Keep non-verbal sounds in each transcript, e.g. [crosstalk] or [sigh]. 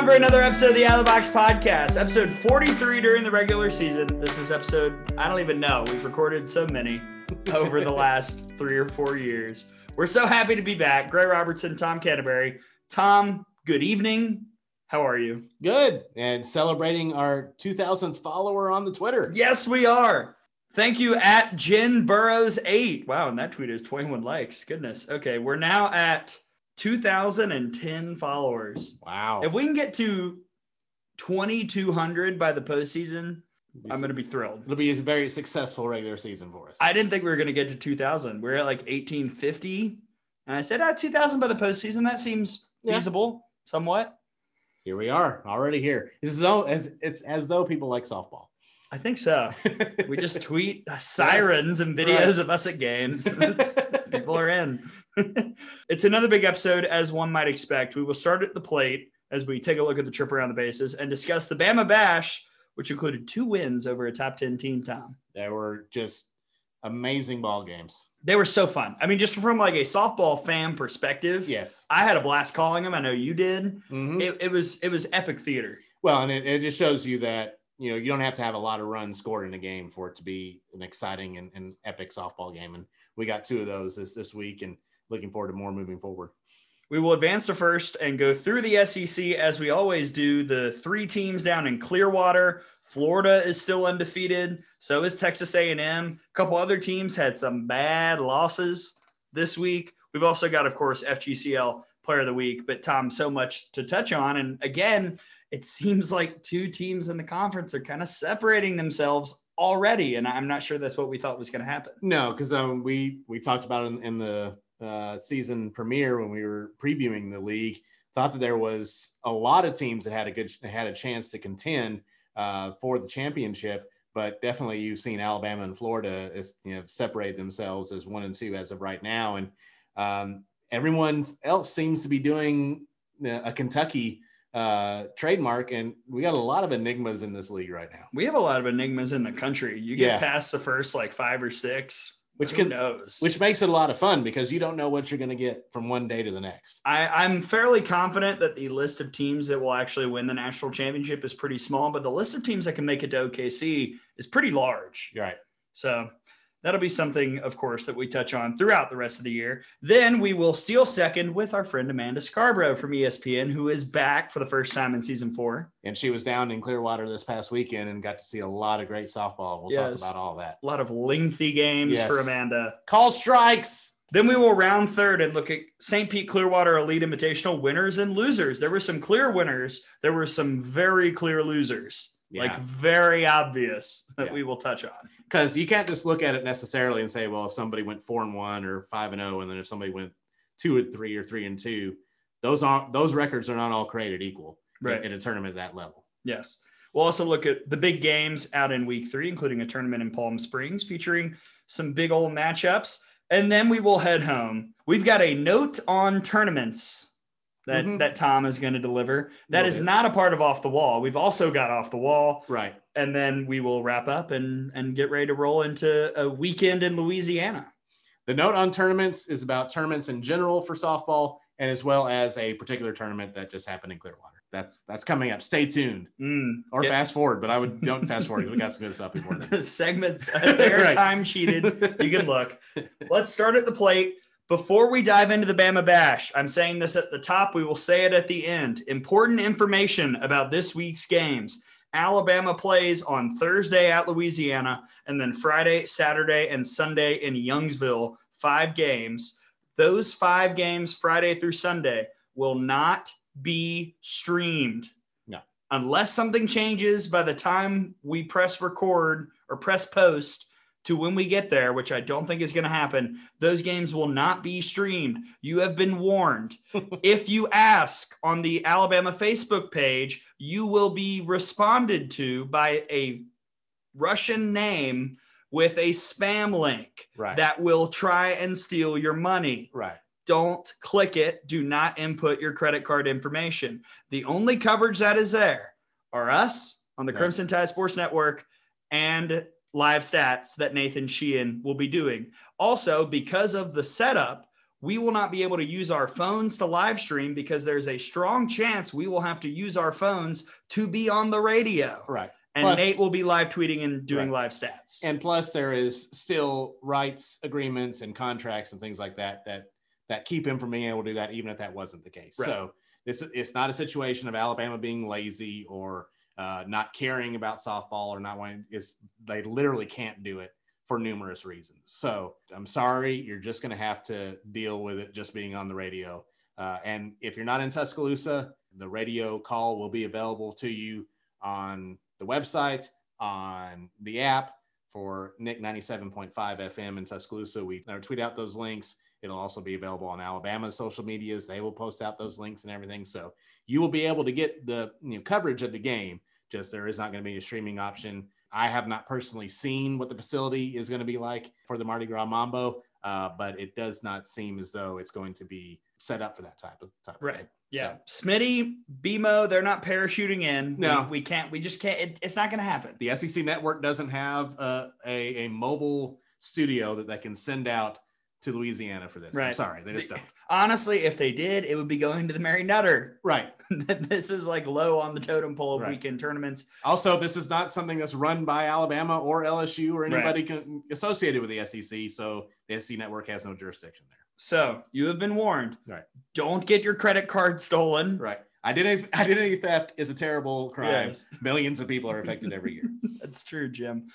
time for another episode of the Out of the Box podcast, episode 43 during the regular season. This is episode, I don't even know. We've recorded so many over the [laughs] last three or four years. We're so happy to be back. Gray Robertson, Tom Canterbury. Tom, good evening. How are you? Good. And celebrating our 2000th follower on the Twitter. Yes, we are. Thank you at Jen Burrows 8. Wow, and that tweet is 21 likes. Goodness. Okay, we're now at 2010 followers. Wow. If we can get to 2200 by the postseason, I'm going to be thrilled. It'll be a very successful regular season for us. I didn't think we were going to get to 2000. We're at like 1850. And I said, ah, 2000 by the postseason. That seems Yeah. feasible somewhat. Here we are, already here. This is all as it's as though people like softball. I think so. [laughs] We just tweet sirens and videos Right. of us at games. [laughs] It's- people are in. [laughs] it's another big episode, as one might expect. We will start at the plate as we take a look at the trip around the bases and discuss the Bama Bash, which included two wins over a top 10 team, Tom. They were just amazing ball games. They were so fun. I mean, just from like a softball fan perspective, Yes. I had a blast calling them. I know you did. Mhm. It, it was it was epic theater. Well, and it, it just shows you that you know you don't have to have a lot of runs scored in a game for it to be an exciting and, and epic softball game. And we got two of those this this week, and looking forward to more moving forward. We will advance to first and go through the SEC as we always do. The three teams down in Clearwater. Florida is still undefeated. So is Texas A&M. A couple other teams had some bad losses this week. We've also got, of course, FGCL Player of the Week. But Tom, so much to touch on. And again, it seems like two teams in the conference are kind of separating themselves already. And I'm not sure that's what we thought was going to happen. No, because um, we we talked about it in, in the uh, season premiere when we were previewing the league. Thought that there was a lot of teams that had a good had a chance to contend uh, for the championship, but definitely you've seen Alabama and Florida as you know separate themselves as one and two as of right now, and um, everyone else seems to be doing uh, a Kentucky uh, trademark, and we got a lot of enigmas in this league right now. We have a lot of enigmas in the country. You get Yeah. past the first like five or six, Which who can- knows? Which makes it a lot of fun because you don't know what you're going to get from one day to the next. I, I'm fairly confident that the list of teams that will actually win the national championship is pretty small, but the list of teams that can make it to OKC is pretty large. Right. So that'll be something, of course, that we touch on throughout the rest of the year. Then we will steal second with our friend Amanda Scarborough from ESPN, who is back for the first time in season four. And she was down in Clearwater this past weekend and got to see a lot of great softball. We'll Yes. talk about all that. A lot of lengthy games Yes. for Amanda. Call strikes. Then we will round third and look at St. Pete Clearwater Elite Invitational winners and losers. There were some clear winners. There were some very clear losers, like very obvious that Yeah. we will touch on. Because you can't just look at it necessarily and say, well, if somebody went four and one or five and oh, and then if somebody went two and three or three and two, those aren't those records are not all created equal Right. in a tournament at that level. Yes. We'll also look at the big games out in week three, including a tournament in Palm Springs featuring some big old matchups. And then we will head home. We've got a note on tournaments that, Mhm. that Tom is going to deliver. That is not a part of Off the Wall. We've also got Off the Wall. Right. and then we will wrap up and and get ready to roll into a weekend in Louisiana. The note on tournaments is about tournaments in general for softball and as well as a particular tournament that just happened in Clearwater. That's that's coming up. Stay tuned. Mm, Or get- fast forward, but I would don't fast forward because we got some good stuff before then. [laughs] segments [laughs] they're Right. time cheated. You can look. [laughs] Let's start at the plate. Before we dive into the Bama Bash, I'm saying this at the top. We will say it at the end. Important information about this week's games. Alabama plays on Thursday at Louisiana, and then Friday, Saturday, and Sunday in Youngsville. Five games. Those five games, Friday through Sunday, will not be streamed. No. Unless something changes by the time we press record or press post to when we get there, which I don't think is going to happen, those games will not be streamed. You have been warned. [laughs] if you ask on the Alabama Facebook page, you will be responded to by a Russian name with a spam link Right. that will try and steal your money right. don't click it. Do not input your credit card information. The only coverage that is there are us on the Right. Crimson Tide Sports Network and live stats that Nathan Sheehan will be doing. Also, because of the setup, we will not be able to use our phones to live stream because there's a strong chance we will have to use our phones to be on the radio. Right. And Plus- Nate will be live tweeting and doing Right. live stats. And plus, there is still rights agreements and contracts and things like that that that keep him from being able to do that, even if that wasn't the case. Right. So this it's not a situation of Alabama being lazy or uh, not caring about softball or not wanting. It's they literally can't do it for numerous reasons. So I'm sorry, you're just going to have to deal with it just being on the radio. Uh, and if you're not in Tuscaloosa, the radio call will be available to you on the website, on the app for Nick 97.5 FM in Tuscaloosa. We uh, tweet out those links. It'll also be available on Alabama's social medias. They will post out those links and everything. So you will be able to get the you know, coverage of the game. Just there is not going to be a streaming option. I have not personally seen what the facility is going to be like for the Mardi Gras Mambo, uh, but it does not seem as though it's going to be set up for that type of type. of Right. thing. Yeah. Smitty, BMO, they're not parachuting in. No. We, we can't, we just can't, it, it's not going to happen. the SEC network doesn't have uh, a, a mobile studio that they can send out to Louisiana for this. I'm sorry, they just don't. Honestly, if they did, it would be going to the Mary Nutter. Right. [laughs] this is like low on the totem pole of Right. weekend tournaments. Also, this is not something that's run by Alabama or LSU or Right. anybody con- associated with the SEC. So the SEC network has no jurisdiction there. So you have been warned. Right. Don't get your credit card stolen. Right. Identity, identity theft is a terrible crime. Yes. Millions of people are affected every year. [laughs] That's true, Jim.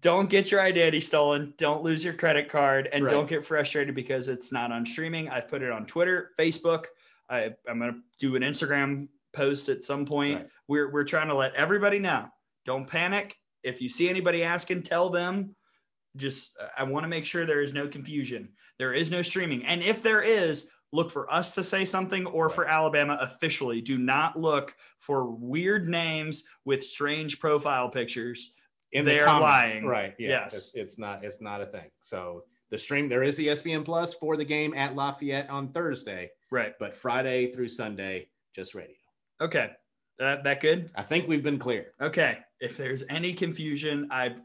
Don't get your identity stolen. Don't lose your credit card, and Right. don't get frustrated because it's not on streaming. I've put it on Twitter, Facebook. I, I'm going to do an Instagram post at some point. Right. We're we're trying to let everybody know. Don't panic. If you see anybody asking, tell them. Just I want to make sure there is no confusion. There is no streaming, and if there is. Look for us to say something or for Alabama officially. Do not look for weird names with strange profile pictures. In They're comments, lying. right? Yeah, Yes. it's, it's not. It's not a thing. So the stream there is ESPN Plus for the game at Lafayette on Thursday, Right. but Friday through Sunday just radio. Okay. That that good? I think we've been clear. Okay. If there's any confusion, I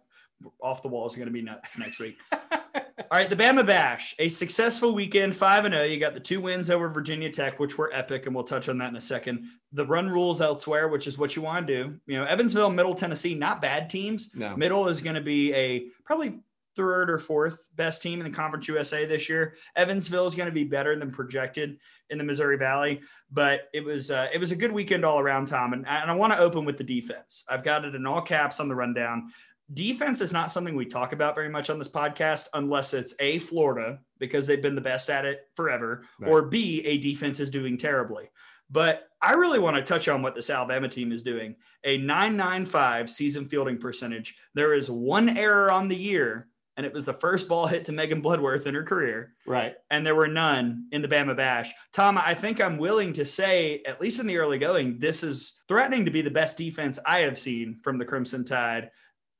off the wall is going to be nuts next week. [laughs] All right, the Bama Bash, a successful weekend, 5 and 0. You got the two wins over Virginia Tech, which were epic, and we'll touch on that in a second. The run rules elsewhere, which is what you want to do. You know, Evansville, Middle Tennessee, not bad teams. No. Middle is going to be a probably third or fourth best team in the Conference USA this year. Evansville is going to be better than projected in the Missouri Valley, but it was uh, it was a good weekend all around, Tom. And, and I want to open with the defense. I've got it in all caps on the rundown. Defense is not something we talk about very much on this podcast unless it's a Florida because they've been the best at it forever, Right. or B a defense is doing terribly. But I really want to touch on what this Alabama team is doing. A 995 season fielding percentage. There is one error on the year, and it was the first ball hit to Megan Bloodworth in her career, Right. and there were none in the Bama Bash. Tom, I think I'm willing to say, at least in the early going, this is threatening to be the best defense I have seen from the Crimson Tide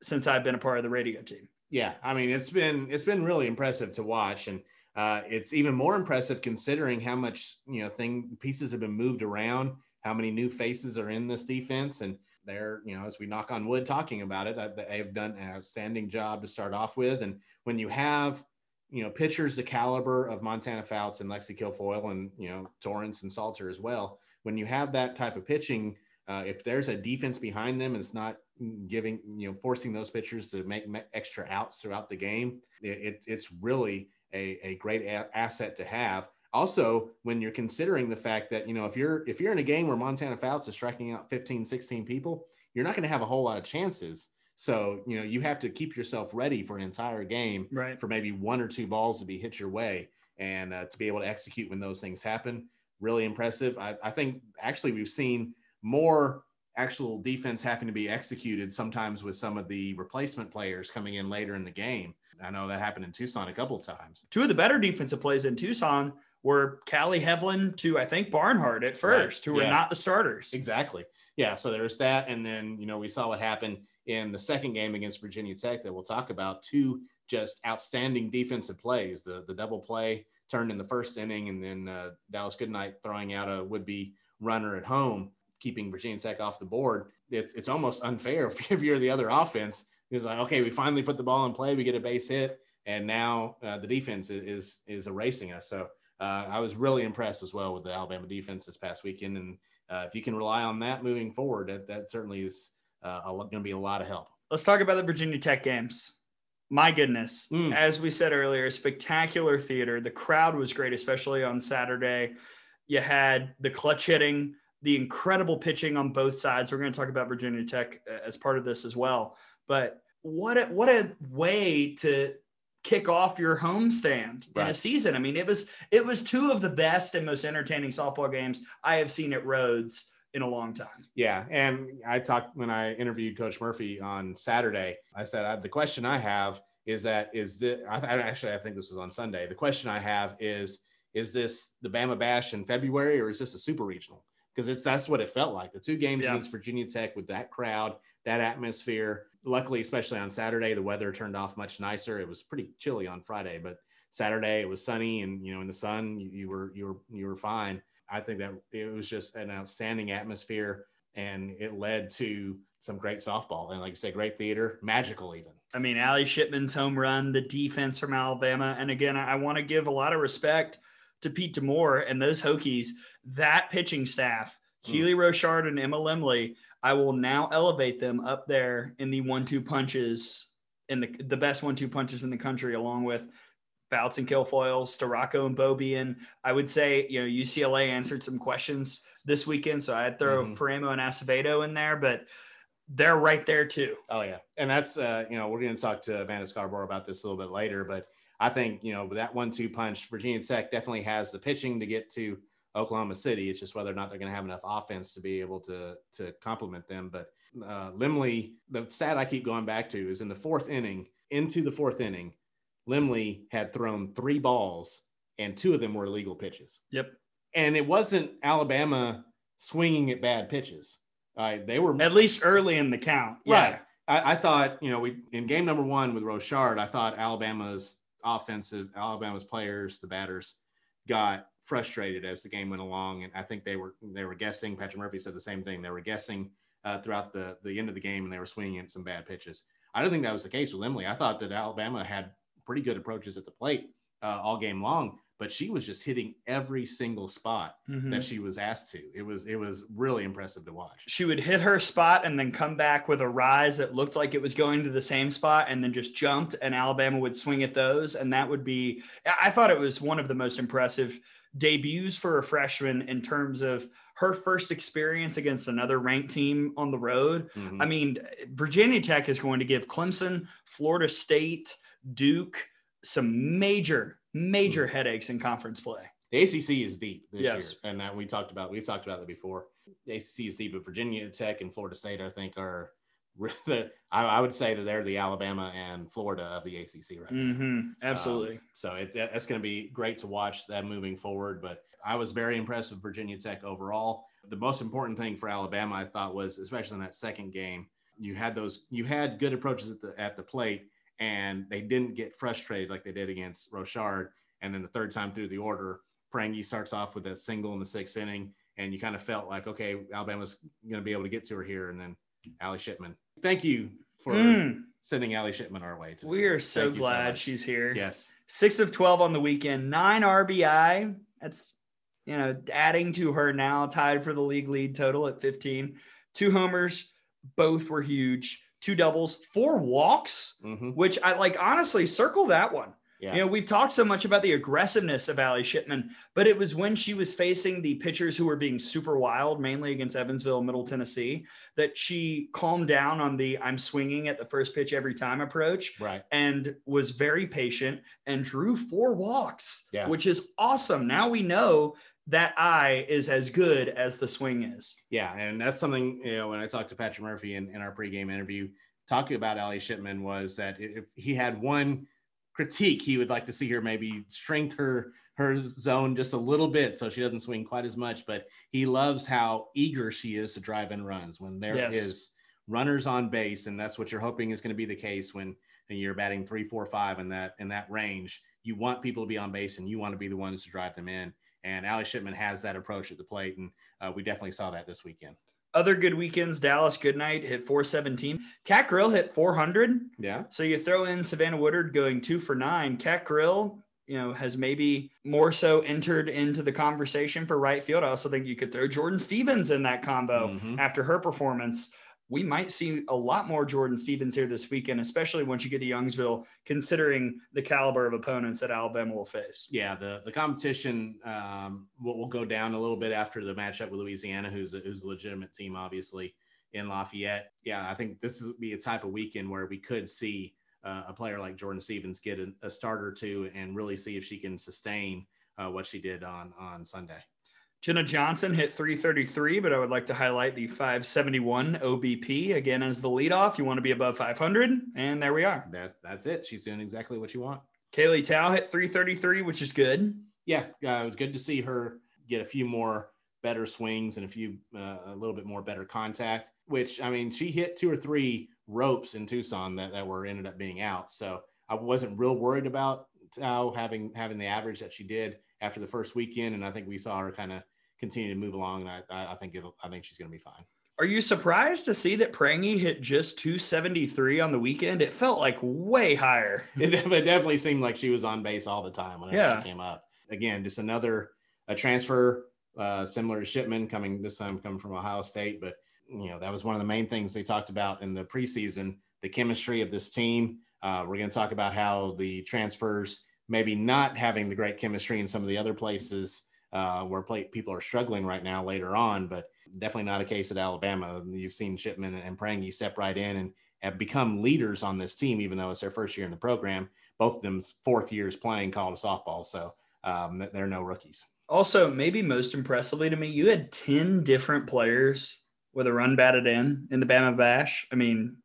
since I've been a part of the radio team. Yeah, I mean it's been it's been really impressive to watch, and uh, it's even more impressive considering how much you know thing pieces have been moved around, how many new faces are in this defense, and they're you know as we knock on wood talking about it, uh, they've done an outstanding job to start off with, and when you have you know pitchers the caliber of Montana Fouts and Lexi Kilfoyle, and you know Torrance and Salter as well, when you have that type of pitching. Uh, if there's a defense behind them and it's not giving, you know, forcing those pitchers to make extra outs throughout the game, it, it, it's really a, a great a- asset to have. Also, when you're considering the fact that, you know, if you're if you're in a game where Montana Fouts is striking out 15, 16 people, you're not going to have a whole lot of chances. So, you know, you have to keep yourself ready for an entire game Right. for maybe one or two balls to be hit your way and uh, to be able to execute when those things happen. Really impressive. I, I think actually we've seen more actual defense having to be executed sometimes with some of the replacement players coming in later in the game. I know that happened in Tucson a couple of times. Two of the better defensive plays in Tucson were Callie Hevlin to, I think, Barnhart at first, who were not the starters. Exactly. Yeah. So there's that. And then, you know, we saw what happened in the second game against Virginia Tech that we'll talk about. Two just outstanding defensive plays. The the double play turned in the first inning, and then uh, Dallas Goodnight throwing out a would be runner at home, keeping Virginia Tech off the board. It's, it's almost unfair [laughs] if you're the other offense. It's like, okay, we finally put the ball in play, we get a base hit. and now uh, the defense is, is, is erasing us. So uh, I was really impressed as well with the Alabama defense this past weekend, and uh, if you can rely on that moving forward, that, that certainly is uh, going to be a lot of help. Let's talk about the Virginia Tech games. My goodness, mm. as we said earlier, spectacular theater. The crowd was great, especially on Saturday. You had the clutch hitting, the incredible pitching on both sides. We're going to talk about Virginia Tech uh, as part of this as well. But what a, what a way to kick off your homestand right. in a season. I mean, it was it was two of the best and most entertaining softball games I have seen at Rhoads in a long time. Yeah, and I talked when I interviewed Coach Murphy on Saturday. I said the question I have is that is the I, actually I think this was on Sunday. The question I have is is this the Bama Bash in February or is this a super regional? Because it's that's what it felt like. The two games yeah. against Virginia Tech with that crowd, that atmosphere. Luckily, especially on Saturday, the weather turned off much nicer. It was pretty chilly on Friday, but Saturday it was sunny and you know in the sun you, you were you were you were fine. I think that it was just an outstanding atmosphere and it led to some great softball and like you said, great theater, magical even. I mean, Allie Shipman's home run, the defense from Alabama, and again, I, I want to give a lot of respect to Pete D'Amour and those Hokies. That pitching staff, mm. Keely Rochard and Emma Lemley, I will now elevate them up there in the one-two punches in the the best one-two punches in the country, along with Fouts and Kilfoyle, Storako and Beaubien. I would say, you know, UCLA answered some questions this weekend, so I'd throw mm-hmm. Faraimo and Azevedo in there, but they're right there too. Oh yeah, and that's uh, you know we're going to talk to Amanda Scarborough about this a little bit later, but I think you know with that one-two punch, Virginia Tech definitely has the pitching to get to Oklahoma City. It's just whether or not they're going to have enough offense to be able to to complement them. But uh, Lemley, the stat I keep going back to is in the fourth inning, into the fourth inning, Lemley had thrown three balls and two of them were illegal pitches. Yep. And it wasn't Alabama swinging at bad pitches. Uh, they were at least early in the count. Yeah. Right. I, I, thought, you know, we in game number one with Rochard, I thought Alabama's offensive, Alabama's players, the batters, got frustrated as the game went along, and I think they were they were guessing. Patrick Murphy said the same thing. They were guessing uh, throughout the the end of the game, and they were swinging at some bad pitches. I don't think that was the case with Emily. I thought that Alabama had pretty good approaches at the plate uh, all game long, but she was just hitting every single spot mm-hmm. that she was asked to. It was it was really impressive to watch. She would hit her spot and then come back with a rise that looked like it was going to the same spot and then just jumped and Alabama would swing at those and that would be I thought it was one of the most impressive debuts for a freshman in terms of her first experience against another ranked team on the road. Mm-hmm. I mean, Virginia Tech is going to give Clemson, Florida State, Duke some major major mm. headaches in conference play. The ACC is deep this yes. year, and that we talked about. We've talked about that before. The ACC is deep, but Virginia Tech and Florida State, I think, are [laughs] the. I, I would say that they're the Alabama and Florida of the ACC right mm-hmm. Absolutely. Um, so it, that's going to be great to watch that moving forward. But I was very impressed with Virginia Tech overall. The most important thing for Alabama, I thought, was especially in that second game, you had those. You had good approaches at the at the plate, and they didn't get frustrated like they did against Rochard and then the third time through the order, Prangy starts off with that single in the sixth inning, and you kind of felt like, okay, Alabama's going to be able to get to her here. And then Allie Shipman. Thank you for mm. sending Allie Shipman our way. To we are so Thank glad so she's here. Yes. Six of 12 on the weekend, nine RBI. That's, you know, adding to her now, tied for the league lead total at 15. Two homers, both were huge. Two doubles, four walks, mm-hmm. which I like honestly circle that one. Yeah. You know, we've talked so much about the aggressiveness of Allie Shipman, but it was when she was facing the pitchers who were being super wild, mainly against Evansville, Middle Tennessee, that she calmed down on the I'm swinging at the first pitch every time approach. Right. And was very patient and drew four walks, yeah. which is awesome. Now we know that eye is as good as the swing is. Yeah. And that's something, you know, when I talked to Patrick Murphy in, in our pregame interview, talking about Allie Shipman was that if he had one critique he would like to see her maybe strengthen her her zone just a little bit so she doesn't swing quite as much but he loves how eager she is to drive in runs when there yes. is runners on base and that's what you're hoping is going to be the case when you're batting three four five in that in that range you want people to be on base and you want to be the ones to drive them in and Allie Shipman has that approach at the plate and uh, we definitely saw that this weekend Other good weekends, Dallas Goodnight hit 417. Kat Grill hit 400. Yeah. So you throw in Savannah Woodard going two for nine. Kat Grill, you know, has maybe more so entered into the conversation for right field. I also think you could throw Jordan Stevens in that combo Mhm. after her performance. We might see a lot more Jordan Stevens here this weekend, especially once you get to Youngsville, considering the caliber of opponents that Alabama will face. Yeah, the the competition um, will, will go down a little bit after the matchup with Louisiana, who's a, who's a legitimate team, obviously in Lafayette. Yeah, I think this would be a type of weekend where we could see uh, a player like Jordan Stevens get a, a start or two and really see if she can sustain uh, what she did on on Sunday. Jenna Johnson hit 333, but I would like to highlight the 571 OBP again as the leadoff. You want to be above 500, and there we are. That's that's it. She's doing exactly what you want. Kaylee Tow hit 333, which is good. Yeah, uh, it was good to see her get a few more better swings and a few uh, a little bit more better contact. Which I mean, she hit two or three ropes in Tucson that, that were ended up being out. So I wasn't real worried about Tow having having the average that she did after the first weekend, and I think we saw her kind of continue to move along. And I, I, think it'll, I think she's going to be fine. Are you surprised to see that Prangy hit just 273 on the weekend? It felt like way higher. [laughs] it, it definitely seemed like she was on base all the time whenever Yeah. she came up. Again, just another a transfer uh, similar to Shipman coming this time coming from Ohio State, but you know that was one of the main things they talked about in the preseason: the chemistry of this team. Uh, we're going to talk about how the transfers maybe not having the great chemistry in some of the other places uh, where play, people are struggling right now later on, but definitely not a case at Alabama. You've seen Shipman and Prangy step right in and have become leaders on this team, even though it's their first year in the program. Both of them's fourth years playing college softball, so um, they're no rookies. Also, maybe most impressively to me, you had 10 different players with a run batted in in the Bama Bash. I mean,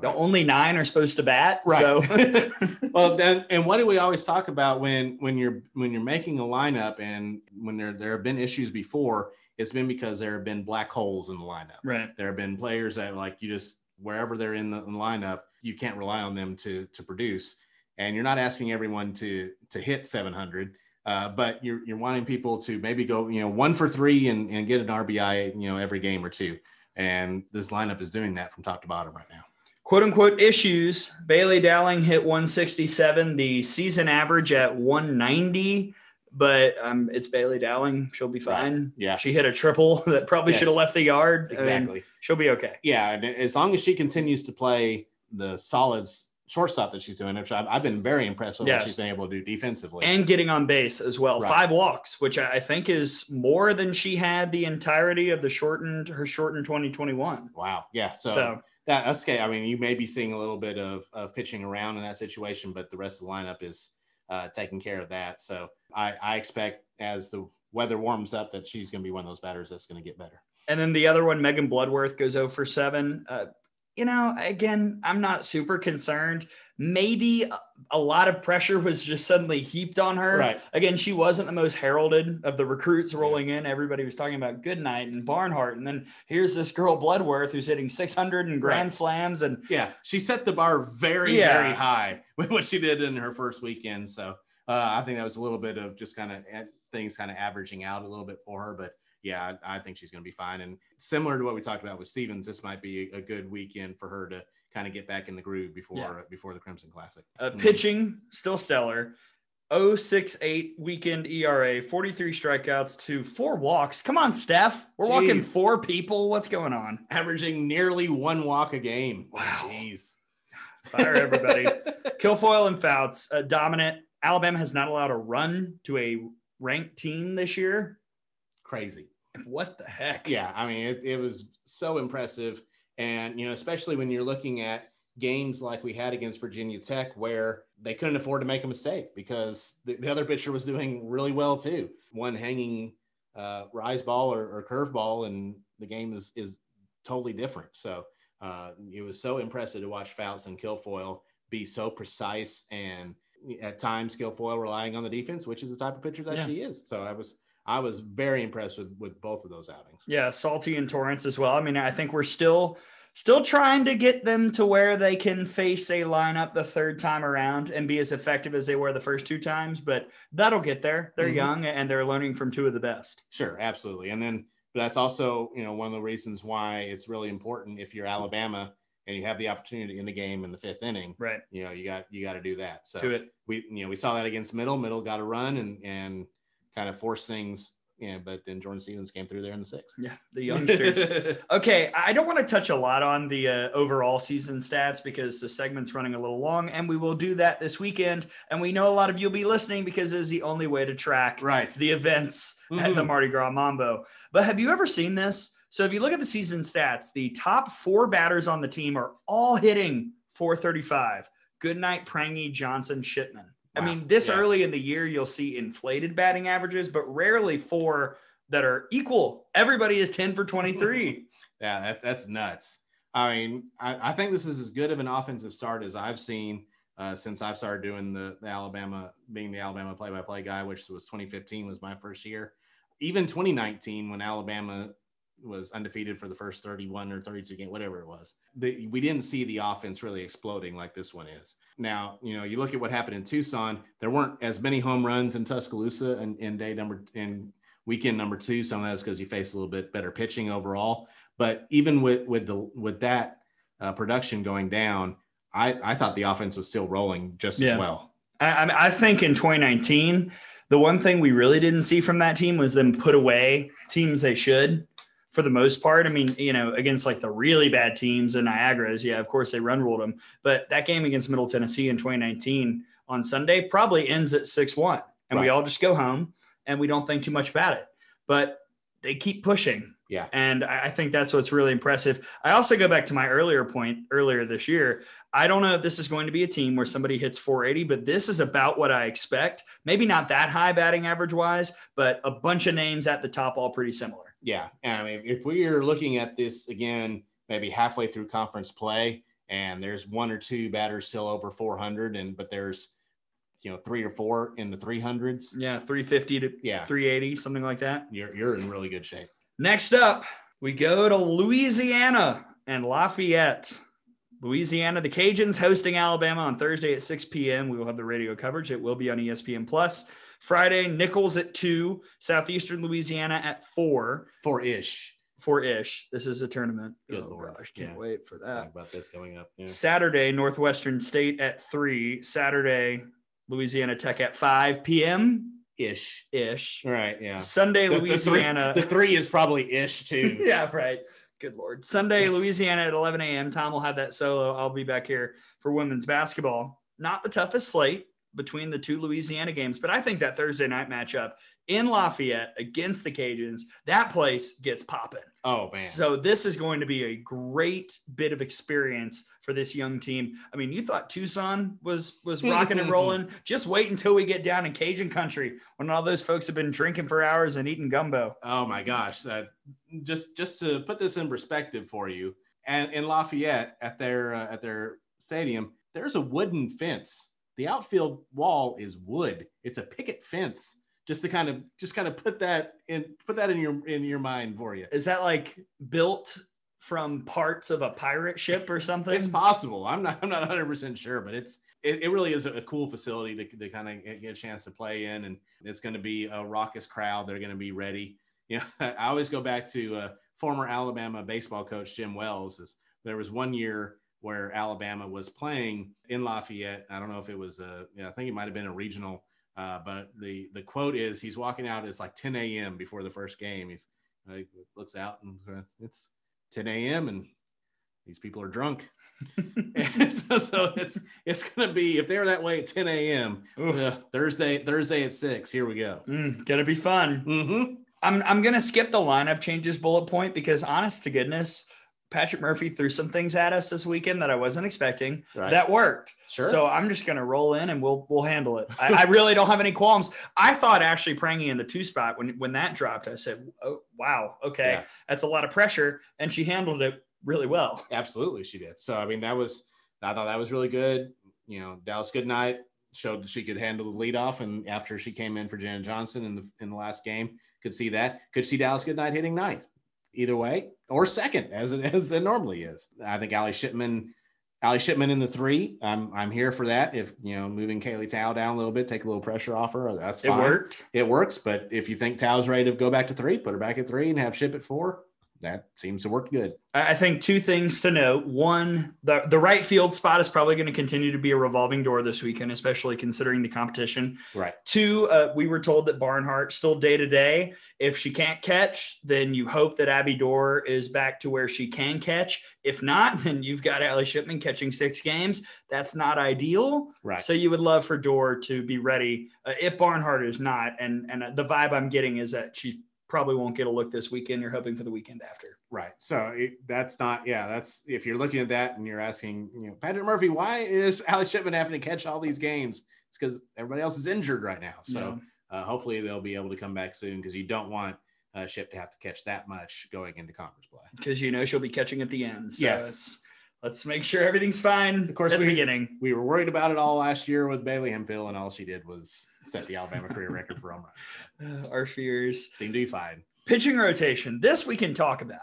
the only nine are supposed to bat. Right. So, [laughs] Well, [laughs] then, and what do we always talk about when when you're when you're making a lineup and when there there have been issues before? It's been because there have been black holes in the lineup. right. There have been players that like you just wherever they're in the, in the lineup, you can't rely on them to to produce. And you're not asking everyone to to hit 700, uh, but you're you're wanting people to maybe go you know one for three and, and get an RBI you know every game or two. And this lineup is doing that from top to bottom right now. Quote unquote issues. Bailey Dowling hit 167, the season average at 190. But um, it's Bailey Dowling. She'll be Right. fine. Yeah, She hit a triple [laughs] that probably Yes. should have left the yard. I mean, exactly. she'll be okay. yeah, and as long as she continues to play the solid shortstop that she's doing, which I've, I've been very impressed with Yes. what she's been able to do defensively. and getting on base as well. Right. Five walks, which I I think is more than she had the entirety of the shortened her shortened 2021. wow, yeah. So, So, that, that's okay. I mean, you may be seeing a little bit of, of pitching around in that situation, but the rest of the lineup is uh, taking care of that. So I, I expect as the weather warms up that she's going to be one of those batters that's going to get better. and then the other one, Megan Bloodworth goes 0 for 7. Uh, you know, again, I'm not super concerned. Maybe a, lot of pressure was just suddenly heaped on her. Right. Again, she wasn't the most heralded of the recruits rolling in. Everybody was talking about Goodnight and Barnhart. And then here's this girl, Bloodworth, who's hitting 600 and grand Right. slams. And Yeah, she set the bar very, Yeah. very high [laughs] with what she did in her first weekend. So uh, I think that was a little bit of just kind of things kind of averaging out a little bit for her. But yeah, I, I think she's going to be fine. And similar to what we talked about with Stevens, this might be a good weekend for her to kind of get back in the groove before Yeah. before the Crimson Classic. Uh, Mhm. pitching still stellar. 068 weekend ERA, 43 strikeouts to four walks. Come on, Steph. We're walking four people. What's going on? Averaging nearly one walk a game. Wow. Jeez. Fire everybody. [laughs] Kilfoyle and Fouts, uh, dominant. Alabama has not allowed a run to a ranked team this year. Crazy. What the heck? yeah i mean it, it was so impressive and you know especially when you're looking at games like we had against virginia tech where they couldn't afford to make a mistake because the, the other pitcher was doing really well too one hanging uh, rise ball or, or curve ball and the game is is totally different so uh, it was so impressive to watch Fouts and Kilfoyle be so precise and at times Kilfoyle relying on the defense, which is the type of pitcher that Yeah. she is. So I was I was very impressed with with both of those outings. Yeah, Salty and Torrance as well. I mean, I think we're still still trying to get them to where they can face a lineup the third time around and be as effective as they were the first two times, but that'll get there. They're Mhm. young and they're learning from two of the best. Sure, absolutely. And then but that's also you know one of the reasons why it's really important if you're Alabama and you have the opportunity in the game in the fifth inning. Right. You know, you got you got to do that. So Do it. we you know we saw that against Middle. Middle got a run and and kind of forced things. Yeah, but then Jordan Stevens came through there in the sixth. Yeah, the youngsters. [laughs] okay, I don't want to touch a lot on the uh, overall season stats because the segment's running a little long, and we will do that this weekend. And we know a lot of you'll be listening because it is the only way to track right. the events at the Mhm. Mardi Gras Mambo. But have you ever seen this? So if you look at the season stats, the top four batters on the team are all hitting 435. Goodnight, Prangy, Johnson, Shipman. I mean, this Yeah. early in the year, you'll see inflated batting averages, but rarely four that are equal. Everybody is 10 for 23. [laughs] Yeah, that, that's nuts. I mean, I, I think this is as good of an offensive start as I've seen uh, since I've started doing the, the Alabama, being the Alabama play-by-play guy, which was 2015 was my first year. Even 2019, when Alabama was undefeated for the first 31 or 32 game, whatever it was, the, we didn't see the offense really exploding like this one is. Now, you know, you look at what happened in Tucson. There weren't as many home runs in Tuscaloosa and in day number in weekend number two. Some of that's because you face a little bit better pitching overall. But even with with the with that uh, production going down, I I thought the offense was still rolling just Yeah. as well. I, I, I think in 2019, the one thing we really didn't see from that team was them put away teams they should for the most part. I mean, you know, against like the really bad teams and Niagara's, yeah, of course they run ruled them. But that game against Middle Tennessee in 2019 on Sunday probably ends at 6 1. And we all just go home and we don't think too much about it. But they keep pushing. Yeah. And I I think that's what's really impressive. I also go back to my earlier point earlier this year. I don't know if this is going to be a team where somebody hits 480, but this is about what I expect. Maybe not that high batting average wise, but a bunch of names at the top, all pretty similar. Yeah, and I mean, if we are looking at this again, maybe halfway through conference play, and there's one or two batters still over 400, and but there's you know three or four in the 300s. Yeah, 350 to Yeah, 380, something like that. you're you're in really good shape. Next up, we go to Louisiana and Lafayette. Louisiana, the Cajuns hosting Alabama on Thursday at 6 p.m. We will have the radio coverage. It will be on ESPN Plus. Friday, Nichols at 2, Southeastern Louisiana at 4, Four ish. 4 ish. This is a tournament. Good oh, Lord. gosh, can't Yeah. wait for Talk about this coming up. Yeah. Saturday, Northwestern State at 3, Saturday, Louisiana Tech at 5 p.m. Ish. ish. Right. Yeah. Sunday, The- the three- Louisiana. The three is probably ish too. [laughs] yeah, right. Good Lord. Sunday, Louisiana at 11 a.m. Tom will have that solo. I'll be back here for women's basketball. Not the toughest slate between the two Louisiana games, but I think that Thursday night matchup in Lafayette against the Cajuns, that place gets popping. Oh man. So this is going to be a great bit of experience for this young team. I mean, you thought Tucson was was [laughs] rocking and rolling. Just wait until we get down in Cajun country when all those folks have been drinking for hours and eating gumbo. Oh my gosh! Uh, just just to put this in perspective for you, and in Lafayette at their uh, at their stadium, there's a wooden fence. The outfield wall is wood. It's a picket fence. Just to kind of just kind of put that in put that in your in your mind for you. Is that like built from parts of a pirate ship or something? It's possible. I'm not I'm not 100 percent sure, but it's it, it really is a, a cool facility to, to kind of get a chance to play in, and it's going to be a raucous crowd. They're going to be ready. [laughs] You know, I always go back to uh, former Alabama baseball coach Jim Wells. Is there was one year where Alabama was playing in Lafayette. I don't know if it was a, you know, I think it might have been a regional, uh, but the the quote is he's walking out. It's like 10 a.m. before the first game. He's uh, he looks out and uh, it's 10 a.m. and these people are drunk. [laughs] [laughs] And so, so it's it's gonna be if they're that way at 10 a.m. Uh, Thursday Thursday at six. Here we go. Mm, gonna be fun. Mm-hmm. I'm I'm gonna skip the lineup changes bullet point because honest to goodness, Patrick Murphy threw some things at us this weekend that I wasn't expecting. Right. That worked. sure. So I'm just gonna roll in and we'll we'll handle it. I, I really don't have any qualms. I thought actually Prangy in the two spot when when that dropped, I said, "Oh wow, okay, Yeah. that's a lot of pressure," and she handled it really well. Absolutely, she did. So I mean, that was I thought that was really good. You know, Dallas Goodnight showed that she could handle the leadoff, and after she came in for Jenna Johnson in the in the last game, could see that. Could see Dallas Goodnight hitting ninth, either way, or second, as it [laughs] as it normally is. I think Allie Shipman Allie Shipman in the three. I'm I'm here for that. If you know, moving Kaylee Tow down a little bit, take a little pressure off her. That's fine. It worked. It works. But if you think Tow's ready to go back to three, put her back at three and have Ship at four. That seems to work good. I think two things to note. One, the, the right field spot is probably going to continue to be a revolving door this weekend, especially considering the competition. Right. Two, uh, we were told that Barnhart still day to day. If she can't catch, then you hope that Abby Doerr is back to where she can catch. If not, [laughs] then you've got Allie Shipman catching six games. That's not ideal. Right. So you would love for Doerr to be ready uh, if Barnhart is not. And and the vibe I'm getting is that she probably won't get a look this weekend. You're hoping for the weekend after. Right. So it, that's not, yeah, that's if you're looking at that and you're asking, you know, Patrick Murphy, why is [laughs] Alex Shipman having to catch all these games? It's because everybody else is injured right now. So yeah. uh, hopefully they'll be able to come back soon because you don't want uh, Ship to have to catch that much going into conference play. Because you know she'll be catching at the end. So yes. Let's make sure everything's fine. Of course, at we, the beginning. We were worried about it all last year with Bailey Hemphill, and all she did was set the Alabama career record for home runs. Uh, [sighs] our fears seem to be fine. Pitching rotation. This we can talk about.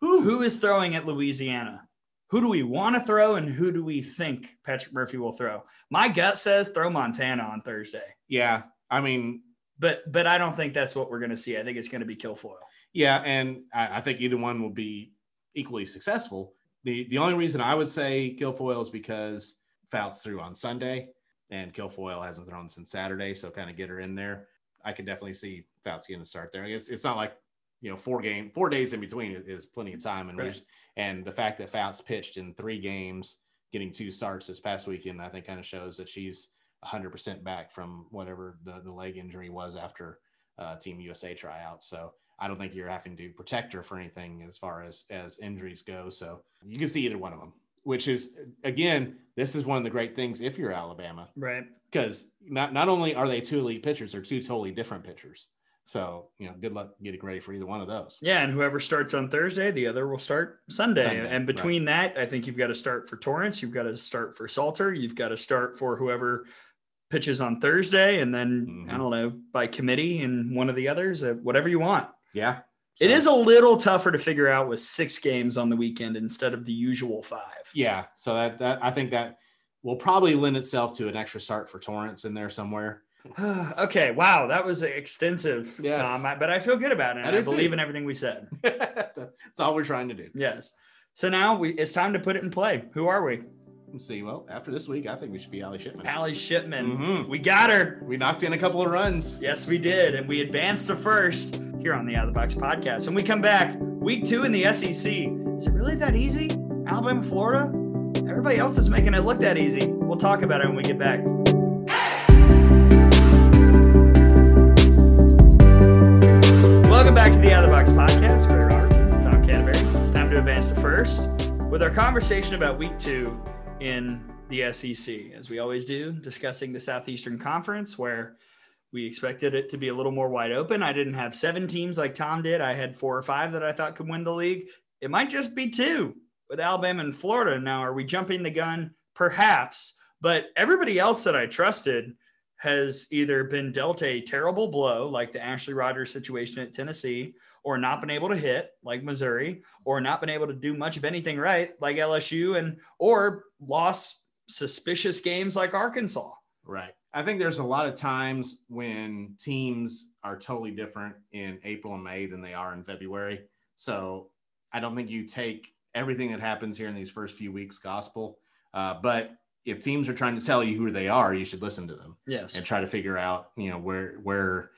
Who, who is throwing at Louisiana? Who do we want to throw and who do we think Patrick Murphy will throw? My gut says throw Montana on Thursday. Yeah. I mean, but but I don't think that's what we're going to see. I think it's going to be Kilfoyle. Yeah, and I, I, think either one will be equally successful. The the only reason I would say Kilfoyle is because Fouts threw on Sunday and Kilfoyle hasn't thrown since Saturday, so kind of get her in there. I could definitely see Fouts getting the start there. It's, it's not like you know four game four days in between is plenty of time, and right. and the fact that Fouts pitched in three games, getting two starts this past weekend, I think kind of shows that she's 100% back from whatever the, the leg injury was after uh, Team USA tryout. So I don't think you're having to protect her for anything as far as as injuries go. So you can see either one of them, which is again, this is one of the great things if you're Alabama, right? Because not not only are they two elite pitchers, they're two totally different pitchers. So you know, good luck getting ready for either one of those. Yeah, and whoever starts on Thursday, the other will start Sunday. Sunday and between right. that, I think you've got to start for Torrance, you've got to start for Salter, you've got to start for whoever pitches on Thursday, and then mm-hmm. I don't know by committee and one of the others, uh, whatever you want. Yeah. So. It is a little tougher to figure out with six games on the weekend instead of the usual five. Yeah. So that that I think that will probably lend itself to an extra start for Torrance in there somewhere. [sighs] okay. Wow. That was extensive, yes. Tom. I, but I feel good about it. I, I believe too. in everything we said. [laughs] That's all we're trying to do. Yes. So now we it's time to put it in play. Who are we? See. Well, after this week, I think we should be Allie Shipman. Allie Shipman. Mm-hmm. We got her. We knocked in a couple of runs. Yes, we did. And we advanced to first here on the Out of the Box podcast. When we come back, week two in the SEC. Is it really that easy? Alabama, Florida? Everybody else is making it look that easy. We'll talk about it when we get back. Welcome back to the Out of the Box podcast. Ray Robertson, Tom Canterbury. It's time to advance to first with our conversation about week two in the SEC, as we always do, discussing the Southeastern Conference, where we expected it to be a little more wide open. I didn't have seven teams like Tom did. I had four or five that I thought could win the league. It might just be two with Alabama and Florida. Now, are we jumping the gun? Perhaps. But everybody else that I trusted has either been dealt a terrible blow, like the Ashley Rogers situation at Tennessee, or not been able to hit, like Missouri, or not been able to do much of anything right, like LSU, and or lost suspicious games like Arkansas. Right. I think there's a lot of times when teams are totally different in April and May than they are in February. So I don't think you take everything that happens here in these first few weeks gospel. Uh, but if teams are trying to tell you who they are, you should listen to them. Yes. And try to figure out, you know, where where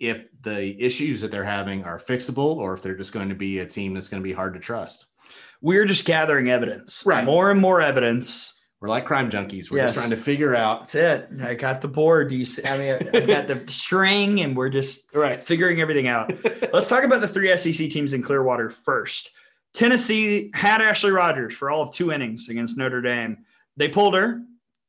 if the issues that they're having are fixable or if they're just going to be a team that's going to be hard to trust. We're just gathering evidence. Right. More and more evidence. We're like crime junkies. We're yes. just trying to figure out. That's it. I got the board. You see, I mean, I got the [laughs] string, and we're just right figuring everything out. [laughs] Let's talk about the three SEC teams in Clearwater first. Tennessee had Ashley Rogers for all of two innings against Notre Dame. They pulled her.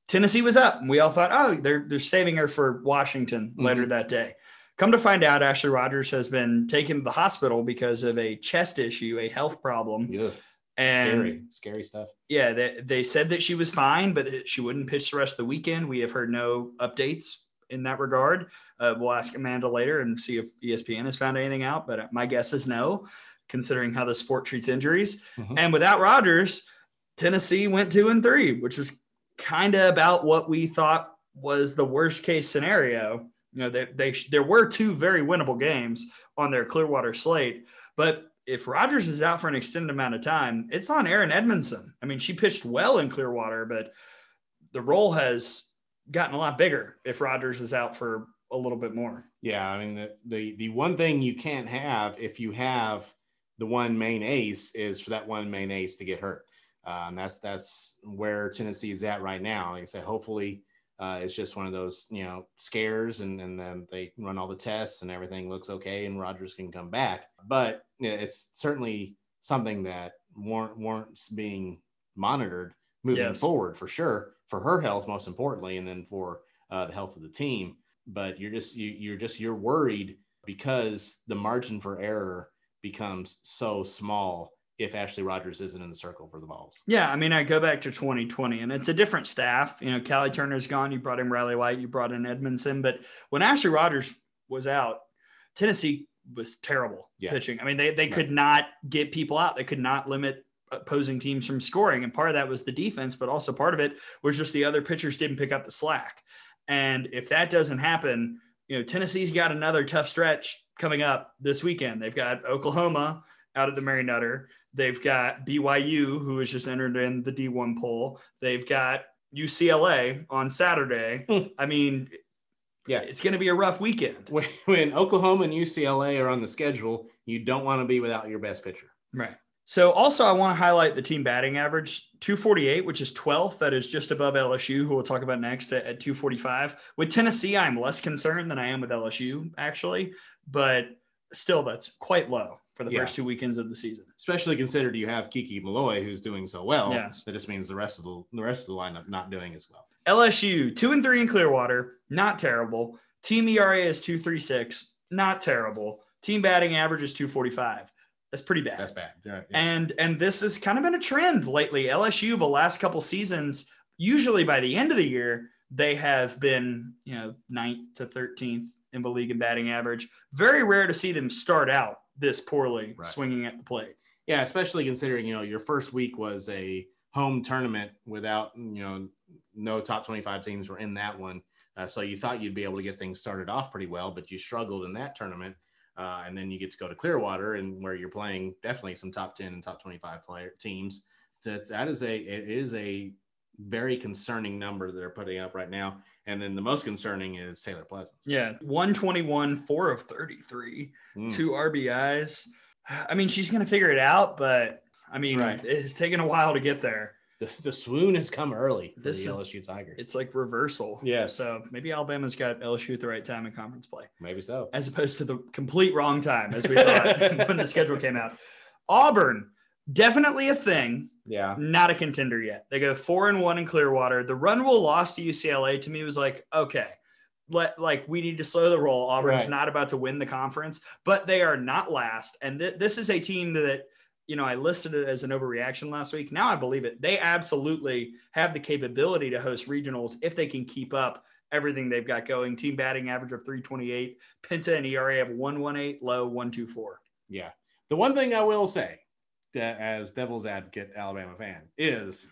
Tennessee was up, and we all thought, oh, they're they're saving her for Washington later mm-hmm. that day. Come to find out, Ashley Rogers has been taken to the hospital because of a chest issue, a health problem. Yeah. And scary, scary stuff. Yeah, they, they said that she was fine, but she wouldn't pitch the rest of the weekend. We have heard no updates in that regard. Uh, we'll ask Amanda later and see if ESPN has found anything out, but my guess is no, considering how the sport treats injuries. Mm-hmm. And without Rogers, Tennessee went two and three, which was kind of about what we thought was the worst case scenario. You know, they, they there were two very winnable games on their Clearwater slate, but if Rogers is out for an extended amount of time, it's on Erin Edmoundson. I mean, she pitched well in Clearwater, but the role has gotten a lot bigger if Rogers is out for a little bit more. Yeah, I mean the the the one thing you can't have if you have the one main ace is for that one main ace to get hurt. Um, that's that's where Tennessee is at right now. Like I said, hopefully uh, it's just one of those you know scares, and and then they run all the tests and everything looks okay, and Rogers can come back. But you know, it's certainly something that warrant, warrants being monitored moving yes. forward for sure for her health most importantly, and then for uh, the health of the team. But you're just you, you're just you're worried because the margin for error becomes so small if Ashley Rogers isn't in the circle for the balls. Yeah, I mean, I go back to 2020, and it's a different staff. You know, Callie Turner's gone. You brought in Riley White. You brought in Edmoundson. But when Ashley Rogers was out, Tennessee was terrible yeah. pitching. I mean, they they could not get people out. They could not limit opposing teams from scoring, and part of that was the defense, but also part of it was just the other pitchers didn't pick up the slack. And if that doesn't happen, you know, Tennessee's got another tough stretch coming up this weekend. They've got Oklahoma out of the Mary Nutter. They've got BYU, who has just entered in the D1 poll. They've got UCLA on Saturday. Hmm. I mean, yeah, it's going to be a rough weekend. When, when Oklahoma and UCLA are on the schedule, you don't want to be without your best pitcher. Right. So also I want to highlight the team batting average 248, which is 12th. That is just above LSU, who we'll talk about next at, at 245. With Tennessee, I'm less concerned than I am with LSU, actually, but still that's quite low for the yeah. first two weekends of the season. Especially considered you have Kiki Milloy who's doing so well. Yes. That just means the rest of the the rest of the lineup not doing as well. LSU, two and three in Clearwater, not terrible. Team ERA is 236, not terrible. Team batting average is 245. That's pretty bad. That's bad. Yeah, yeah. And and this has kind of been a trend lately. LSU the last couple seasons, usually by the end of the year, they have been, you know, ninth to 13th in the league in batting average. Very rare to see them start out this poorly right. swinging at the plate. Yeah, especially considering, you know, your first week was a home tournament without, you know, no top 25 teams were in that one. Uh, so you thought you'd be able to get things started off pretty well, but you struggled in that tournament. Uh, and then you get to go to Clearwater and where you're playing definitely some top 10 and top 25 player teams. That's, that is a, it is a very concerning number that they're putting up right now. And then the most concerning is Taylor Pleasants. Yeah, 121, four of 33, mm. two RBIs. I mean, she's going to figure it out, but I mean, right. it's taken a while to get there. The, the swoon has come early for this the LSU Tigers. It's like reversal. Yeah. So maybe Alabama's got LSU at the right time in conference play. Maybe so. As opposed to the complete wrong time, as we thought [laughs] when the schedule came out. Auburn, definitely a thing. Yeah. Not a contender yet. They go four and one in Clearwater. The run rule loss to UCLA to me was like, okay, let like we need to slow the roll. Auburn's right. not about to win the conference, but they are not last. And th- this is a team that you know I listed it as an overreaction last week. Now I believe it. They absolutely have the capability to host regionals if they can keep up everything they've got going. Team batting average of 328, Penta and ERA have 118, Lowe 124. Yeah. The one thing I will say as devil's advocate Alabama fan is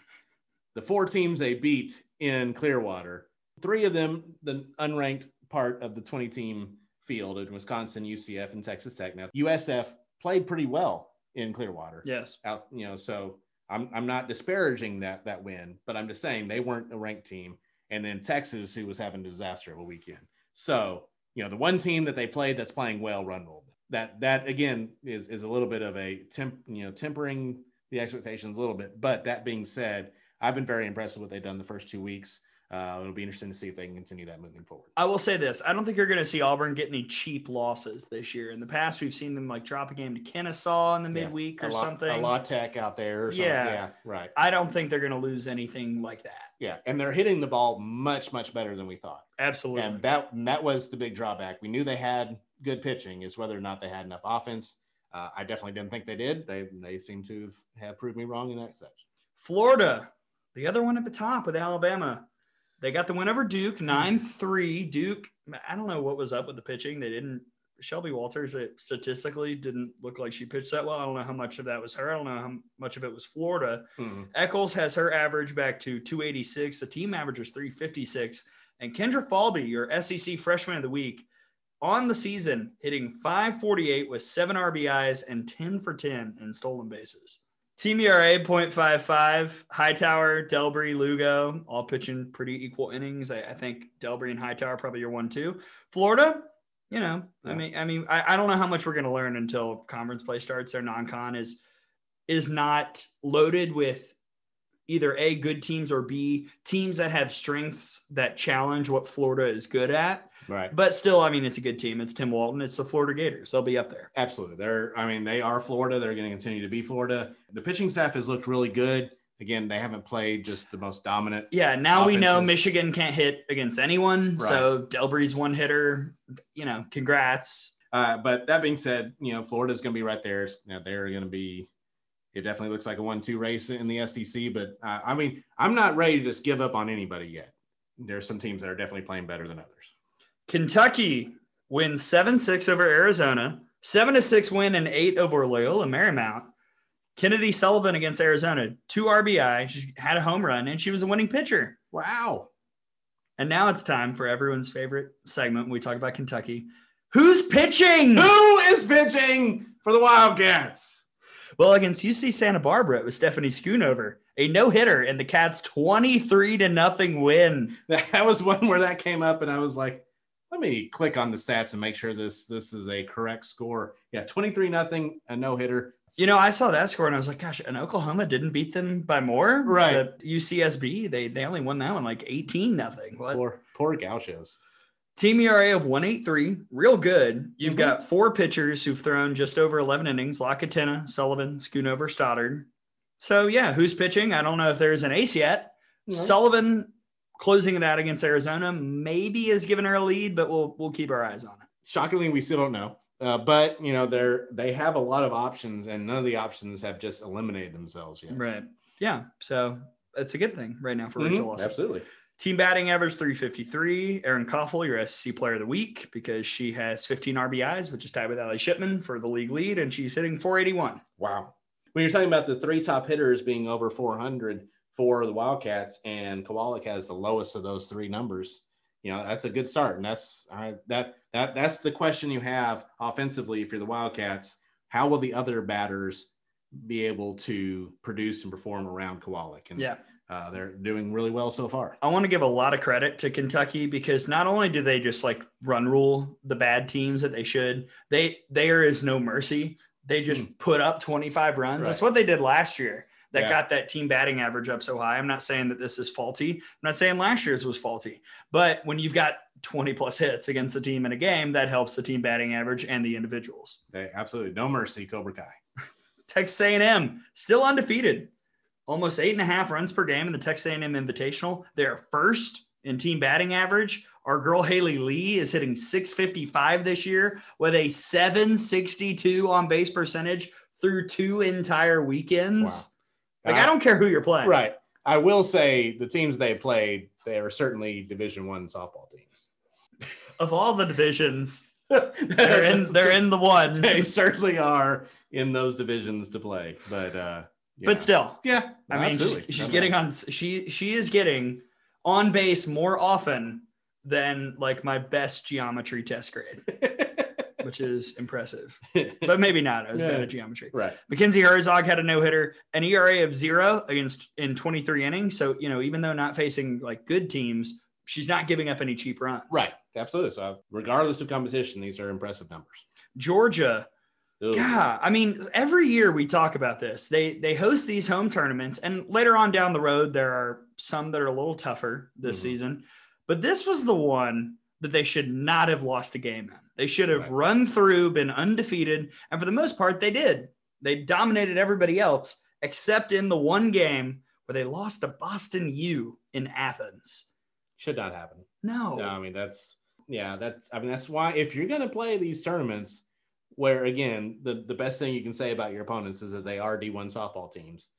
the four teams they beat in Clearwater, three of them the unranked part of the 20 team field in Wisconsin, UCF, and Texas Tech. Now USF played pretty well in Clearwater. Yes. Out, you know, so I'm I'm not disparaging that that win, but I'm just saying they weren't a ranked team. And then Texas, who was having disaster of a weekend. So, you know, the one team that they played that's playing well run rolled that that again is is a little bit of a temp, you know, tempering the expectations a little bit. But that being said, I've been very impressed with what they've done the first two weeks. Uh, it'll be interesting to see if they can continue that moving forward. I will say this: I don't think you're going to see Auburn get any cheap losses this year. In the past, we've seen them like drop a game to Kennesaw in the yeah, midweek or La, something. A La Tech out there. Yeah, yeah, right. I don't think they're going to lose anything like that. Yeah, and they're hitting the ball much, much better than we thought. Absolutely. And that and that was the big drawback. We knew they had good pitching is whether or not they had enough offense. Uh, I definitely didn't think they did. They they seem to have proved me wrong in that section. Florida, the other one at the top with Alabama. They got the win over Duke, 9 3. Duke, I don't know what was up with the pitching. They didn't Shelby Walters, it statistically didn't look like she pitched that well. I don't know how much of that was her. I don't know how much of it was Florida. Mhm. Eccles has her average back to 286. The team average is 356. And Kendra Falby, your SEC freshman of the week, on the season, hitting 548 with seven RBIs and 10 for 10 in stolen bases. Team ERA 0.55. Hightower, Delbrey, Lugo, all pitching pretty equal innings. I, I think Delbrey and Hightower probably your one two. Florida, you know, I mean, I mean, I, I don't know how much we're going to learn until conference play starts. Their non-con is is not loaded with either a good teams or b teams that have strengths that challenge what Florida is good at. Right. But still, I mean, it's a good team. It's Tim Walton. It's the Florida Gators. They'll be up there. Absolutely. They're, I mean, they are Florida. They're going to continue to be Florida. The pitching staff has looked really good. Again, they haven't played just the most dominant. Yeah, now we know Michigan can't hit against anyone. So Delbrey's one hitter. You know, congrats. Uh, but that being said, you know, Florida's going to be right there. You know, they're going to be, it definitely looks like a one two race in the SEC. But uh, I mean, I'm not ready to just give up on anybody yet. There's some teams that are definitely playing better than others. Kentucky wins 7 6 over Arizona, 7 6 win and 8 over Loyola Marymount. Kennedy Sullivan against Arizona, two RBI. She had a home run and she was a winning pitcher. Wow. And now it's time for everyone's favorite segment. when We talk about Kentucky. Who's pitching? Who is pitching for the Wildcats? Well, against UC Santa Barbara, it was Stephanie Schoonover, a no hitter, and the Cats 23 to nothing win. [laughs] That was one where that came up, and I was like, me click on the stats and make sure this this is a correct score. Yeah, 23 nothing, a no hitter. You know, I saw that score and I was like, gosh, and Oklahoma didn't beat them by more. Right. The UCSB, they they only won that one like 18 nothing. What? Poor, poor Gauchos. Team ERA of 183, real good. You've Mhm. got four pitchers who've thrown just over 11 innings Lackatina, Sullivan, Schoonover, Stoddard. So, yeah, who's pitching? I don't know if there's an ace yet. Sullivan closing it out against Arizona maybe has given her a lead, but we'll we'll keep our eyes on it. Shockingly, we still don't know. Uh, but you know, they're they have a lot of options, and none of the options have just eliminated themselves yet. Right. Yeah. So it's a good thing right now for Mhm, Rachel Wilson. Absolutely. Team batting average 353. Erin Coffel, your SC player of the week, because she has 15 RBIs, which is tied with Allie Shipman for the league lead, and she's hitting 481. Wow. When you're talking about the three top hitters being over 400 for the Wildcats, and Kowalik has the lowest of those three numbers, you know that's a good start. And that's I that that that's the question you have offensively if you're the Wildcats. How will the other batters be able to produce and perform around Kowalik? And Yeah. uh, they're doing really well so far. I want to give a lot of credit to Kentucky because not only do they just like run rule the bad teams that they should, they there is no mercy. They just put up 25 runs. That's Hmm. What they did last year. That Yeah. got that team batting average up so high. I'm not saying that this is faulty. I'm not saying last year's was faulty. But when you've got 20 plus hits against the team in a game, that helps the team batting average and the individuals. They absolutely no mercy, Cobra Kai. [laughs] Texas A&M still undefeated, almost eight and a half runs per game in the Texas A&M Invitational. They're first in team batting average. Our girl Haley Lee is hitting 655 this year with a 762 on base percentage through two entire weekends. Like I Uh, don't care who you're playing. Right. I will say the teams they played, they are certainly Division One softball teams. Of all the divisions, [laughs] they're in they're in the one. they certainly are in those divisions to play. But uh yeah. But still, yeah, I mean, she's, absolutely. she's No getting on. She she is getting on base more often than like my best geometry test grade, [laughs] which is impressive. [laughs] But maybe not. I was bad Yeah. at geometry. right. Mackenzie Herzog had a no hitter, an ERA of zero against in 23 innings. So you know, even though not facing like good teams, she's not giving up any cheap runs. Right. Absolutely. So regardless of competition, these are impressive numbers. Georgia Ooh. Yeah, I mean, every year we talk about this. They they host these home tournaments, and later on down the road, there are some that are a little tougher this Mhm. season. But this was the one that they should not have lost a game in. They should have Right. run through, been undefeated, and for the most part, they did. They dominated everybody else except in the one game where they lost to Boston U in Athens. Should not happen. No, No, I mean that's yeah, that's I mean that's why if you're gonna play these tournaments where again the, the best thing you can say about your opponents is that they are D1 softball teams,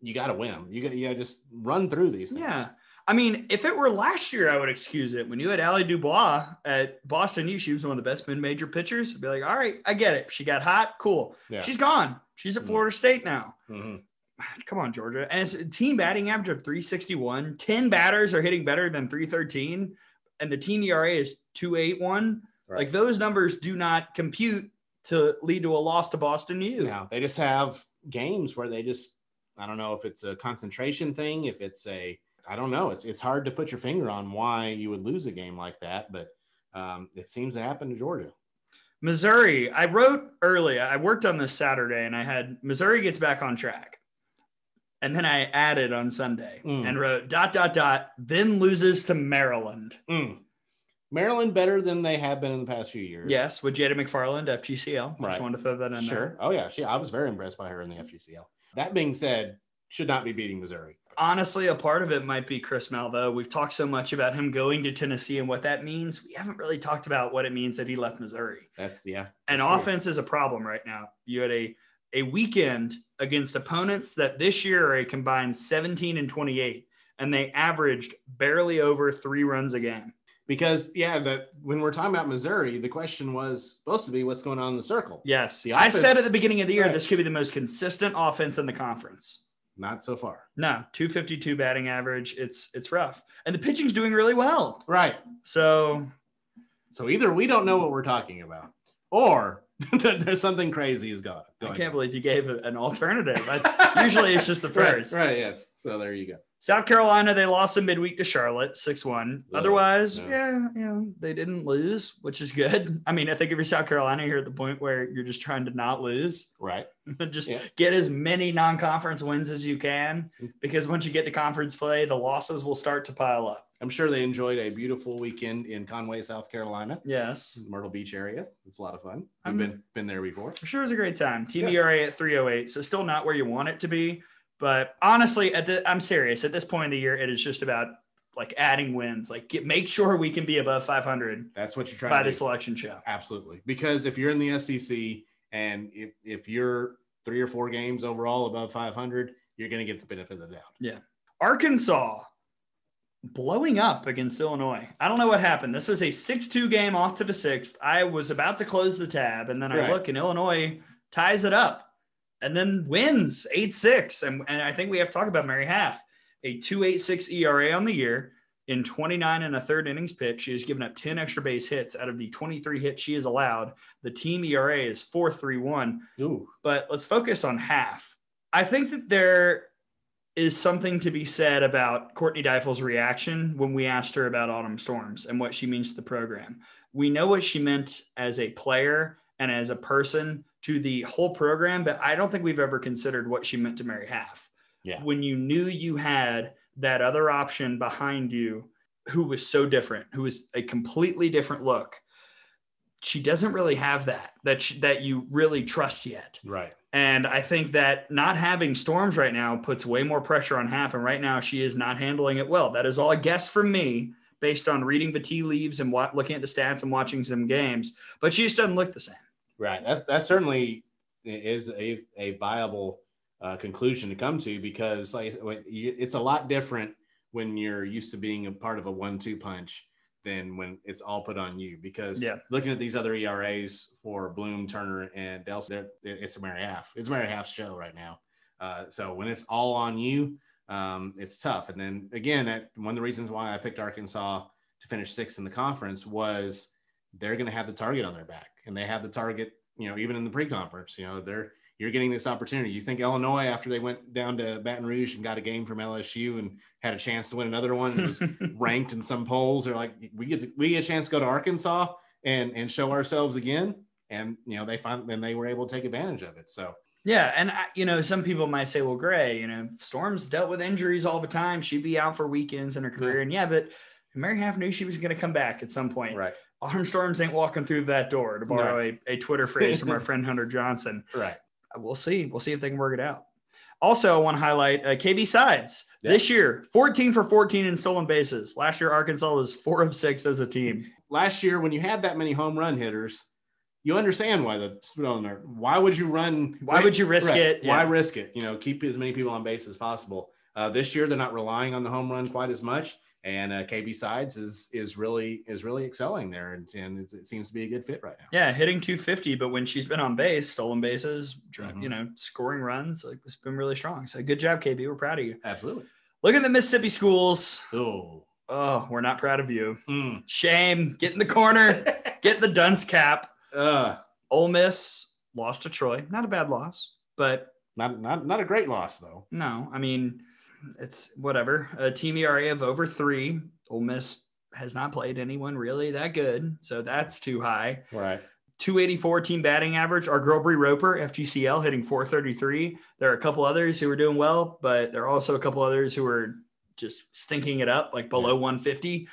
you gotta win. You got you gotta just run through these things. Yeah. I mean, if it were last year, I would excuse it. When you had Allie Dubois at Boston U, she was one of the best mid-major pitchers. I'd be like, all right, I get it. She got hot, cool. Yeah. She's gone. She's at Mhm. Florida State now. Mhm. [sighs] Come on, Georgia. And it's a team batting average of 361. 10 batters are hitting better than 313. And the team ERA is 281. Right. Like those numbers do not compute to lead to a loss to Boston U. Now they just have games where they just I don't know if it's a concentration thing, if it's a I don't know. It's it's hard to put your finger on why you would lose a game like that, but um, it seems to happen to Georgia. Missouri, I wrote early. I worked on this Saturday and I had Missouri gets back on track. And then I added on Sunday Mm. and wrote dot, dot, dot, then loses to Maryland. Mm. Maryland better than they have been in the past few years. Yes, with Jada McFarland, FGCL. Right. Just wanted to throw that in there. Sure. Oh yeah, she I was very impressed by her in the FGCL. That being said, should not be beating Missouri. Honestly, a part of it might be Chris Malvo. We've talked so much about him going to Tennessee and what that means. We haven't really talked about what it means that he left Missouri. That's yeah. And sure. offense is a problem right now. You had a a weekend against opponents that this year are a combined 17 and 28, and they averaged barely over three runs a game. because yeah, that when we're talking about Missouri, the question was supposed to be what's going on in the circle. Yes, The I said at the beginning of the year Right. this could be the most consistent offense in the conference. Not so far. No, 252 batting average. It's it's rough, and the pitching's doing really well. Right. So So either we don't know what we're talking about, or [laughs] there's something crazy is going. I can't on. believe you gave an alternative. I, [laughs] usually it's just the Right, first. Right, Yes. So there you go. South Carolina, they lost in midweek to Charlotte, 6 1. Yeah, Otherwise, yeah. yeah, yeah, they didn't lose, which is good. [laughs] I mean, I think if you're South Carolina, you're at the point where you're just trying to not lose. Right. [laughs] just Yeah. get as many non conference wins as you can because once you get to conference play, the losses will start to pile up. I'm sure they enjoyed a beautiful weekend in Conway, South Carolina, Yes. Myrtle Beach area. It's a lot of fun. I've been been there before. I'm sure it was a great time. Team Yes. At 308, so still not where you want it to be. But honestly, at the I'm serious. At this point in the year, it is just about like adding wins. Like get make sure we can be above 500 That's what you're trying by to the do. selection show. Absolutely. Because if you're in the SEC and if, if you're three or four games overall above 500, you're going to get the benefit of the doubt. Yeah, Arkansas blowing up against Illinois. I don't know what happened. This was a 6-2 game off to the sixth. I was about to close the tab, and then I Right. look and Illinois ties it up and then wins 8-6. And, and I think we have to talk about Mary Haff, a 286 ERA on the year. In 29 and a third innings pitch, she has given up 10 extra base hits out of the 23 hits she has allowed. The team ERA is 4.31 Ooh. but let's focus on Haff. I think that there is something to be said about Courtney Deifel's reaction when we asked her about Autumn Storms and what she means to the program. We know what she meant as a player and as a person to the whole program, but I don't think we've ever considered what she meant to Mary Haff. Yeah. When you knew you had that other option behind you who was so different, who was a completely different look. She doesn't really have that that she, that you really trust yet. Right. And I think that not having Storms right now puts way more pressure on Haff. And right now, she is not handling it well. That is all a guess from me based on reading the tea leaves and wa- looking at the stats and watching some games. But she just doesn't look the same. Right. That, that certainly is a, a viable uh, conclusion to come to because like it's a lot different when you're used to being a part of a one-two punch than when it's all put on you. Because Yeah. looking at these other ERAs for Bloom, Turner, and Delson, it's a Mary Haff. It's Mary Haff's show right now. Uh, so when it's all on you, um, it's tough. And then again, that, one of the reasons why I picked Arkansas to finish sixth in the conference was they're going to have the target on their back, and they have the target. You know, even in the pre-conference, you know, they're you're getting this opportunity. You think Illinois, after they went down to Baton Rouge and got a game from LSU and had a chance to win another one, and was [laughs] ranked in some polls, they're like, we get to, we get a chance to go to Arkansas and and show ourselves again. And you know, they find then they were able to take advantage of it. So Yeah, and I, you know, some people might say, "Well, Gray, you know, Storms dealt with injuries all the time. She'd be out for weekends in her career." And yeah, but Mary Haff knew she was going to come back at some point. right, Autumn Storms ain't walking through that door, to borrow a, a Twitter phrase from our [laughs] friend Hunter Johnson. right, We'll see. We'll see if they can work it out. Also, I want to highlight uh, KB Sides Yeah. this year, 14 for 14 in stolen bases. Last year, Arkansas was four of six as a team. last year when you had that many home run hitters, you understand why the on there. Why would you run? Why would you risk Right. it? Why risk it? You know, keep as many people on base as possible. Uh, this year, they're not relying on the home run quite as much, and uh, KB Sides is is really is really excelling there, and, and it's- it seems to be a good fit right now. Yeah, hitting 250, but when she's been on base, stolen bases, Mhm. you know, scoring runs, like it's been really strong. So good job, KB. We're proud of you. Absolutely. Look at the Mississippi schools. Oh, Oh, we're not proud of you. mm. Shame. Get in the corner. [laughs] Get the dunce cap. uh, Ole Miss lost to Troy. Not a bad loss, but not not not a great loss though. no, I mean, it's whatever. A team ERA of over three. Ole Miss has not played anyone really that good, so that's too high. Right. 284 team batting average. Our Gilbert Roper, FGCL, hitting 433. There are a couple others who are doing well, but there are also a couple others who are just stinking it up, like below 150.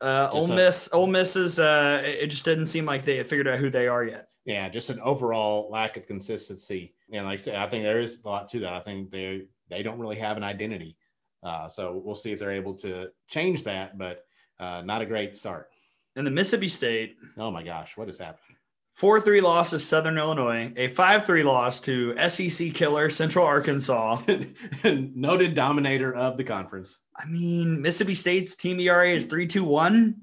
Uh, Just Ole a- Miss, Ole Miss is. Uh, it just didn't seem like they figured out who they are yet. Yeah, just an overall lack of consistency. And like I said, I think there is a lot to that. I think they they don't really have an identity. Uh, so we'll see if they're able to change that, but uh, not a great start. And the Mississippi State, Oh my gosh, what is happening? 4 3 loss to Southern Illinois, a 5 3 loss to SEC killer Central Arkansas. [laughs] Noted dominator of the conference. I mean, Mississippi State's team ERA is 3.21.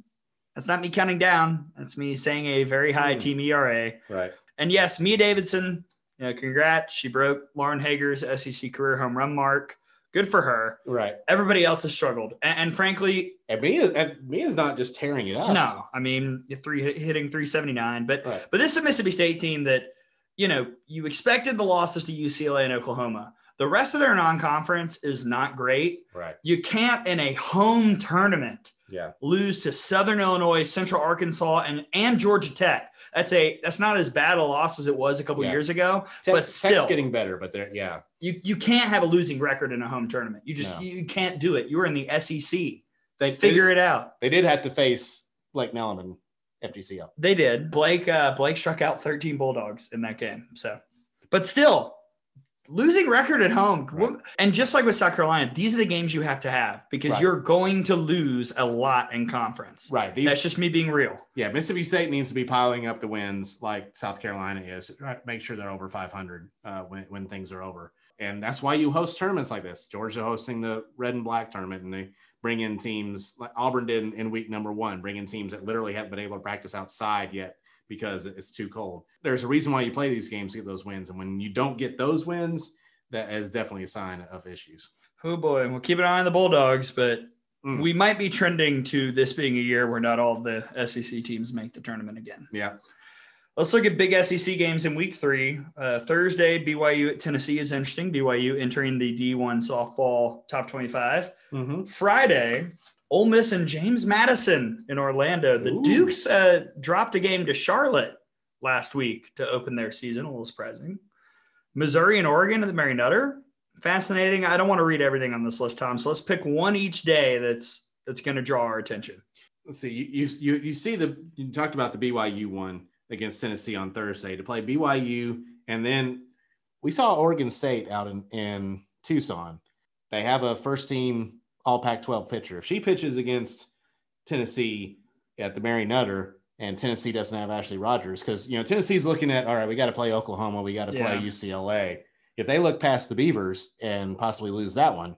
That's not me counting down. That's me saying a very high Hmm. team ERA. Right. And yes, Mia Davidson, you know, congrats. She broke Lauren Haeger's SEC career home run mark. Good for her. Right. Everybody else has struggled. And, and frankly, And Mia, and Mia's not just tearing it up. no, I mean, three hitting 379. But Right. but this is a Mississippi State team that, you know, you expected the losses to UCLA and Oklahoma. The rest of their non-conference is not great. Right. You can't in a home tournament Yeah. lose to Southern Illinois, Central Arkansas, and and Georgia Tech. That's a that's not as bad a loss as it was a couple Yeah. years ago. But still- Tech's getting better, but they're yeah. You you can't have a losing record in a home tournament. You just No. you can't do it. You're in the SEC. They Figure it out. They did have to face Blake Neleman, FGCL. They did. Blake uh, Blake struck out 13 Bulldogs in that game. So, but still, losing record at home. Right. And just like with South Carolina, these are the games you have to have because Right. you're going to lose a lot in conference. Right. These, That's just me being real. yeah, Mississippi State needs to be piling up the wins like South Carolina is. Right, Make sure they're over 500 uh, when, when things are over. And that's why you host tournaments like this. Georgia hosting the red and black tournament, and they bring in teams like Auburn did in, in week number one, bring in teams that literally haven't been able to practice outside yet because it's too cold. There's a reason why you play these games to get those wins. And when you don't get those wins, that is definitely a sign of issues. Oh boy, we'll keep an eye on the Bulldogs, but Mm. we might be trending to this being a year where not all the SEC teams make the tournament again. Yeah. Let's look at big SEC games in week three. Uh, Thursday, BYU at Tennessee is interesting. BYU entering the D1 softball top 25. Mm-hmm. Friday, Ole Miss and James Madison in Orlando. The Ooh. Dukes uh, dropped a game to Charlotte last week to open their season. A little surprising. Missouri and Oregon at the Mary Nutter. Fascinating. I don't want to read everything on this list, Tom. So let's pick one each day that's that's going to draw our attention. let's see you, you you you see the you talked about the BYU one against Tennessee on Thursday to play BYU and then we saw Oregon State out in in Tucson. They have a first team all Pac-12 pitcher. If she pitches against Tennessee at the Mary Nutter and Tennessee doesn't have Ashley Rogers cuz you know Tennessee's looking at all right, we got to play Oklahoma, we got to play UCLA. If they look past the Beavers and possibly lose that one,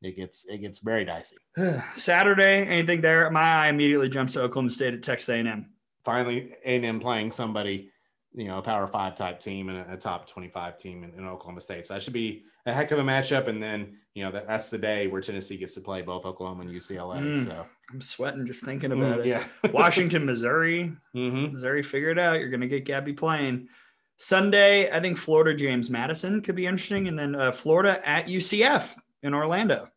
it gets it gets very dicey. [sighs] Saturday, anything there? My eye immediately jumps to Oklahoma State at Texas A&M. finally A&M playing somebody, you know, a power five type team and a, a top 25 team in, in Oklahoma State. So that should be a heck of a matchup. And then, you know, that, that's the day where Tennessee gets to play both Oklahoma and UCLA. Mm. So I'm sweating just thinking about Mm, it. yeah. [laughs] Washington, Missouri. hmm Missouri, figure it out. You're going to get Gabby playing. Sunday, I think Florida James Madison could be interesting. And then uh, Florida at UCF in Orlando.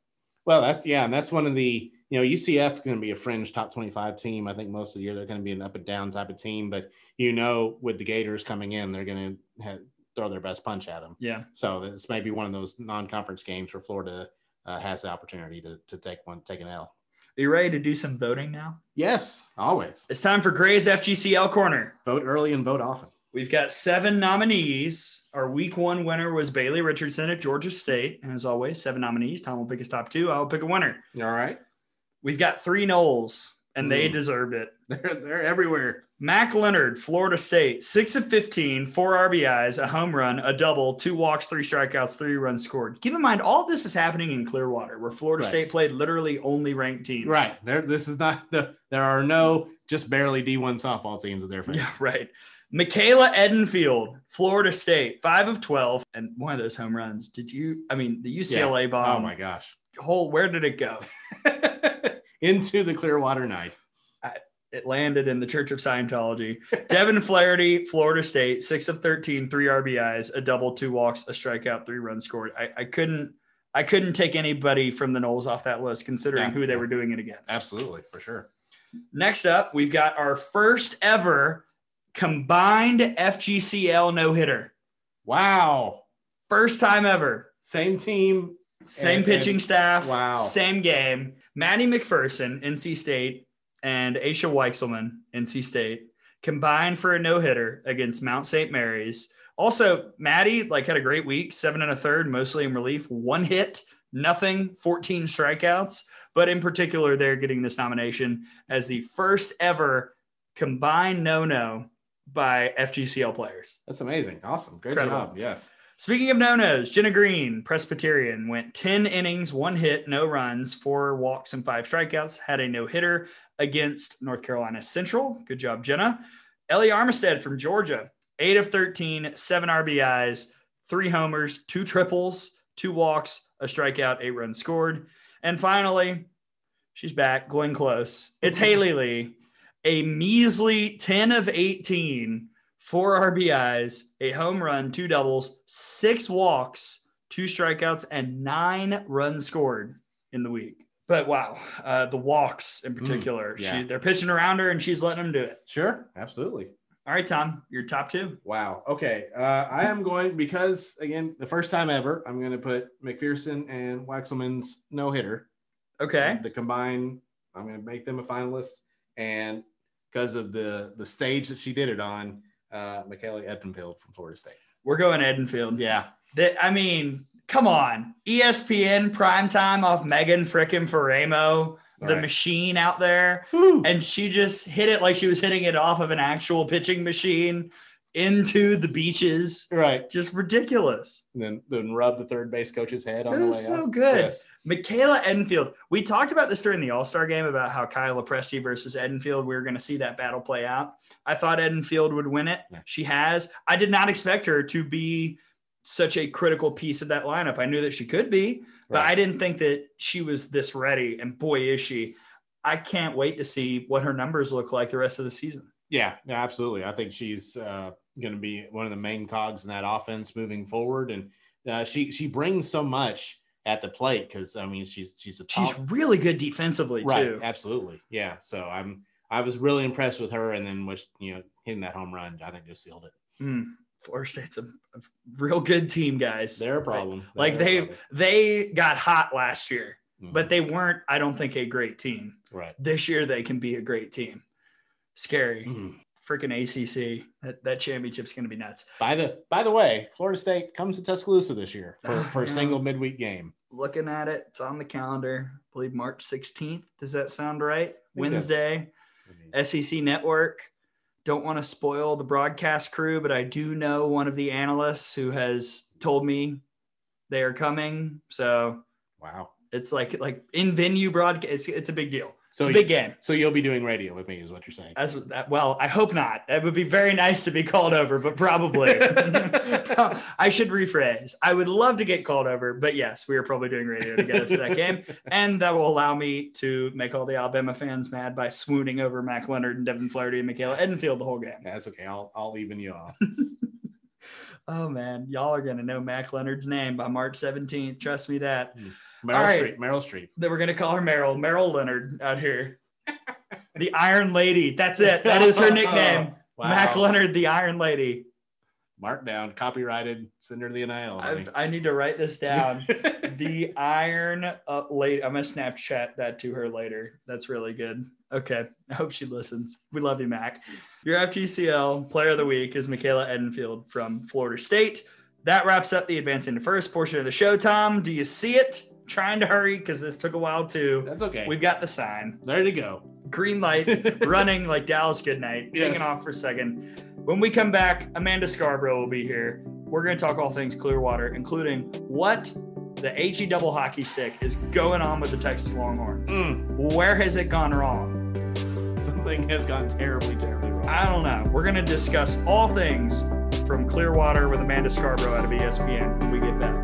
Well, that's, yeah. And that's one of the, you know, UCF going to be a fringe top 25 team. I think most of the year they're going to be an up and down type of team. But, you know, with the Gators coming in, they're going to throw their best punch at them. Yeah. So this may be one of those non-conference games where Florida uh, has the opportunity to, to take one, take an L. Are you ready to do some voting now? Yes, always. It's time for Gray's FGCL Corner. Vote early and vote often. We've got seven nominees. Our week one winner was Bailey Richardson at Georgia State. And as always, seven nominees. Tom will pick his top two. I will pick a winner. All right. We've got three Noles, and they Mm. deserved it. [laughs] They're, they're everywhere. Mac Leonard, Florida State, six of 15, four RBIs, a home run, a double, two walks, three strikeouts, three runs scored. Keep in mind, all this is happening in Clearwater, where Florida Right. State played literally only ranked teams. Right. There, this is not the. There are no just barely D1 softball teams in they're facing. Yeah, [laughs] right. Michaela Edenfield, Florida State, five of 12, and one of those home runs. Did you? I mean, the UCLA bomb. oh my gosh. Whole, where did it go? [laughs] Into the Clearwater night. It landed in the Church of Scientology. [laughs] Devin Flaherty, Florida State, six of 13, three RBIs, a double, two walks, a strikeout, three runs scored. I, I couldn't I couldn't take anybody from the Noles off that list considering Yeah, who they yeah. were doing it against. Absolutely, for sure. Next up, we've got our first ever combined FGCL no hitter. Wow. First time ever. Same team. Same And- pitching and- staff. wow. Same game. Maddie McPherson, NC State, and Aisha Weichselman, NC State, combined for a no hitter against Mount St. Mary's. Also, Maddie like had a great week, seven and a third, mostly in relief, one hit, nothing, 14 strikeouts. But in particular, they're getting this nomination as the first ever combined no-no by FGCL players. That's amazing. Awesome. Great Incredible. job. Yes. Speaking of no-nos, Jenna Green, Presbyterian, went 10 innings, one hit, no runs, four walks, and five strikeouts. Had a no-hitter against North Carolina Central. Good job, Jenna. Ellie Armistead from Georgia, 8 of 13, seven RBIs, three homers, two triples, two walks, a strikeout, eight runs scored. And finally, she's back, Glenn Close. It's [laughs] Haley Lee, a measly 10 of 18, four RBIs, a home run, two doubles, six walks, two strikeouts, and nine runs scored in the week. But wow, uh, the walks in particular, yeah. she, they're pitching around her and she's letting them do it. Sure. Absolutely. All right, Tom, your top two. Wow. Okay. Uh, I am going because again, the first time ever, I'm going to put McPherson and Waxelman's no hitter. Okay. The combined, I'm going to make them a finalist, and because of the the stage that she did it on, uh, Michaela Edenfield from Florida State. We're going Edenfield. Yeah. I mean, come on. ESPN primetime off Megan frickin' Faraimo, the Right. machine out there. and she just hit it like she was hitting it off of an actual pitching machine into the beaches. Right. Just ridiculous. And then then rub the third base coach's head on That the way is so up. good. Yes. Michaela Edenfield. We talked about this during the All Star game about how Kyla Presti versus Edenfield. We were going to see that battle play out. I thought Edenfield would win it. Yeah. She has. I did not expect her to be such a critical piece of that lineup. I knew that she could be, but Right. I didn't think that she was this ready. And boy, is she. I can't wait to see what her numbers look like the rest of the season. Yeah, absolutely. I think she's uh, going to be one of the main cogs in that offense moving forward, and uh, she she brings so much at the plate because I mean she's she's a She's really good defensively right, too. absolutely, yeah. So I'm I was really impressed with her, and then was you know hitting that home run, I think just sealed it. Mm, Florida State's a, a real good team, guys. They're a problem. Like They're a they problem. they got hot last year, Mhm. but they weren't. I don't think a great team. right. This year they can be a great team. Scary, Mhm. freaking ACC. That that championship's gonna be nuts. By the by the way, Florida State comes to Tuscaloosa this year for, for a single midweek game. Looking at it, it's on the calendar. I believe March 16th. Does that sound right? Wednesday. SEC Network. Don't want to spoil the broadcast crew, but I do know one of the analysts who has told me they are coming. So Wow. it's like like in venue broadcast. It's, it's a big deal. It's So a big game. So you'll be doing radio with me, is what you're saying. As well, I hope not. It would be very nice to be called over, but probably [laughs] [laughs] I should rephrase. I would love to get called over, but yes, we are probably doing radio together for that game, [laughs] and that will allow me to make all the Alabama fans mad by swooning over Mac Leonard and Devin Flaherty and Michaela Edenfield the whole game. That's okay. I'll I'll even you off. Oh man, y'all are gonna know Mac Leonard's name by March 17th. Trust me that. Hmm. Meryl right. Streep. Meryl Streep. That we're gonna call her Meryl, Meryl Leonard out here. [laughs] the Iron Lady. That's it. That is her nickname. [laughs] Wow. Mac Leonard, the Iron Lady. Mark down, copyrighted, send her the NIL. I. I need to write this down. [laughs] the Iron uh, Lady. I'm gonna Snapchat that to her later. That's really good. Okay, I hope she listens. We love you, Mac. Your FGCL Player of the Week is Michaela Edenfield from Florida State. That wraps up the advancing to first portion of the show. Tom, do you see it? Trying to hurry because this took a while too. That's okay. We've got the sign. there to go. green light, [laughs] running like Dallas Goodnight, taking Yes. off for a second. When we come back, Amanda Scarborough will be here. We're going to talk all things Clearwater, including what the HE double hockey stick is going on with the Texas Longhorns. Mm, Where has it gone wrong? something has gone terribly, terribly wrong. I don't know. We're going to discuss all things from Clearwater with Amanda Scarborough out of ESPN when we get back.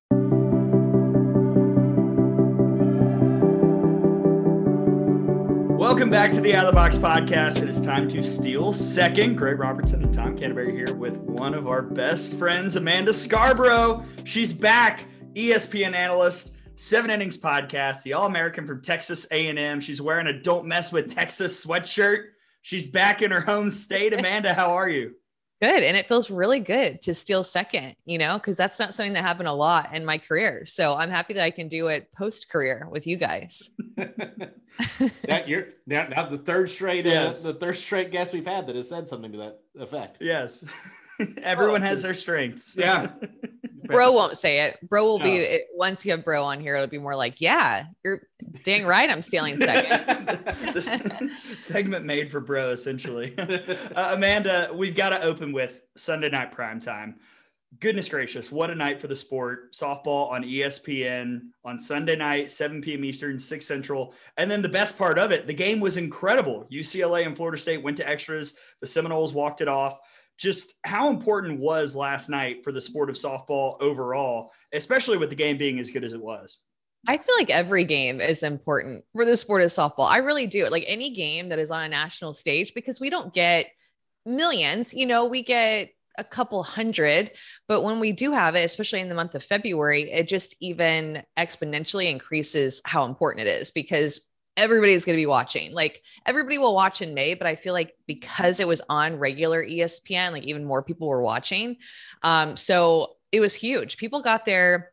Welcome back to the Out of the Box podcast. It is time to steal second. Greg Robertson and Tom Canterbury here with one of our best friends, Amanda Scarborough. She's back, ESPN analyst, Seven Innings podcast, the All American from Texas A&M. She's wearing a "Don't Mess with Texas" sweatshirt. She's back in her home state. Amanda, how are you? Good. And it feels really good to steal second, you know, because that's not something that happened a lot in my career. So I'm happy that I can do it post career with you guys. [laughs] [laughs] that you're now, now the third straight, uh, Yes. the third straight guest we've had that has said something to that effect. Yes. [laughs] Everyone has their strengths. Yeah. [laughs] Bro won't say it. Bro will be, it, once you have bro on here, it'll be more like, yeah, you're dang right. I'm stealing second. segment made for bro, essentially. Uh, Amanda, we've got to open with Sunday night prime time. Goodness gracious, what a night for the sport. Softball on ESPN on Sunday night, 7 p.m. Eastern, 6 Central. And then the best part of it, the game was incredible. UCLA and Florida State went to extras. The Seminoles walked it off. Just how important was last night for the sport of softball overall, especially with the game being as good as it was? I feel like every game is important for the sport of softball. I really do. Like any game that is on a national stage, because we don't get millions, you know, we get a couple hundred, but when we do have it, especially in the month of February, it just even exponentially increases how important it is because everybody's going to be watching. Like everybody will watch in May, but I feel like because it was on regular ESPN, like even more people were watching. Um, so it was huge. People got there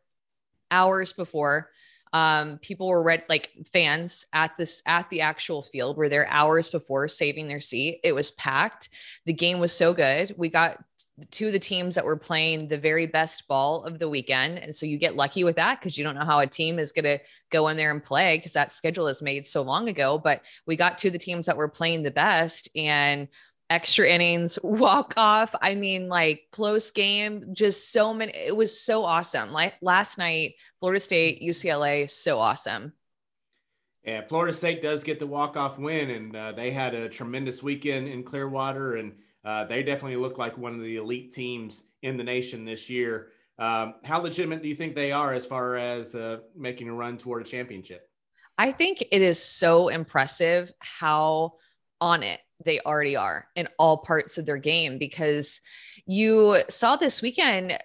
hours before um people were read like fans at this at the actual field were there hours before saving their seat it was packed the game was so good we got two of the teams that were playing the very best ball of the weekend and so you get lucky with that because you don't know how a team is going to go in there and play because that schedule is made so long ago but we got two of the teams that were playing the best and extra innings, [laughs] walk off. I mean, like close game, just so many. It was so awesome. Like last night, Florida State, UCLA, so awesome. Yeah, Florida State does get the walk-off win, and uh, they had a tremendous weekend in Clearwater, and uh, they definitely look like one of the elite teams in the nation this year. Um, how legitimate do you think they are as far as uh, making a run toward a championship? I think it is so impressive how on it they already are in all parts of their game because you saw this weekend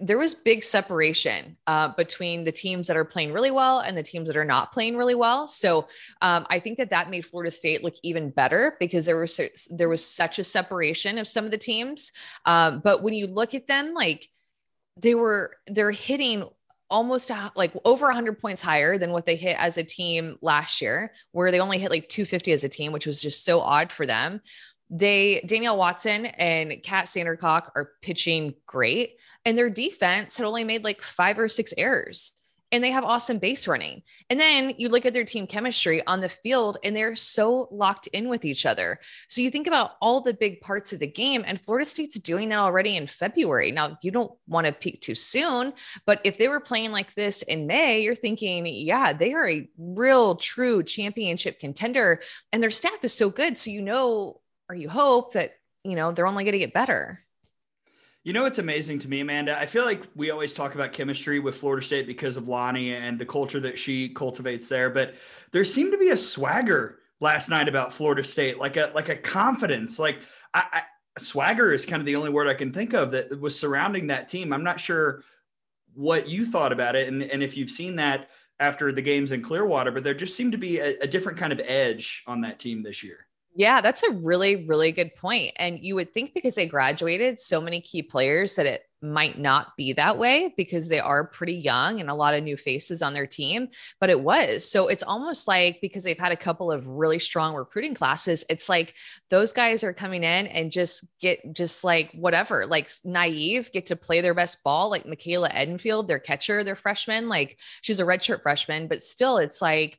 there was big separation uh, between the teams that are playing really well and the teams that are not playing really well. So um, I think that that made Florida State look even better because there was there was such a separation of some of the teams. Um, but when you look at them, like they were they're hitting almost a, like over 100 points higher than what they hit as a team last year, where they only hit like 250 as a team, which was just so odd for them. They Danielle Watson and Kat Sandercock are pitching great, and their defense had only made like five or six errors. And they have awesome base running. And then you look at their team chemistry on the field, and they're so locked in with each other. So you think about all the big parts of the game, and Florida State's doing that already in February. Now, you don't want to peak too soon, but if they were playing like this in May, you're thinking, yeah, they are a real, true championship contender, and their staff is so good. So you know, or you hope that, you know, they're only going to get better. You know, it's amazing to me, Amanda. I feel like we always talk about chemistry with Florida State because of Lonni and the culture that she cultivates there, but there seemed to be a swagger last night about Florida State, like a like a confidence. Like I, I swagger is kind of the only word I can think of that was surrounding that team. I'm not sure what you thought about it and, and if you've seen that after the games in Clearwater, but there just seemed to be a, a different kind of edge on that team this year. Yeah, that's a really, really good point. And you would think because they graduated so many key players that it might not be that way because they are pretty young and a lot of new faces on their team, but it was. So it's almost like because they've had a couple of really strong recruiting classes, it's like those guys are coming in and just get just like whatever, like naive, get to play their best ball, like Michaela Edenfield, their catcher, their freshman. Like she's a redshirt freshman, but still it's like,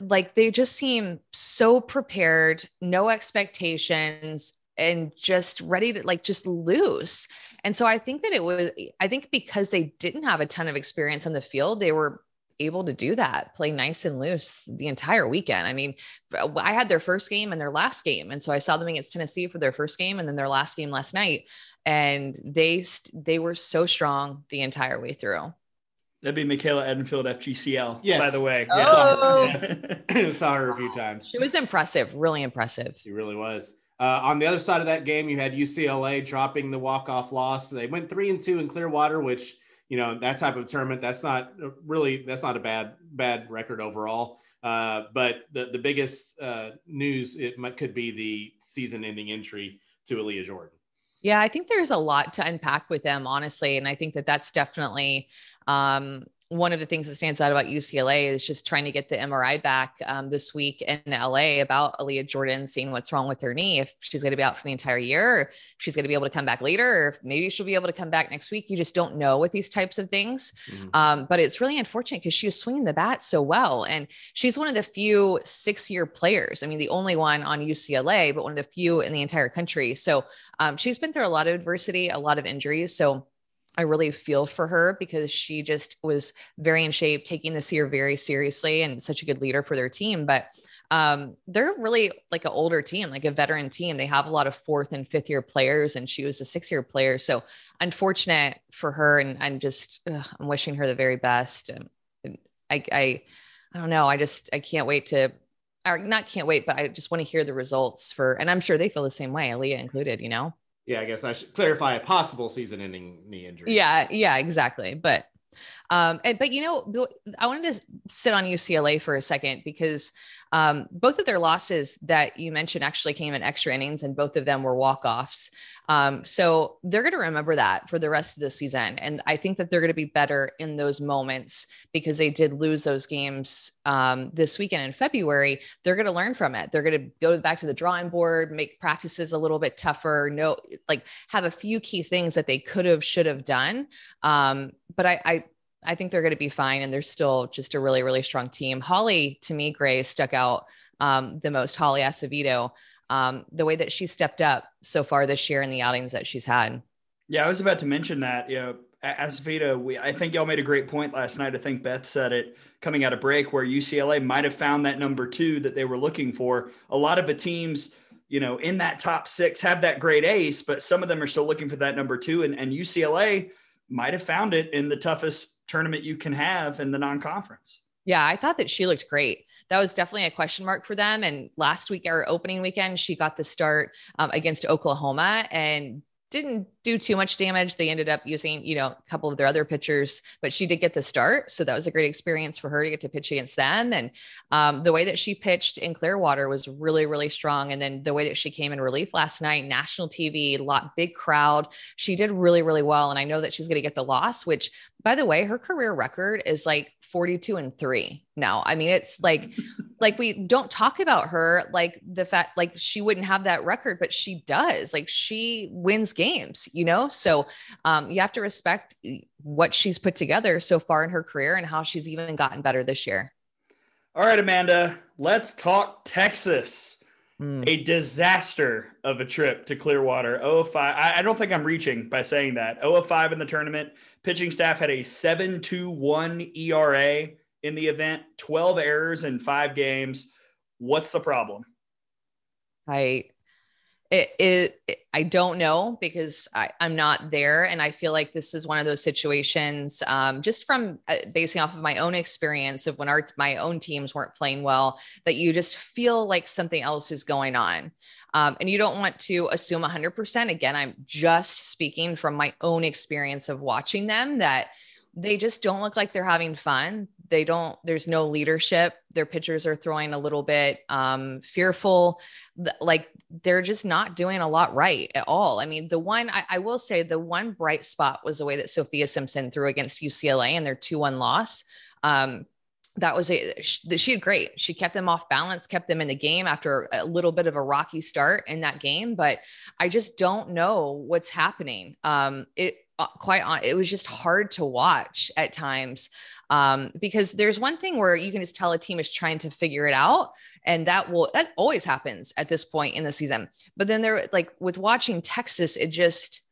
like they just seem so prepared, no expectations, and just ready to like just lose. And so I think that it was, I think because they didn't have a ton of experience on the field, they were able to do that, play nice and loose the entire weekend. I mean, uh, I had their first game and their last game. And so I saw them against Tennessee for their first game and then their last game last night. And they, they were so strong the entire way through. That'd be Michaela Edenfield, FGCL. Yes. By the way. Oh. Yes. [laughs] Saw her a few times. She was impressive, really impressive. She really was. Uh, on the other side of that game, you had UCLA dropping the walk-off loss. They went three and two in Clearwater, which you know that type of tournament. That's not really that's not a bad bad record overall. Uh, but the the biggest uh, news it might, could be the season-ending entry to Aaliyah Jordan. Yeah, I think there's a lot to unpack with them, honestly, and I think that that's definitely um, one of the things that stands out about UCLA is just trying to get the MRI back um, this week in LA about Aaliyah Jordan, seeing what's wrong with her knee, if she's going to be out for the entire year, she's going to be able to come back later, or if maybe she'll be able to come back next week. You just don't know with these types of things. Mm-hmm. Um, but it's really unfortunate because she was swinging the bat so well. And she's one of the few six year players. I mean, the only one on UCLA, but one of the few in the entire country. So um, she's been through a lot of adversity, a lot of injuries. So I really feel for her because she just was very in shape, taking this year very seriously and such a good leader for their team. But um, they're really like an older team, like a veteran team. They have a lot of fourth and fifth year players, and she was a six year player. So unfortunate for her. And I'm just, ugh, I'm wishing her the very best. And I, I, I don't know. I just, I can't wait to, or not can't wait, but I just want to hear the results for, and I'm sure they feel the same way, Aaliyah included, you know? Yeah, I guess I should clarify a possible season-ending knee injury. Yeah, yeah, exactly. But um, and, but you know, I wanted to sit on UCLA for a second because um, both of their losses that you mentioned actually came in extra innings, and both of them were walk offs. Um, so they're going to remember that for the rest of the season. And I think that they're going to be better in those moments because they did lose those games um, this weekend in February. They're going to learn from it. They're going to go back to the drawing board, make practices a little bit tougher, no, like have a few key things that they could have, should have done. Um, but I, I I think they're going to be fine. And they're still just a really, really strong team. Holly, to me, Gray stuck out um, the most. Holly Azevedo, um, the way that she stepped up so far this year in the outings that she's had. Yeah, I was about to mention that. You know, Azevedo, we I think y'all made a great point last night. I think Beth said it coming out of break where UCLA might have found that number two that they were looking for. A lot of the teams you know, in that top six have that great ace, but some of them are still looking for that number two. And, and UCLA might have found it in the toughest tournament you can have in the non-conference. Yeah, I thought that she looked great. That was definitely a question mark for them. And last week, our opening weekend, she got the start um, against Oklahoma and didn't do too much damage. They ended up using, you know, a couple of their other pitchers, but she did get the start. So that was a great experience for her to get to pitch against them. And um, the way that she pitched in Clearwater was really, really strong. And then the way that she came in relief last night, national TV, lot big crowd, she did really, really well. And I know that she's going to get the loss, which by the way, her career record is like 42 and three now. I mean, it's like, [laughs] like we don't talk about her like the fact like she wouldn't have that record, but she does. Like she wins games, you know? So um, you have to respect what she's put together so far in her career and how she's even gotten better this year. All right, Amanda, let's talk Texas. Mm. A disaster of a trip to Clearwater. 05. I, I don't think I'm reaching by saying that. 05 in the tournament. Pitching staff had a 7 2 1 ERA in the event, 12 errors in five games. What's the problem? I it, it, it, I don't know because I, am not there. And I feel like this is one of those situations, um, just from uh, basing off of my own experience of when our, my own teams weren't playing well, that you just feel like something else is going on. Um, and you don't want to assume 100%. Again, I'm just speaking from my own experience of watching them that they just don't look like they're having fun. They don't, there's no leadership. Their pitchers are throwing a little bit um, fearful. Like they're just not doing a lot right at all. I mean, the one, I, I will say, the one bright spot was the way that Sophia Simpson threw against UCLA and their 2 1 loss. Um, that was a she had great. She kept them off balance, kept them in the game after a little bit of a rocky start in that game. But I just don't know what's happening. Um, it quite on it was just hard to watch at times um, because there's one thing where you can just tell a team is trying to figure it out and that will that always happens at this point in the season but then there like with watching texas it just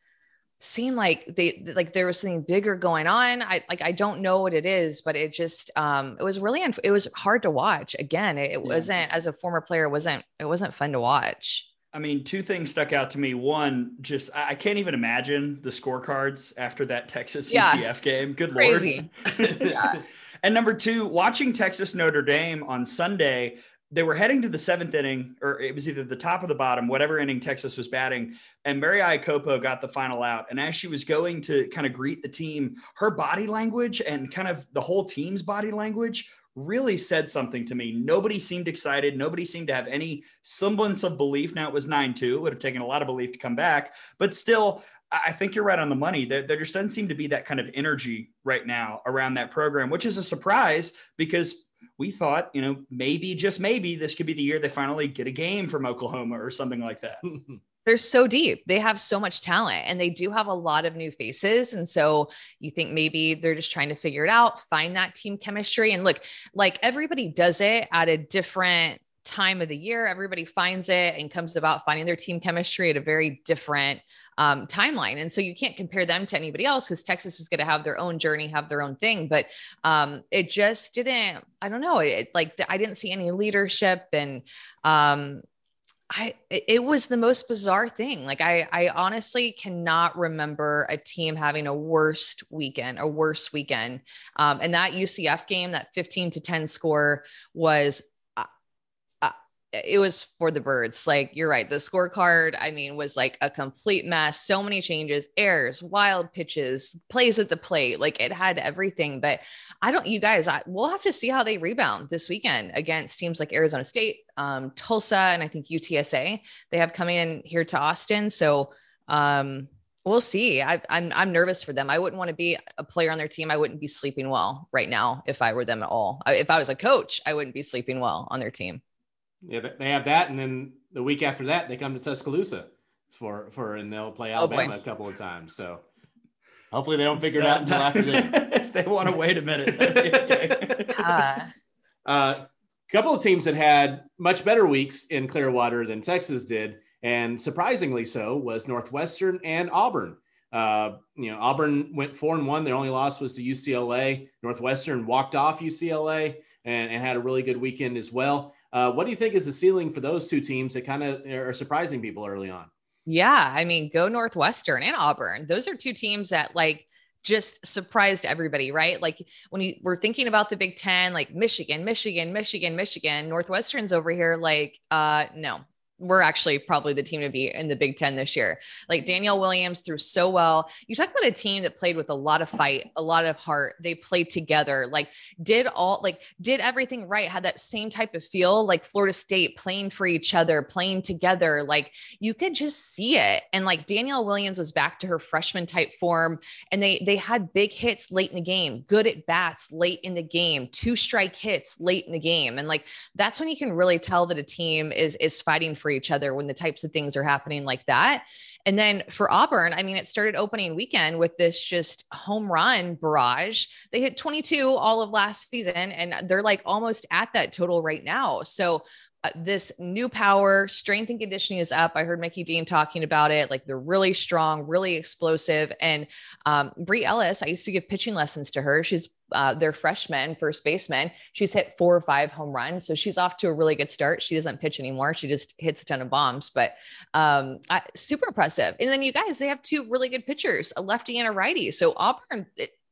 seemed like they like there was something bigger going on. I like I don't know what it is, but it just um it was really it was hard to watch. Again, it, it yeah. wasn't as a former player, it wasn't it wasn't fun to watch. I mean, two things stuck out to me. One, just I can't even imagine the scorecards after that Texas yeah. UCF game. Good Crazy. lord. yeah. [laughs] And number two, watching Texas Notre Dame on Sunday, they were heading to the seventh inning, or it was either the top or the bottom, whatever inning Texas was batting. And Mary Iakopo got the final out. And as she was going to kind of greet the team, her body language and kind of the whole team's body language really said something to me. Nobody seemed excited. Nobody seemed to have any semblance of belief. Now it was 9 2. It would have taken a lot of belief to come back. But still, I think you're right on the money. There, there just doesn't seem to be that kind of energy right now around that program, which is a surprise because we thought, you know, maybe just maybe this could be the year they finally get a game from Oklahoma or something like that. [laughs] They're so deep. They have so much talent and they do have a lot of new faces. And so you think maybe they're just trying to figure it out, find that team chemistry. And look, like everybody does it at a different time of the year. Everybody finds it and comes about finding their team chemistry at a very different um, timeline. And so you can't compare them to anybody else because Texas is going to have their own journey, have their own thing. But um, it just didn't, I don't know, it, like I didn't see any leadership and, um, I it was the most bizarre thing. Like I I honestly cannot remember a team having a worst weekend, a worse weekend. Um, and that UCF game, that 15 to 10 score was it was for the birds. Like you're right. The scorecard, I mean, was like a complete mess. So many changes, errors, wild pitches, plays at the plate. Like it had everything. But I don't, you guys, I, we'll have to see how they rebound this weekend against teams like Arizona State, um, Tulsa, and I think UTSA. They have coming in here to Austin. So um, we'll see. I, I'm I'm nervous for them. I wouldn't want to be a player on their team. I wouldn't be sleeping well right now if I were them at all. If I was a coach, I wouldn't be sleeping well on their team. Yeah, they have that, and then the week after that, they come to Tuscaloosa for for, and they'll play oh, Alabama oh a couple of times. So hopefully they don't figure it out until after [laughs] they they want to wait a minute. [laughs] uh, uh, couple of teams that had much better weeks in Clearwater than Texas did, and surprisingly so was Northwestern and Auburn. Uh, you know, Auburn went four and one. Their only loss was to UCLA. Northwestern walked off UCLA and, and had a really good weekend as well. Uh, what do you think is the ceiling for those two teams that kind of are surprising people early on? Yeah, I mean, go Northwestern and Auburn. Those are two teams that like just surprised everybody, right? Like when you were thinking about the Big Ten, like Michigan, Michigan, Michigan, Michigan, Northwestern's over here, like, uh, no, we're actually probably the team to be in the Big Ten this year. Like mm-hmm. Danielle Williams threw so well. You talk about a team that played with a lot of fight, a lot of heart. They played together, like did all like did everything right, had that same type of feel like Florida State playing for each other, playing together. Like you could just see it. And like Danielle Williams was back to her freshman type form. And they they had big hits late in the game, good at bats late in the game, two strike hits late in the game. And like that's when you can really tell that a team is is fighting for each other when the types of things are happening like that. And then for Auburn, I mean, it started opening weekend with this just home run barrage. They hit 22 all of last season, and they're like almost at that total right now. So this new power, strength and conditioning is up. I heard Mickey Dean talking about it. Like they're really strong, really explosive. And um, Bri Ellis, I used to give pitching lessons to her. She's uh, their freshman first baseman. She's hit four or five home runs, so she's off to a really good start. She doesn't pitch anymore; she just hits a ton of bombs. But um, I, super impressive. And then you guys, they have two really good pitchers, a lefty and a righty. So Auburn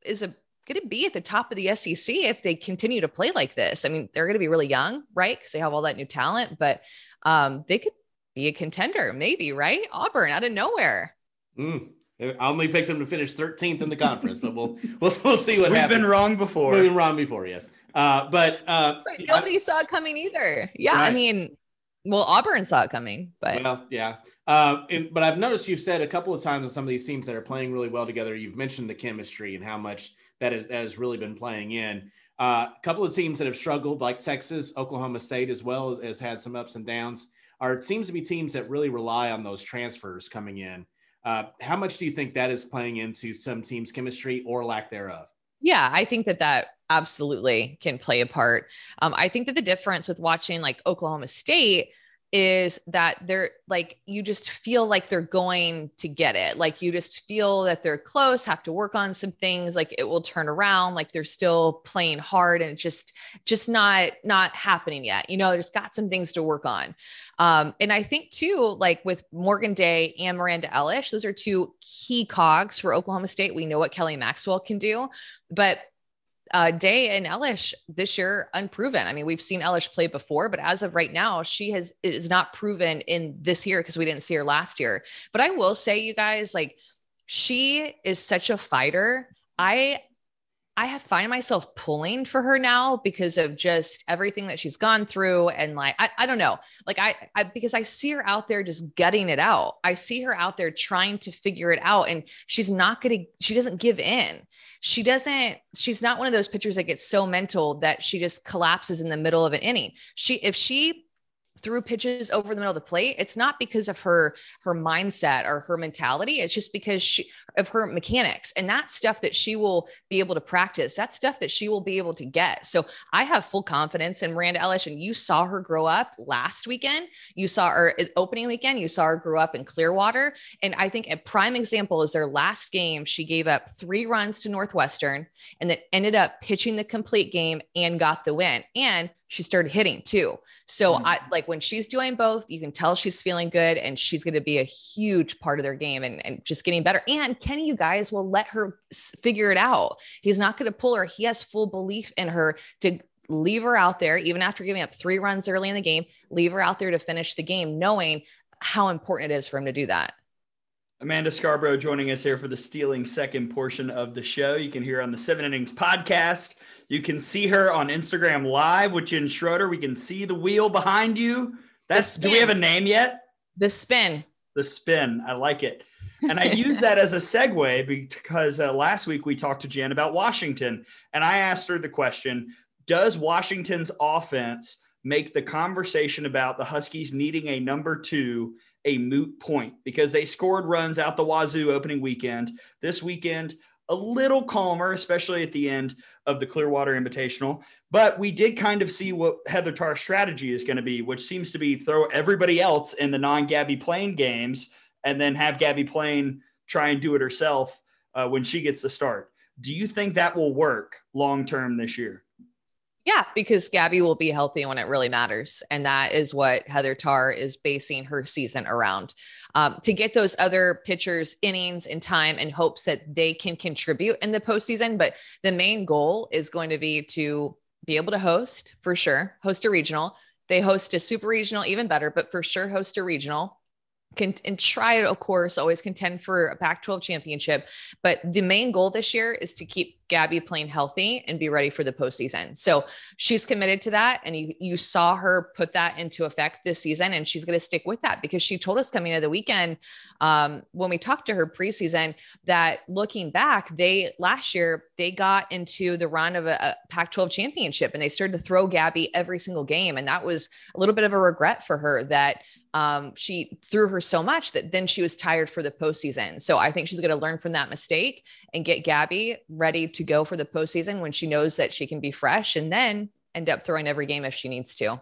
is a going to be at the top of the SEC if they continue to play like this. I mean, they're going to be really young, right? Because they have all that new talent, but um, they could be a contender, maybe, right? Auburn out of nowhere. Mm, I only picked them to finish 13th in the conference, but we'll [laughs] we'll, we'll see what happens. We've happens. been wrong before. We've been wrong before, yes. Uh, but uh, Right, Nobody saw it coming either. Yeah, I mean, well, Auburn saw it coming, but Well, yeah. Uh, and, but I've noticed you've said a couple of times on some of these teams that are playing really well together, you've mentioned the chemistry and how much that, is, that has really been playing in. Uh, a couple of teams that have struggled, like Texas, Oklahoma State, as well, has had some ups and downs, are it seems to be teams that really rely on those transfers coming in. Uh, how much do you think that is playing into some teams' chemistry or lack thereof? yeah, I think that that absolutely can play a part. Um, I think that the difference with watching like Oklahoma State is that they're like you just feel like they're going to get it. Like you just feel that they're close have to work on some things like it will turn around like they're still playing hard and just just not not happening yet. You know there's got some things to work on. Um and i think too like with morgan day and miranda elish those are two key cogs for oklahoma state. We know what kelly maxwell can do but uh, Day and Elish this year unproven. I mean, we've seen Elish play before, but as of right now, she has is not proven in this year because we didn't see her last year. But I will say, you guys, like she is such a fighter. I I have find myself pulling for her now because of just everything that she's gone through. And like, I, I don't know, like I, I, because I see her out there just gutting it out. I see her out there trying to figure it out and she's not going to, she doesn't give in. She doesn't, she's not one of those pitchers that gets so mental that she just collapses in the middle of an inning. She, if she threw pitches over the middle of the plate, it's not because of her her mindset or her mentality. It's just because she of her mechanics and that stuff that she will be able to practice. That stuff that she will be able to get. So I have full confidence in Miranda Elish. And you saw her grow up last weekend. You saw her uh, opening weekend. You saw her grow up in Clearwater. And I think a prime example is their last game. She gave up three runs to Northwestern and then ended up pitching the complete game and got the win. And she started hitting too. So mm. I like when she's doing both, you can tell she's feeling good and she's going to be a huge part of their game and, and just getting better. And Kenny Gajewski will let her figure it out. He's not going to pull her. He has full belief in her to leave her out there, even after giving up three runs early in the game, leave her out there to finish the game, knowing how important it is for him to do that. Amanda Scarborough joining us here for the stealing second portion of the show. You can hear on the Seven Innings podcast. You can see her on Instagram Live with Jen Schroeder. We can see the wheel behind you. That's do we have a name yet? The spin. The spin. I like it. And I [laughs] use that as a segue because uh, last week we talked to Jen about Washington, and I asked her the question Does Washington's offense make the conversation about the Huskies needing a number two a moot point? Because they scored runs out the wazoo opening weekend. This weekend, a little calmer, especially at the end of the Clearwater Invitational. But we did kind of see what Heather Tarr's strategy is going to be, which seems to be throw everybody else in the non Gabby Plain games and then have Gabby Plain try and do it herself uh, when she gets the start. Do you think that will work long term this year? Yeah, because Gabby will be healthy when it really matters. And that is what Heather Tarr is basing her season around. Um, to get those other pitchers innings and time and hopes that they can contribute in the postseason. But the main goal is going to be to be able to host for sure, host a regional. They host a super regional, even better, but for sure host a regional. Can, and try to, of course, always contend for a Pac 12 championship. But the main goal this year is to keep Gabby Plain healthy and be ready for the postseason. So she's committed to that. And you, you saw her put that into effect this season. And she's going to stick with that because she told us coming into the weekend um, when we talked to her preseason that looking back, they last year, they got into the run of a, a Pac 12 championship and they started to throw Gabby every single game. And that was a little bit of a regret for her that um, she threw her so much that then she was tired for the postseason. So I think she's going to learn from that mistake and get Gabby ready to go for the postseason when she knows that she can be fresh and then end up throwing every game if she needs to.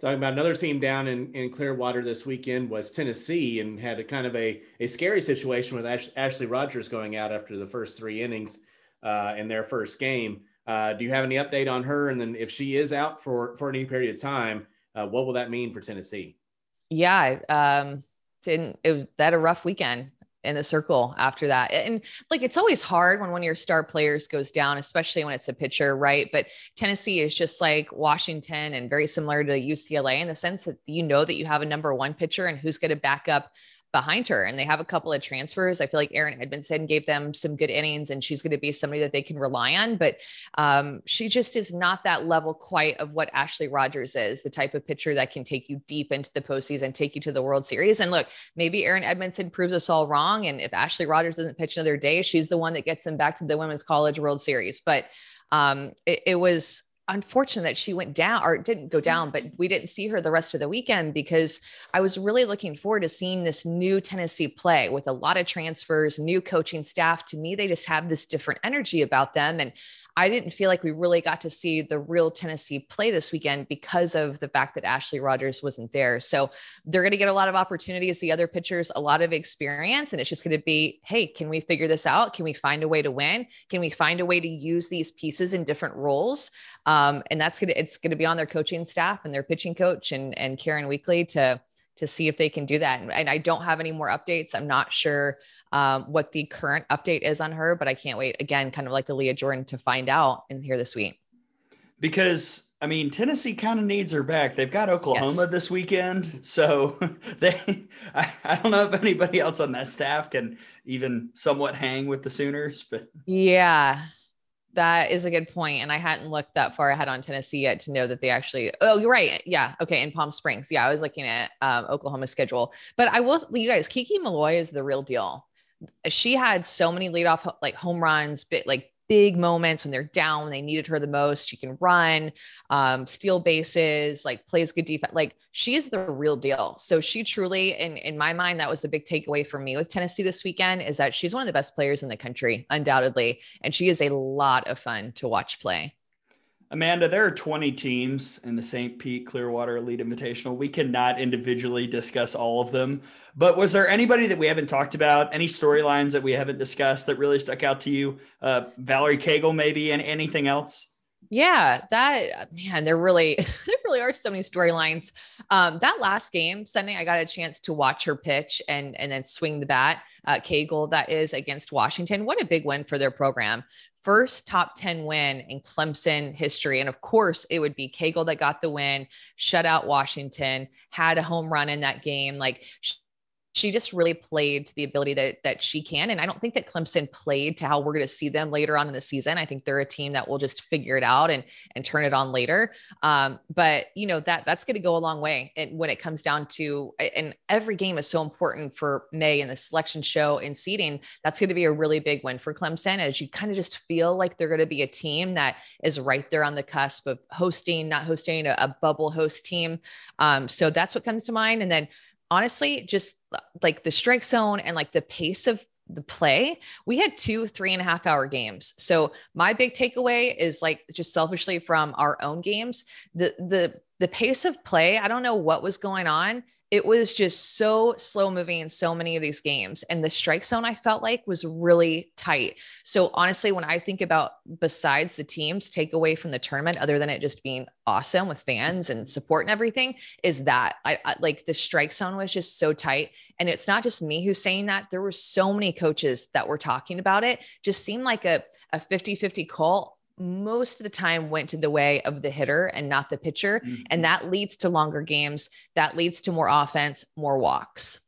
Talking about another team down in, in Clearwater this weekend was Tennessee and had a kind of a, a scary situation with Ash, Ashley Rogers going out after the first three innings uh, in their first game. Uh, do you have any update on her? And then if she is out for, for any period of time, uh, what will that mean for Tennessee? Yeah. Um, didn't, it was that a rough weekend in the circle after that. And like, it's always hard when one of your star players goes down, especially when it's a pitcher, right? But Tennessee is just like Washington and very similar to UCLA in the sense that you know that you have a number one pitcher and who's going to back up behind her. And they have a couple of transfers. I feel like Erin Edmoundson gave them some good innings and she's going to be somebody that they can rely on. But um, she just is not that level quite of what Ashley Rogers is, the type of pitcher that can take you deep into the postseason, take you to the World Series. And look, maybe Erin Edmoundson proves us all wrong. And if Ashley Rogers doesn't pitch another day, she's the one that gets them back to the Women's College World Series. But um, it, it was unfortunate that she went down or didn't go mm-hmm. down, but we didn't see her the rest of the weekend because I was really looking forward to seeing this new Tennessee play with a lot of transfers, new coaching staff. To me, they just have this different energy about them. And I didn't feel like we really got to see the real Tennessee play this weekend because of the fact that Ashley Rogers wasn't there. So they're going to get a lot of opportunities, the other pitchers, a lot of experience. And it's just going to be, hey, can we figure this out? Can we find a way to win? Can we find a way to use these pieces in different roles? Um, and that's going to, it's going to be on their coaching staff and their pitching coach and, and Karen Weekly to, to see if they can do that. And, and I don't have any more updates. I'm not sure um, what the current update is on her, but I can't wait again, kind of like Aaliyah Jordan to find out and hear this week. Because I mean, Tennessee kind of needs her back. They've got Oklahoma yes. this weekend, so [laughs] they. [laughs] I, I don't know if anybody else on that staff can even somewhat hang with the Sooners, but yeah, that is a good point. And I hadn't looked that far ahead on Tennessee yet to know that they actually, oh, you're right. Yeah. Okay. In Palm Springs. Yeah. I was looking at um, Oklahoma schedule, but I will, you guys, Kiki Milloy is the real deal she had so many leadoff like home runs, bit like big moments when they're down, when they needed her the most. She can run, um, steal bases, like plays good defense. Like she is the real deal. So she truly, in in my mind, that was a big takeaway for me with Tennessee this weekend is that she's one of the best players in the country, undoubtedly, and she is a lot of fun to watch play. Amanda, there are 20 teams in the St. Pete Clearwater Elite Invitational. We cannot individually discuss all of them, but was there anybody that we haven't talked about? Any storylines that we haven't discussed that really stuck out to you? Uh, Valerie Cagle, maybe, and anything else? Yeah, that man, there really, [laughs] there really are so many storylines. Um, that last game Sunday, I got a chance to watch her pitch and and then swing the bat. Uh, Cagle, that is against Washington. What a big win for their program first top 10 win in Clemson history. And of course, it would be Cagle that got the win, shut out Washington, had a home run in that game. Like she just really played to the ability that that she can. And I don't think that Clemson played to how we're going to see them later on in the season. I think they're a team that will just figure it out and and turn it on later. Um, but you know that that's going to go a long way. And when it comes down to and every game is so important for May and the selection show and seeding, that's going to be a really big win for Clemson as you kind of just feel like they're going to be a team that is right there on the cusp of hosting, not hosting a, a bubble host team. Um, so that's what comes to mind. And then honestly, just like the strike zone and like the pace of the play, we had two three and a half hour games. So my big takeaway is like just selfishly from our own games, the the the pace of play. I don't know what was going on it was just so slow moving in so many of these games. And the strike zone I felt like was really tight. So honestly, when I think about besides the teams take away from the tournament, other than it just being awesome with fans and support and everything, is that I, I like the strike zone was just so tight. And it's not just me who's saying that. There were so many coaches that were talking about it. Just seemed like a, a 50-50 call most of the time went to the way of the hitter and not the pitcher. Mm-hmm. And that leads to longer games. That leads to more offense, more walks.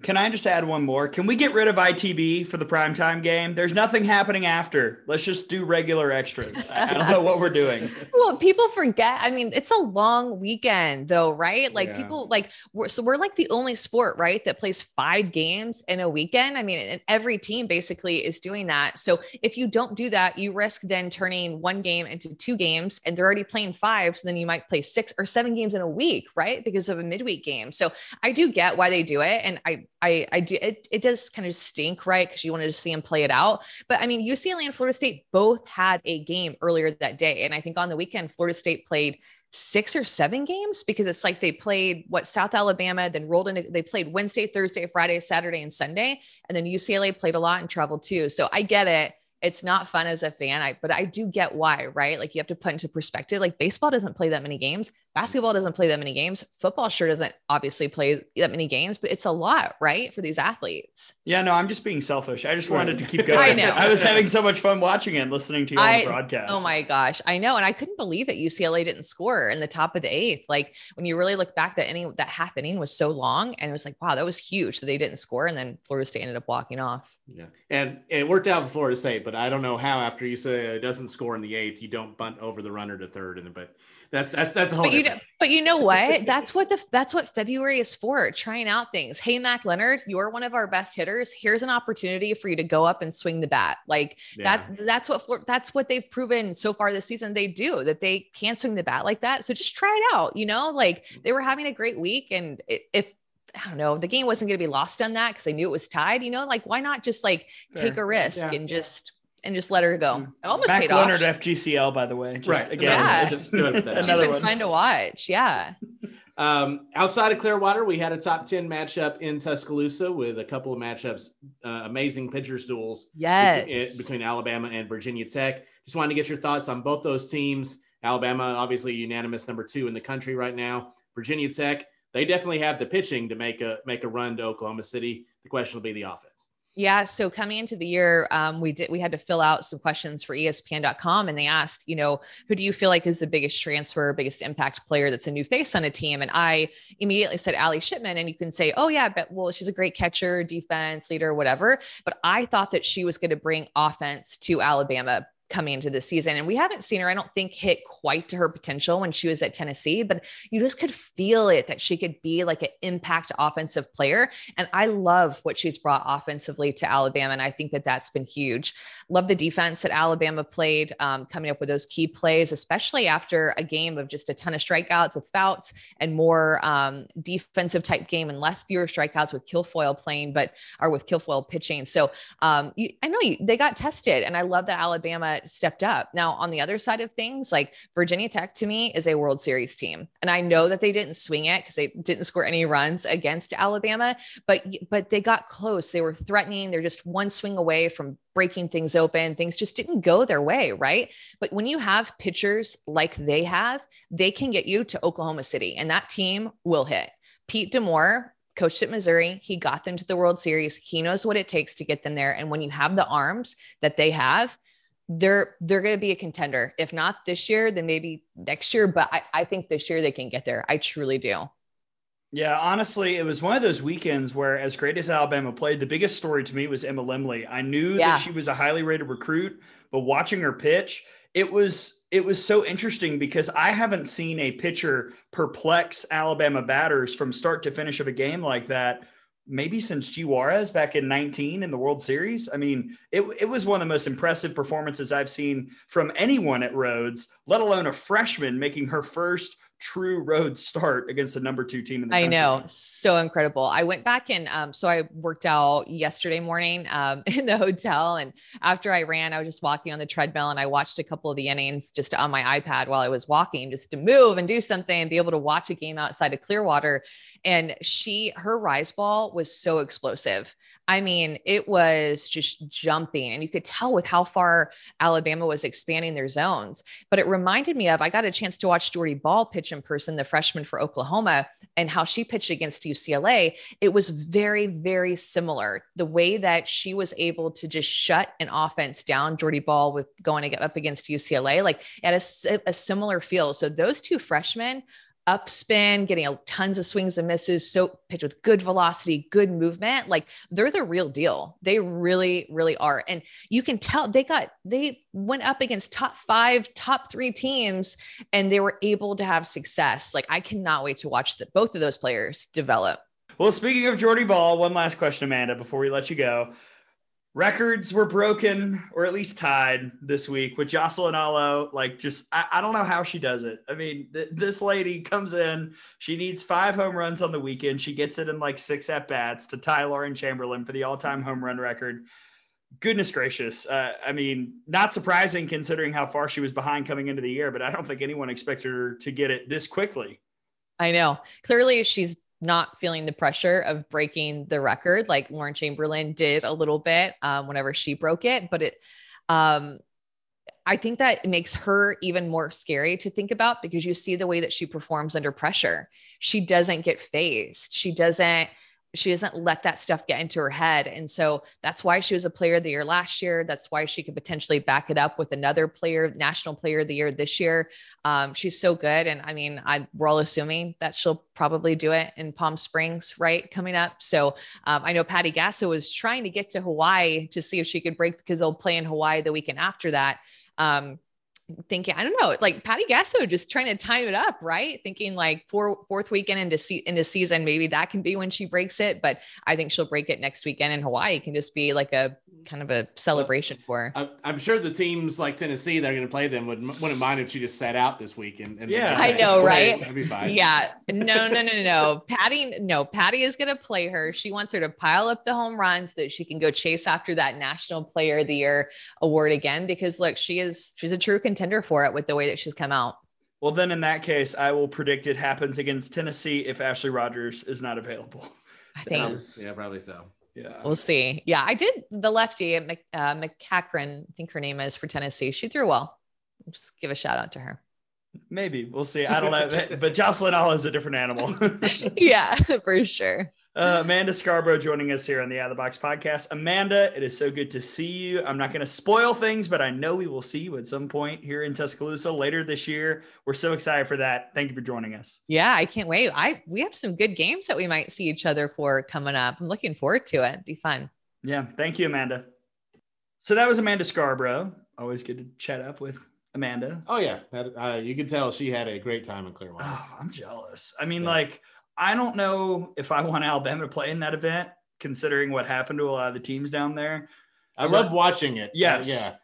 Can I just add one more? Can we get rid of ITB for the primetime game? There's nothing happening after. Let's just do regular extras. I don't know what we're doing. [laughs] Well, people forget. I mean, it's a long weekend though, right? Like yeah. people like we're so we're like the only sport, right, that plays five games in a weekend. I mean, and every team basically is doing that. So if you don't do that, you risk then turning one game into two games and they're already playing five. So then you might play six or seven games in a week, right? Because of a midweek game. So I do get why they do it. And I I, I do, it, it does kind of stink, right? Because you wanted to see him play it out. But I mean, UCLA and Florida State both had a game earlier that day. And I think on the weekend, Florida State played six or seven games because it's like they played what South Alabama, then rolled into, they played Wednesday, Thursday, Friday, Saturday, and Sunday. And then UCLA played a lot and traveled too. So I get it it's not fun as a fan. I, but I do get why, right? Like you have to put into perspective. Like baseball doesn't play that many games. Basketball doesn't play that many games. Football sure doesn't obviously play that many games, but it's a lot, right? For these athletes. Yeah, no, I'm just being selfish. I just wanted to keep going. [laughs] I know. I was having so much fun watching it and listening to you on the broadcast. Oh my gosh. I know. And I couldn't believe that UCLA didn't score in the top of the eighth. Like when you really look back, that inning, that half inning was so long. And it was like, wow, that was huge. So they didn't score. And then Florida State ended up walking off. Yeah. And, and it worked out for Florida State, but I don't know how after you say it doesn't score in the eighth, you don't bunt over the runner to third. And but that, that's that's a whole. But you know, but you know [laughs] what? that's what the that's what February is for. Trying out things. Hey, Mack Leonard, you're one of our best hitters. Here's an opportunity for you to go up and swing the bat. Like yeah. that. That's what that's what they've proven so far this season. They do that. They can swing the bat like that. So just try it out. You know, like they were having a great week, and if I don't know, the game wasn't going to be lost on that because they knew it was tied. You know, like why not just like Fair. take a risk yeah. and just and just let her go. Mm. I almost Mack paid Leonard off. FGCL, by the way. Just, right. Again, yeah. it's good. Another one. fun to watch. Yeah. [laughs] Um, outside of Clearwater, we had a top 10 matchup in Tuscaloosa with a couple of matchups, uh, amazing pitchers duels yes. between, eh, between Alabama and Virginia Tech. Just wanted to get your thoughts on both those teams. Alabama, obviously unanimous number two in the country right now. Virginia Tech, they definitely have the pitching to make a make a run to Oklahoma City. The question will be the offense. Yeah. So coming into the year, um, we did we had to fill out some questions for ESPN.com, and they asked, you know, who do you feel like is the biggest transfer, biggest impact player that's a new face on a team? And I immediately said Allie Shipman, and you can say, oh yeah, but well, she's a great catcher, defense leader, whatever. But I thought that she was going to bring offense to Alabama coming into the season. And we haven't seen her, I don't think, hit quite to her potential when she was at Tennessee, but you just could feel it that she could be like an impact offensive player. And I love what she's brought offensively to Alabama. And I think that that's been huge. Love the defense that Alabama played, um, coming up with those key plays, especially after a game of just a ton of strikeouts with Fouts and more um, defensive type game and less fewer strikeouts with Kilfoyle playing, but are with Kilfoyle pitching. So um, you, I know you, they got tested, and I love that Alabama stepped up. Now, on the other side of things, like Virginia Tech to me is a World Series team. And I know that they didn't swing it because they didn't score any runs against Alabama, but but they got close. They were threatening. They're just one swing away from breaking things open. Things just didn't go their way, right? But when you have pitchers like they have, they can get you to Oklahoma City and that team will hit. Pete D'Amour coached at Missouri. He got them to the World Series. He knows what it takes to get them there. And when you have the arms that they have, they're they're going to be a contender. If not this year, then maybe next year. But I, I think this year they can get there. I truly do. Yeah, honestly, it was one of those weekends where, as great as Alabama played, the biggest story to me was Emma Lemley. I knew yeah. that she was a highly rated recruit, but watching her pitch, it was it was so interesting because I haven't seen a pitcher perplex Alabama batters from start to finish of a game like that maybe since G Juarez back in 19 in the World Series. I mean, it, it was one of the most impressive performances I've seen from anyone at Rhoads, let alone a freshman making her first true road start against the number two team in the I country. know. So incredible. I went back and um, so I worked out yesterday morning um, [laughs] in the hotel. And after I ran, I was just walking on the treadmill and I watched a couple of the innings just on my iPad while I was walking, just to move and do something and be able to watch a game outside of Clearwater. And she, her rise ball was so explosive. I mean, it was just jumping, and you could tell with how far Alabama was expanding their zones. But it reminded me of I got a chance to watch Jordy Bahl pitch in person, the freshman for Oklahoma, and how she pitched against UCLA. It was very, very similar. The way that she was able to just shut an offense down, Jordy Bahl with going up against UCLA, like at a, a similar feel. So those two freshmen upspin, getting a, tons of swings and misses, so pitch with good velocity, good movement. Like they're the real deal. They really, really are. And you can tell they got, they went up against top five, top three teams, and they were able to have success. Like I cannot wait to watch the, both of those players develop. Well, speaking of Jordy Bahl, one last question, Amanda, before we let you go records were broken or at least tied this week with Jocelyn Alo. Like, just I, I don't know how she does it. I mean, th- this lady comes in, she needs five home runs on the weekend. She gets it in like six at bats to tie Lauren Chamberlain for the all time home run record. Goodness gracious. Uh, I mean, not surprising considering how far she was behind coming into the year, but I don't think anyone expected her to get it this quickly. I know. Clearly, she's not feeling the pressure of breaking the record like Lauren Chamberlain did a little bit um, whenever she broke it. But it, Um, I think that makes her even more scary to think about because you see the way that she performs under pressure. She doesn't get phased. She doesn't she doesn't let that stuff get into her head. And so that's why she was a player of the year last year. That's why she could potentially back it up with another player, national player of the year this year. Um, she's so good. And I mean, I, we're all assuming that she'll probably do it in Palm Springs, right? Coming up. So um, I know Patty Gasso was trying to get to Hawaii to see if she could break because they'll play in Hawaii the weekend after that. Um, thinking, I don't know, like Patty Gasso just trying to time it up, right? Thinking like four, fourth weekend into, se- into season, maybe that can be when she breaks it. But I think she'll break it next weekend in Hawaii. It can just be like a kind of a celebration for her. I'm sure the teams like Tennessee that are going to play them would, wouldn't mind if she just sat out this week. And, and yeah, I know, right? That'd be fine. Yeah. No, no, no, no. Patty, no, Patty is going to play her. She wants her to pile up the home runs so that she can go chase after that National Player of the Year award again. Because look, she is, she's a true contender for it with the way that she's come out. Well, then in that case, I will predict it happens against Tennessee if Ashley Rogers is not available. I think. Yeah, probably so. Yeah. We'll see. Yeah, I did the lefty uh, McCachron, I think her name is for Tennessee. She threw well. Just give a shout out to her. Maybe we'll see. I don't know, but Jocelyn Alo is a different animal. [laughs] yeah, [laughs] for sure. Uh, Amanda Scarborough joining us here on the Out of the Box podcast. Amanda, it is so good to see you. I'm not going to spoil things, but I know we will see you at some point here in Tuscaloosa later this year. We're so excited for that. Thank you for joining us. Yeah, I can't wait. I we have some good games that we might see each other for coming up. I'm looking forward to it. It'd be fun. Yeah, thank you, Amanda. So that was Amanda Scarborough. Always good to chat up with Amanda. Oh yeah, that, uh, you can tell she had a great time in Clearwater. Oh, I'm jealous. I mean, yeah. like I don't know if I want Alabama to play in that event, considering what happened to a lot of the teams down there. I, I love watching it. Yes. Yeah.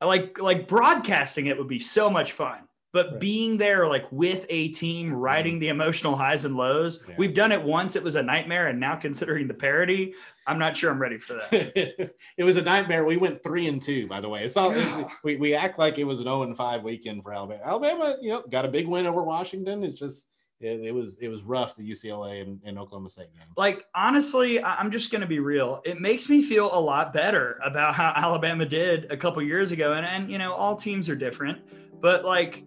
I like like broadcasting it would be so much fun. But right. being there like with a team riding mm-hmm. the emotional highs and lows, yeah. we've done it once. It was a nightmare. And now considering the parody, I'm not sure I'm ready for that. [laughs] it was a nightmare. We went three and two, by the way. It's all [gasps] we, we act like it was an 0 and 5 weekend for Alabama. Alabama, you know, got a big win over Washington. It's just it, it, was it was rough the UCLA and, and Oklahoma State game. Like honestly, I'm just going to be real. It makes me feel a lot better about how [laughs] Alabama did a couple years ago, and and you know all teams are different, but like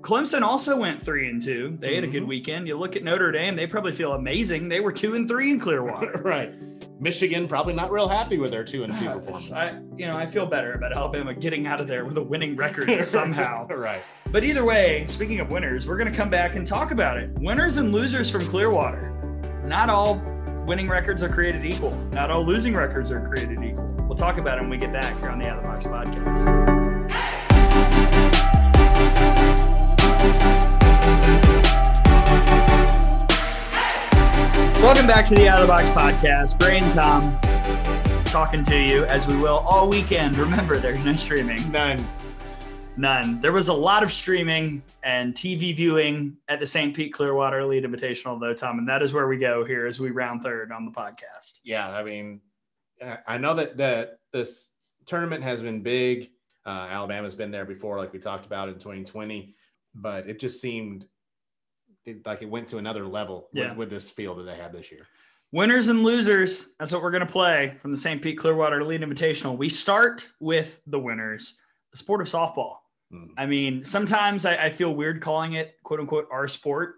Clemson also went three and two. They had a good mm-hmm. weekend. You look at Notre Dame; they probably feel amazing. They were two and three in Clearwater. [laughs] right. Michigan probably not real happy with their two and two [sighs] performance. I, you know, I feel better about Alabama getting out of there with a winning record [laughs] somehow. right. But either way, speaking of winners, we're going to come back and talk about it. Winners and losers from Clearwater. Not all winning records are created equal. Not all losing records are created equal. We'll talk about it when we get back here on the Out of the Box podcast. Welcome back to the Out of the Box podcast. Brain Tom talking to you as we will all weekend. Remember, there's no streaming. None. None. There was a lot of streaming and TV viewing at the St. Pete Clearwater Elite Invitational, though, Tom, and that is where we go here as we round third on the podcast. Yeah, I mean, I know that that this tournament has been big. Uh, Alabama's been there before, like we talked about in 2020 but it just seemed it, like it went to another level yeah. with, with, this field that they have this year. Winners and losers. That's what we're going to play from the St. Pete Clearwater Elite Invitational. We start with the winners, the sport of softball. Mm. I mean, sometimes I, I, feel weird calling it quote unquote our sport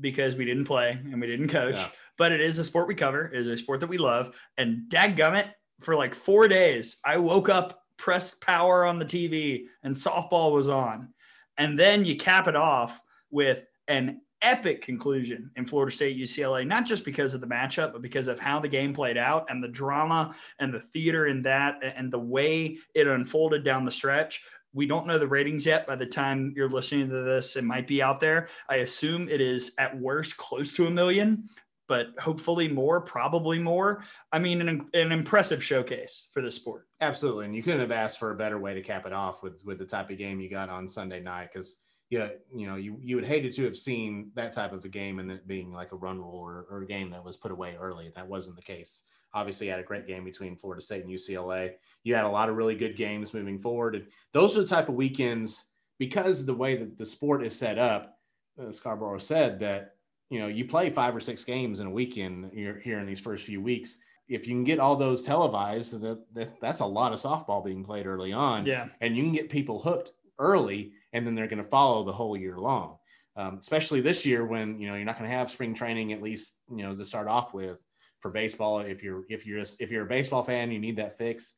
because we didn't play and we didn't coach, yeah. but it is a sport we cover, it is a sport that we love. And dadgummit, for like four days, I woke up, pressed power on the TV, and softball was on. And then you cap it off with an epic conclusion in Florida State UCLA, not just because of the matchup, but because of how the game played out and the drama and the theater in that and the way it unfolded down the stretch. We don't know the ratings yet. By the time you're listening to this, it might be out there. I assume it is at worst close to a million, but hopefully more, probably more. I mean, an, an impressive showcase for the sport. Absolutely, and you couldn't have asked for a better way to cap it off with with the type of game you got on Sunday night because yeah, you know, you you would hated to have seen that type of a game and it being like a run rule or, or a game that was put away early. That wasn't the case. Obviously, had a great game between Florida State and UCLA. You had a lot of really good games moving forward, and those are the type of weekends because of the way that the sport is set up. Uh, Scarborough said that you know, you play five or six games in a weekend here, here in these first few weeks. if you can get all those televised, that, that that's a lot of softball being played early on. Yeah. and you can get people hooked early, and then they're going to follow the whole year long. Um, especially this year when you know you're not going to have spring training at least you know to start off with for baseball. If you're if you're just, if you're a baseball fan, you need that fix.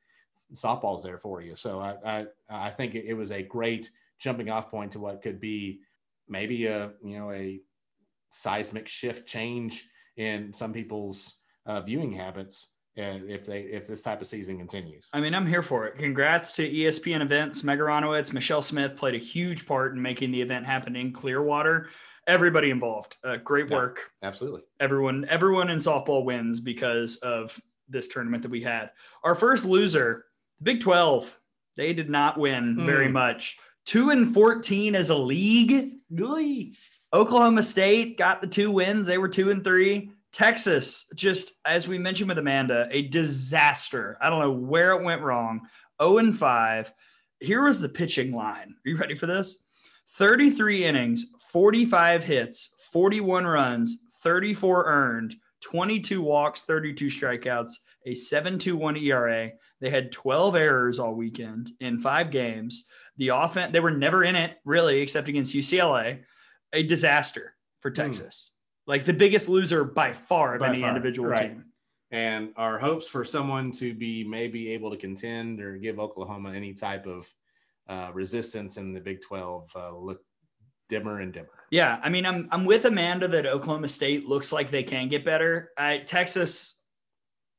Softball's there for you. So I I, I think it, it was a great jumping off point to what could be maybe a you know a seismic shift change in some people's uh, viewing habits uh, if they if this type of season continues. I mean, I'm here for it. Congrats to ESPN events. Meg Aronowitz, Michelle Smith played a huge part in making the event happen in Clearwater. Everybody involved. Uh, great Yeah. work. Absolutely. Everyone, everyone in softball wins because of this tournament that we had. Our first loser, the Big 12. They did not win very Hmm. much. Two and 14 as a league. Glee. Oklahoma State got the two wins. They were two and three. Texas, just as we mentioned with Amanda, a disaster. I don't know where it went wrong. 0 and 5. Here was the pitching line. Are you ready for this? 33 innings, 45 hits, 41 runs, 34 earned, 22 walks, 32 strikeouts, a 7.21 ERA. They had 12 errors all weekend in five games. The offense, they were never in it really, except against UCLA. A disaster for Texas. Like the biggest loser by far of Hmm. By any far, individual right. team. And our hopes for someone to be maybe able to contend or give Oklahoma any type of uh, resistance in the Big 12 uh, look dimmer and dimmer. Yeah, I mean, I'm I'm with Amanda that Oklahoma State looks like they can get better. I Texas,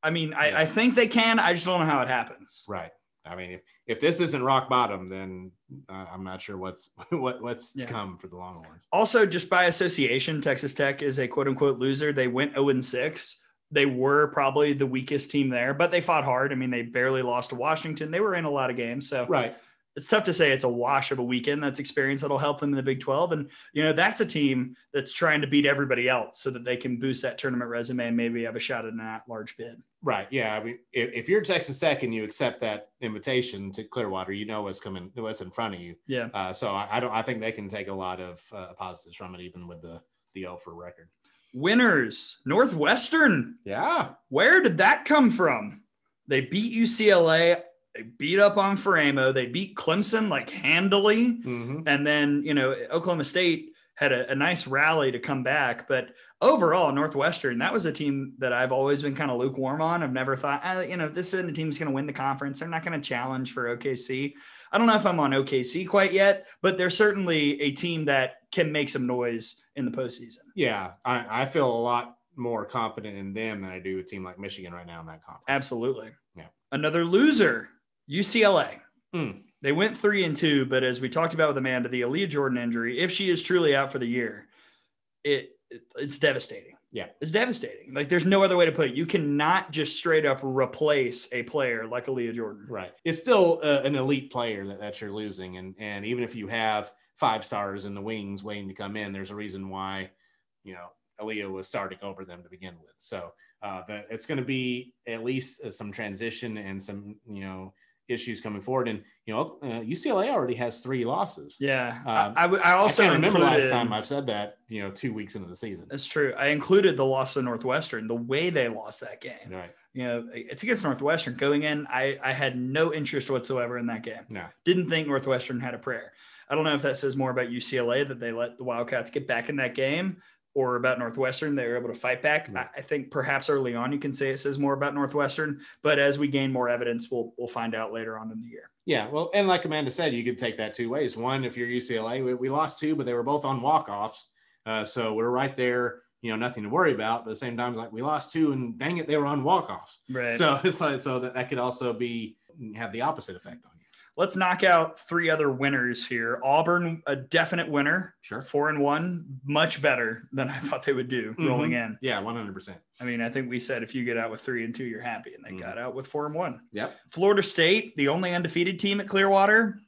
I mean, I, Yeah. I think they can. I just don't know how it happens. Right. I mean, if if this isn't rock bottom, then uh, I'm not sure what's [laughs] what what's Yeah. to come for the Longhorns. Also, just by association, Texas Tech is a quote unquote loser. They went 0 and 6. They were probably the weakest team there, but they fought hard. I mean, they barely lost to Washington. They were in a lot of games. So Right. It's tough to say it's a wash of a weekend. That's experience that'll help them in the Big 12. And, you know, that's a team that's trying to beat everybody else so that they can boost that tournament resume and maybe have a shot at an at large bid. Right. Yeah. I mean, if, if you're Texas Tech and you accept that invitation to Clearwater, you know what's coming, what's in front of you. Yeah. Uh, so I, I don't. I think they can take a lot of uh, positives from it, even with the the O for record. Winners, Northwestern. Yeah. Where did that come from? They beat UCLA. They beat up on Faraimo. They beat Clemson like handily. Mm-hmm. And then, you know, Oklahoma State had a, a nice rally to come back. But overall, Northwestern, that was a team that I've always been kind of lukewarm on. I've never thought, ah, you know, this isn't a team that's going to win the conference. They're not going to challenge for OKC. I don't know if I'm on OKC quite yet, but they're certainly a team that can make some noise in the postseason. Yeah. I, I feel a lot more confident in them than I do a team like Michigan right now in that conference. Absolutely. Yeah. Another loser, UCLA. Hmm. They went three and two, but as we talked about with Amanda, the Aaliyah Jordan injury, if she is truly out for the year, it, it it's devastating. Yeah. It's devastating. Like there's no other way to put it. You cannot just straight up replace a player like Aaliyah Jordan. Right. It's still uh, an elite player that, that you're losing. And, and even if you have five stars in the wings waiting to come in, there's a reason why, you know, Aaliyah was starting over them to begin with. So uh, the, it's going to be at least uh, some transition and some, you know, issues coming forward. And, you know, uh, UCLA already has three losses. Yeah. Um, I, I, also I remember last time I've said that, you know, two weeks into the season. That's true. I included the loss to Northwestern, the way they lost that game. Right. You know, it's against Northwestern. Going in, I, I had no interest whatsoever in that game. No. Didn't think Northwestern had a prayer. I don't know if that says more about UCLA that they let the Wildcats get back in that game or about Northwestern. They were able to fight back. I, think perhaps early on you can say it says more about Northwestern, but as we gain more evidence, we'll we'll find out later on in the year. Yeah, well, and like Amanda said, you could take that two ways. One, if you're UCLA, we, we lost two, but they were both on walk-offs, uh, so we're right there. You know, nothing to worry about. But at the same time, like we lost two, and dang it, they were on walk-offs. Right. So [laughs] it's like so that that could also be have the opposite effect on you. Let's knock out three other winners here. Auburn, a definite winner, Sure. four and one, much better than I thought they would do rolling in. Yeah, one hundred percent. I mean, I think we said if you get out with three and two, you're happy, and they Mhm. got out with four and one. Yep. Florida State, the only undefeated team at Clearwater,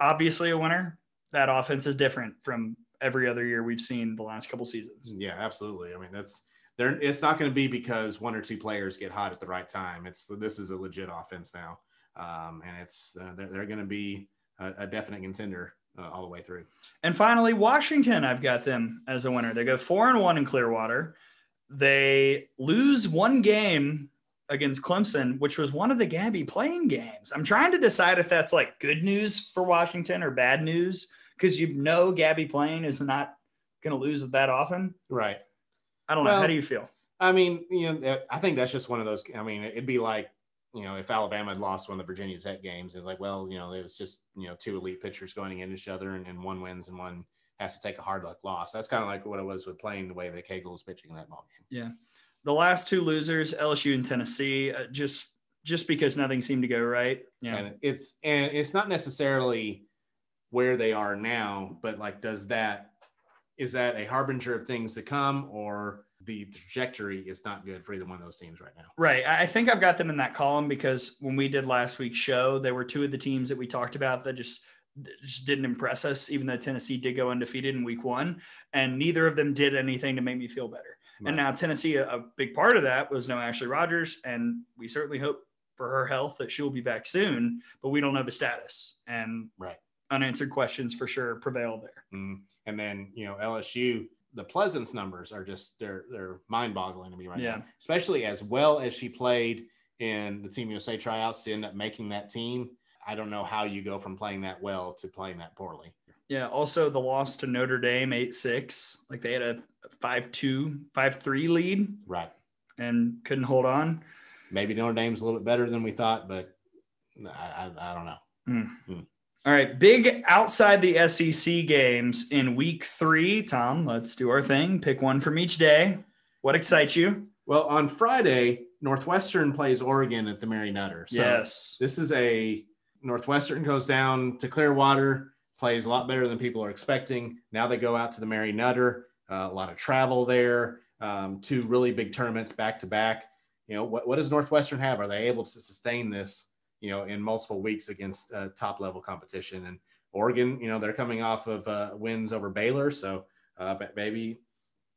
obviously a winner. That offense is different from every other year we've seen the last couple seasons. Yeah, absolutely. I mean, that's there. It's not going to be because one or two players get hot at the right time. It's this is a legit offense now, um, and it's uh, they're, they're going to be a, a definite contender uh, all the way through. And finally, Washington, I've got them as a winner. They go four and one in Clearwater. They lose one game against Clemson, which was one of the Gabbie Plain games. I'm trying to decide if that's like good news for Washington or bad news because you know Gabbie Plain is not going to lose that often. Right. I don't know. How do you feel? I mean, you know, I think that's just one of those. I mean, it'd be like, you know, if Alabama had lost one of the Virginia Tech games, it's like, well, you know, it was just, you know, two elite pitchers going against each other and, and one wins and one has to take a hard luck loss. That's kind of like what it was with Plain the way that Cagle was pitching in that ball game. Yeah. The last two losers, LSU and Tennessee, uh, just just because nothing seemed to go right. Yeah. And it's and it's not necessarily where they are now, but like, does that is that a harbinger of things to come, or the trajectory is not good for either one of those teams right now? Right. I think I've got them in that column because when we did last week's show, there were two of the teams that we talked about that just just didn't impress us, even though Tennessee did go undefeated in week one. And neither of them did anything to make me feel better. Right. And now Tennessee, a, a big part of that was no Ashley Rogers. And we certainly hope for her health that she will be back soon, but we don't know the status. And Right. unanswered questions for sure prevail there. Mm. And then you know LSU, the Pleasance numbers are just they're they're mind boggling to me right Yeah. now. Especially as well as she played in the Team USA tryouts to end up making that team. I don't know how you go from playing that well to playing that poorly. Yeah. Also, the loss to Notre Dame 8 6. Like they had a 5 2, 5 3 lead Right. and couldn't hold on. Maybe Notre Dame's a little bit better than we thought, but I, I, I don't know. Hmm. Hmm. All right. Big outside the SEC games in week three. Tom, let's do our thing. Pick one from each day. What excites you? Well, on Friday, Northwestern plays Oregon at the Mary Nutter. So yes. this is a Northwestern goes down to Clearwater, plays a lot better than people are expecting. Now they go out to the Mary Nutter, uh, a lot of travel there, um, two really big tournaments back to back. You know, what, what does Northwestern have? Are they able to sustain this, you know, in multiple weeks against uh, top level competition? And Oregon, you know, they're coming off of uh, wins over Baylor. So uh, maybe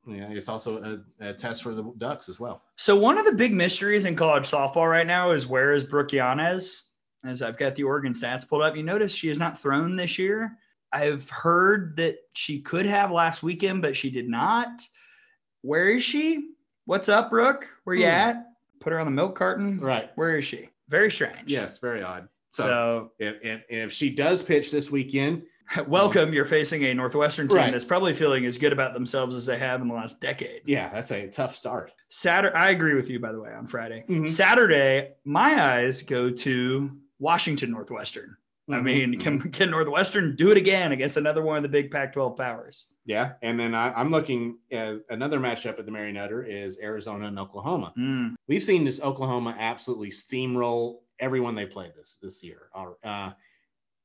you know, it's also a, a test for the Ducks as well. So, one of the big mysteries in college softball right now is where is Brooke Yanez? As I've got the Oregon stats pulled up, you notice she has not thrown this year. I've heard that she could have last weekend, but she did not. Where is she? What's up, Brooke? Where you Hmm. at? Put her on the milk carton. Right. Where is she? Very strange. Yes, very odd. So, So, if, if, if she does pitch this weekend, [laughs] welcome. You're facing a Northwestern team Right. that's probably feeling as good about themselves as they have in the last decade. yeah, that's a tough start. Saturday, I agree with you, by the way, on Friday. Mhm. Saturday, my eyes go to Washington Northwestern. I Mhm. mean, can, can Northwestern do it again against another one of the big Pac 12 powers? Yeah, and then I, I'm looking at another matchup at the Mary Nutter is Arizona and Oklahoma. Mm, We've seen this Oklahoma absolutely steamroll everyone they played this this year. Uh,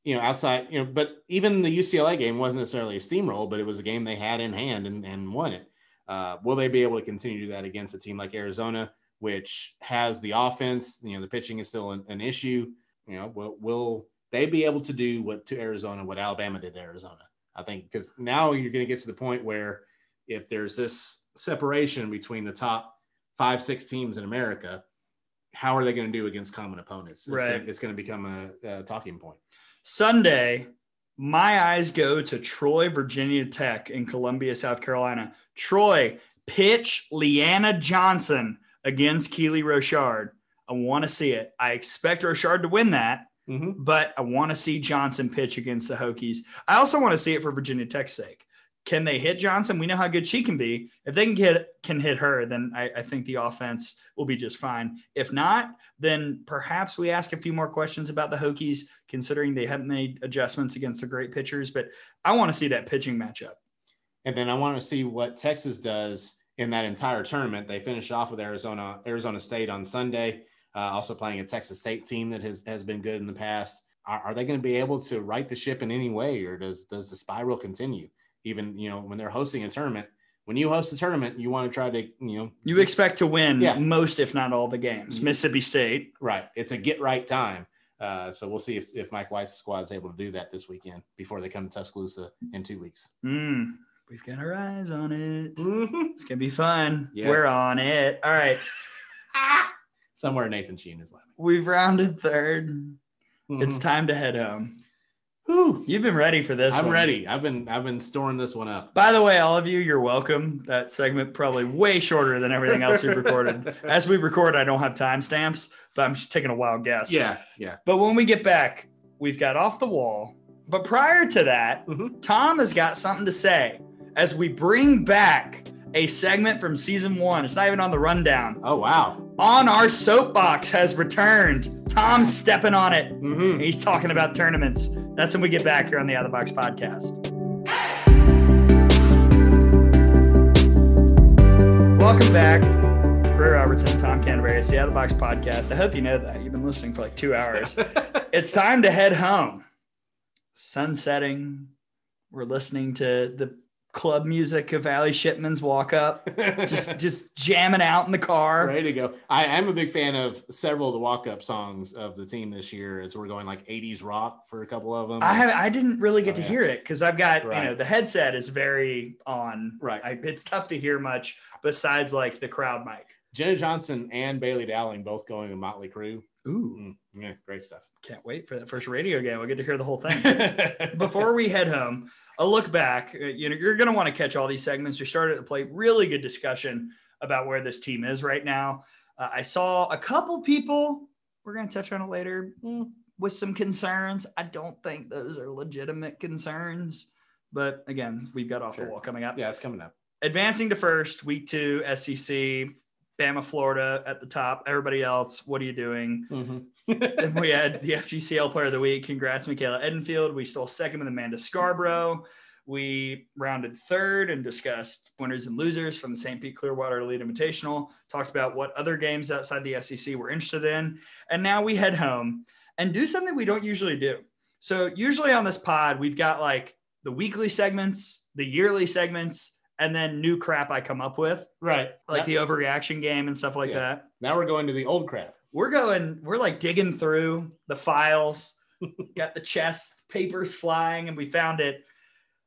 you know, outside, you know, but even the UCLA game wasn't necessarily a steamroll, but it was a game they had in hand and, and won it. Uh, will they be able to continue to do that against a team like Arizona, which has the offense? You know, the pitching is still an, an issue. You know, will will they be able to do what to Arizona what Alabama did to Arizona? I think because now you're going to get to the point where if there's this separation between the top five, six teams in America, how are they going to do against common opponents? It's Right. Gonna, it's going to become a, a talking point. Sunday, my eyes go to Troy, Virginia Tech in Columbia, South Carolina. Troy, pitch Leanna Johnson against Keely Rochard. I want to see it. I expect Rochard to win that. Mm-hmm. but I want to see Johnson pitch against the Hokies. I also want to see it for Virginia Tech's sake. Can they hit Johnson? We know how good she can be. If they can get can hit her, then I, I think the offense will be just fine. If not, then perhaps we ask a few more questions about the Hokies, considering they haven't made adjustments against the great pitchers. But I want to see that pitching matchup. And then I want to see what Texas does in that entire tournament. They finished off with Arizona, Arizona State on Sunday, uh, also playing a Texas State team that has, has been good in the past. Are, are they going to be able to right the ship in any way, or does does the spiral continue? Even you know when they're hosting a tournament, when you host a tournament, you want to try to you know You expect to win Yeah. most, if not all, the games. Mhm. Mississippi State. right. It's a get right time. Uh, so we'll see if, if Mike White's squad is able to do that this weekend before they come to Tuscaloosa in two weeks. Mm, we've got our eyes on it. Mm-hmm. It's gonna be fun. Yes. We're on it. All right. [laughs] Somewhere Nathan Sheen is laughing. We've rounded third. It's Mhm. time to head home. Whew. You've been ready for this. I'm one. ready. I've been I've been storing this one up. By the way, all of you, you're welcome. That segment probably way shorter than everything else we've recorded. [laughs] As we record, I don't have timestamps, but I'm just taking a wild guess. Yeah, yeah. But when we get back, we've got off the wall. But prior to that, Mhm. Tom has got something to say as we bring back a segment from season one. It's not even on the rundown. Oh wow. On our soapbox has returned. Tom's stepping on it. Mm-hmm. He's talking about tournaments. That's when we get back here on the Out of the Box podcast. Welcome back. Gray Robertson, Tom Canterbury, it's the Out of the Box podcast. I hope you know that. You've been listening for like two hours. [laughs] it's time to head home. Sunsetting. We're listening to the club music of Allie Shipman's Walk Up, just [laughs] just jamming out in the car. ready to go. I am a big fan of several of the walk-up songs of the team this year, as we're going like '80s rock for a couple of them. I have I didn't really get Oh, to yeah. hear it because I've got you know the headset is very on. Right. I, it's tough to hear much besides like the crowd mic. Jenna Johnson and Bailey Dowling both going to Motley Crue. Ooh, Mm, yeah, great stuff. can't wait for that first radio game. We'll get to hear the whole thing. [laughs] Before we head home, a look back. uh, You know, you're going to want to catch all these segments. We started to play really good discussion about where this team is right now. Uh, I saw a couple people. We're going to touch on it later mm, with some concerns. I don't think those are legitimate concerns, but again, we've got off Sure. the wall coming up. yeah, it's coming up. Advancing to first, week two, SEC, Bama, Florida at the top. Everybody else, what are you doing? Mm-hmm. [laughs] Then we had the [laughs] FGCL Player of the Week. Congrats, Michaela Edenfield. We stole second with Amanda Scarborough. We rounded third and discussed winners and losers from the St. Pete Clearwater Elite Invitational. Talked about what other games outside the SEC we're interested in. And now we head home and do something we don't usually do. So, usually on this pod, we've got like the weekly segments, the yearly segments, and then new crap I come up with, right. like the overreaction game and stuff like Yeah. that now we're going to the old crap. we're going we're like digging through the files [laughs] got the chest papers flying and we found it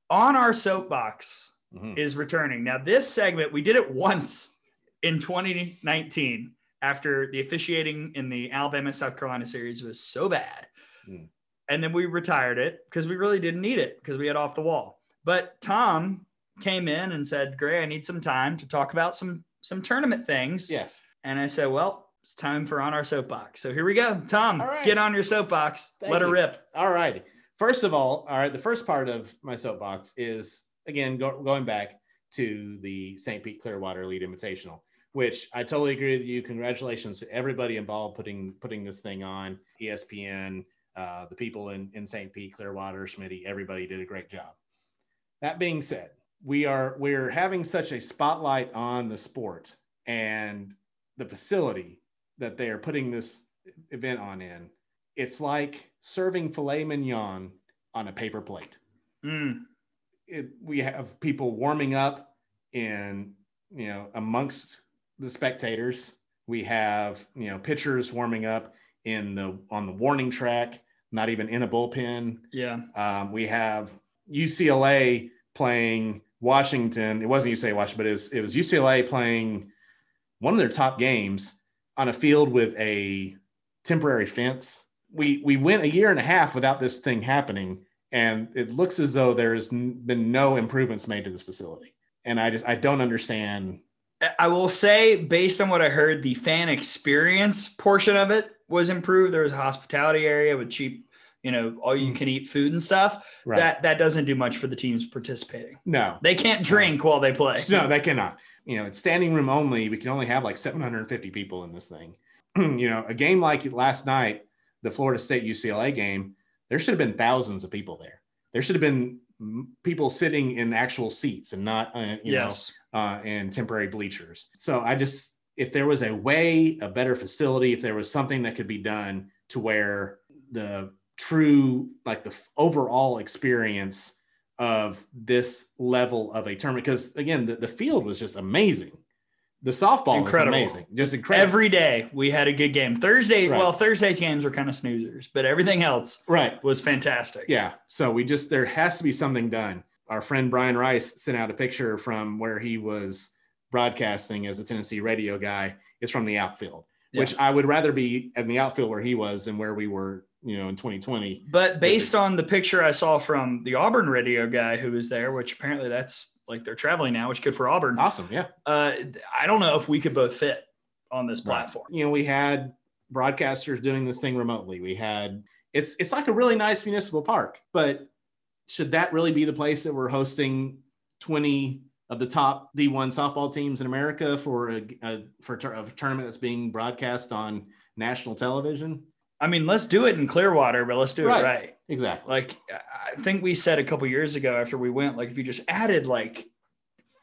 on our soapbox Mhm. is returning now this segment we did it once in 2019 after the officiating in the alabama south carolina series was so bad Hmm. and then we retired it because we really didn't need it because we had off the wall but tom came in and said gray i need some time to talk about some some tournament things Yes. and I said, well, it's time for on our soapbox. So here we go. Tom, right. get on your soapbox. Thank Let her rip. All right. First of all, all right. The first part of my soapbox is again go, going back to the St. Pete Clearwater Elite Invitational, which I totally agree with you. Congratulations to everybody involved putting putting this thing on. ESPN, uh, the people in in St. Pete, Clearwater, Schmitty, everybody did a great job. That being said, we are we're having such a spotlight on the sport and the facility that they are putting this event on in it's like serving filet mignon on a paper plate. Mm, It, we have people warming up in, you know, amongst the spectators. We have, you know, pitchers warming up in the on the warning track, not even in a bullpen. yeah. Um, we have UCLA playing Washington. It wasn't UCLA Washington, but it was, it was UCLA playing one of their top games on a field with a temporary fence. We we went a year and a half without this thing happening, and it looks as though there's been no improvements made to this facility. And I just I don't understand. I will say, based on what I heard, the fan experience portion of it was improved. There was a hospitality area with cheap, you know, all you can eat food and stuff. Right? That that doesn't do much for the teams participating. no, They can't drink while they play. No, they cannot. You know, it's standing room only. We can only have like 750 people in this thing. [clears throat] you know, a game like last night, the Florida State UCLA game, there should have been thousands of people there. There should have been mm, people sitting in actual seats and not, uh, you yes. know, uh, in temporary bleachers. So I just, if there was a way, a better facility, if there was something that could be done to where the true, like the overall experience of this level of a tournament, because again, the, the field was just amazing. The softball Incredible. was amazing, just incredible. Every day we had a good game. Thursday, Right. well, Thursday's games were kind of snoozers, but everything else right. was fantastic. Yeah. So we just there has to be something done. Our friend Brian Rice sent out a picture from where he was broadcasting as a Tennessee radio guy. It's from the outfield, which I would rather be in the outfield where he was than where we were you know, in 2020. But based on the picture I saw from the Auburn radio guy who was there, which apparently that's like they're traveling now, which good for Auburn. Awesome. Yeah. Uh, I don't know if we could both fit on this Right. platform. You know, we had broadcasters doing this thing remotely. We had it's it's like a really nice municipal park, but should that really be the place that we're hosting 20 of the top D1 softball teams in America for a, a for a tournament that's being broadcast on national television? I mean, let's do it in Clearwater, but let's do Right. it right. Exactly. Like I think we said a couple years ago after we went, like if you just added like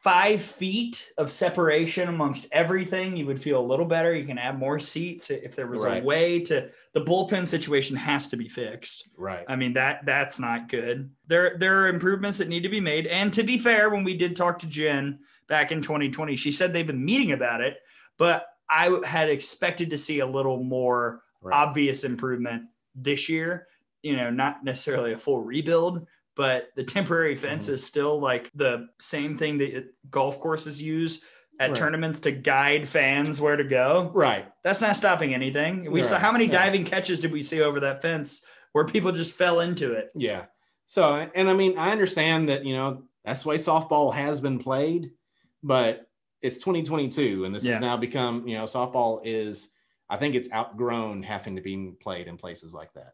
five feet of separation amongst everything, you would feel a little better. You can add more seats if there was Right. a way to. The bullpen situation has to be fixed. right. I mean that that's not good. There there are improvements that need to be made. And to be fair, when we did talk to Jen back in 2020, she said they've been meeting about it, but I had expected to see a little more Right. obvious improvement this year. You know, not necessarily a full rebuild, but the temporary fence Mhm. is still like the same thing that golf courses use at Right. tournaments to guide fans where to go. right. That's not stopping anything. We saw how many Yeah. diving catches did we see over that fence where people just fell into it? Yeah. So, and I mean, I understand that, you know, that's the way softball has been played, but it's 2022 and this Yeah. has now become, you know, softball is, I think it's outgrown having to be played in places like that,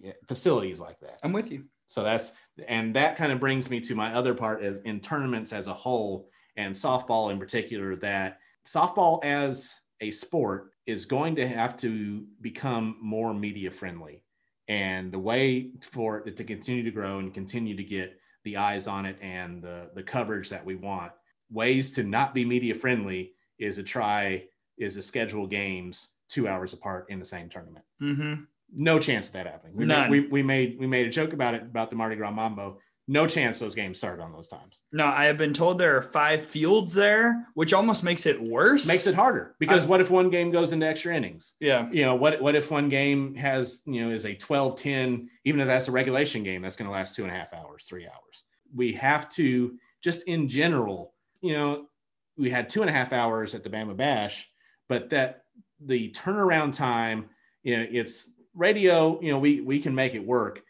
yeah, facilities like that. I'm with you. So that's, and that kind of brings me to my other part is in tournaments as a whole and softball in particular, that softball as a sport is going to have to become more media friendly. And the way for it to continue to grow and continue to get the eyes on it and the, the coverage that we want, ways to not be media friendly is to try, is to schedule games two hours apart in the same tournament Mm-hmm. no chance of that happening. We None. made, we, we made we made a joke about it about the Mardi Gras Mambo. No chance those games started on those times. No, I have been told there are five fields there, which almost makes it worse. Makes it harder because I- what if one game goes into extra innings? Yeah. You know, what what if one game has, you know, is a 12-10, even if that's a regulation game, that's going to last two and a half hours, three hours. We have to just in general, you know, we had two and a half hours at the Bama Bash, but that the turnaround time, you know, it's radio, you know, we we can make it work.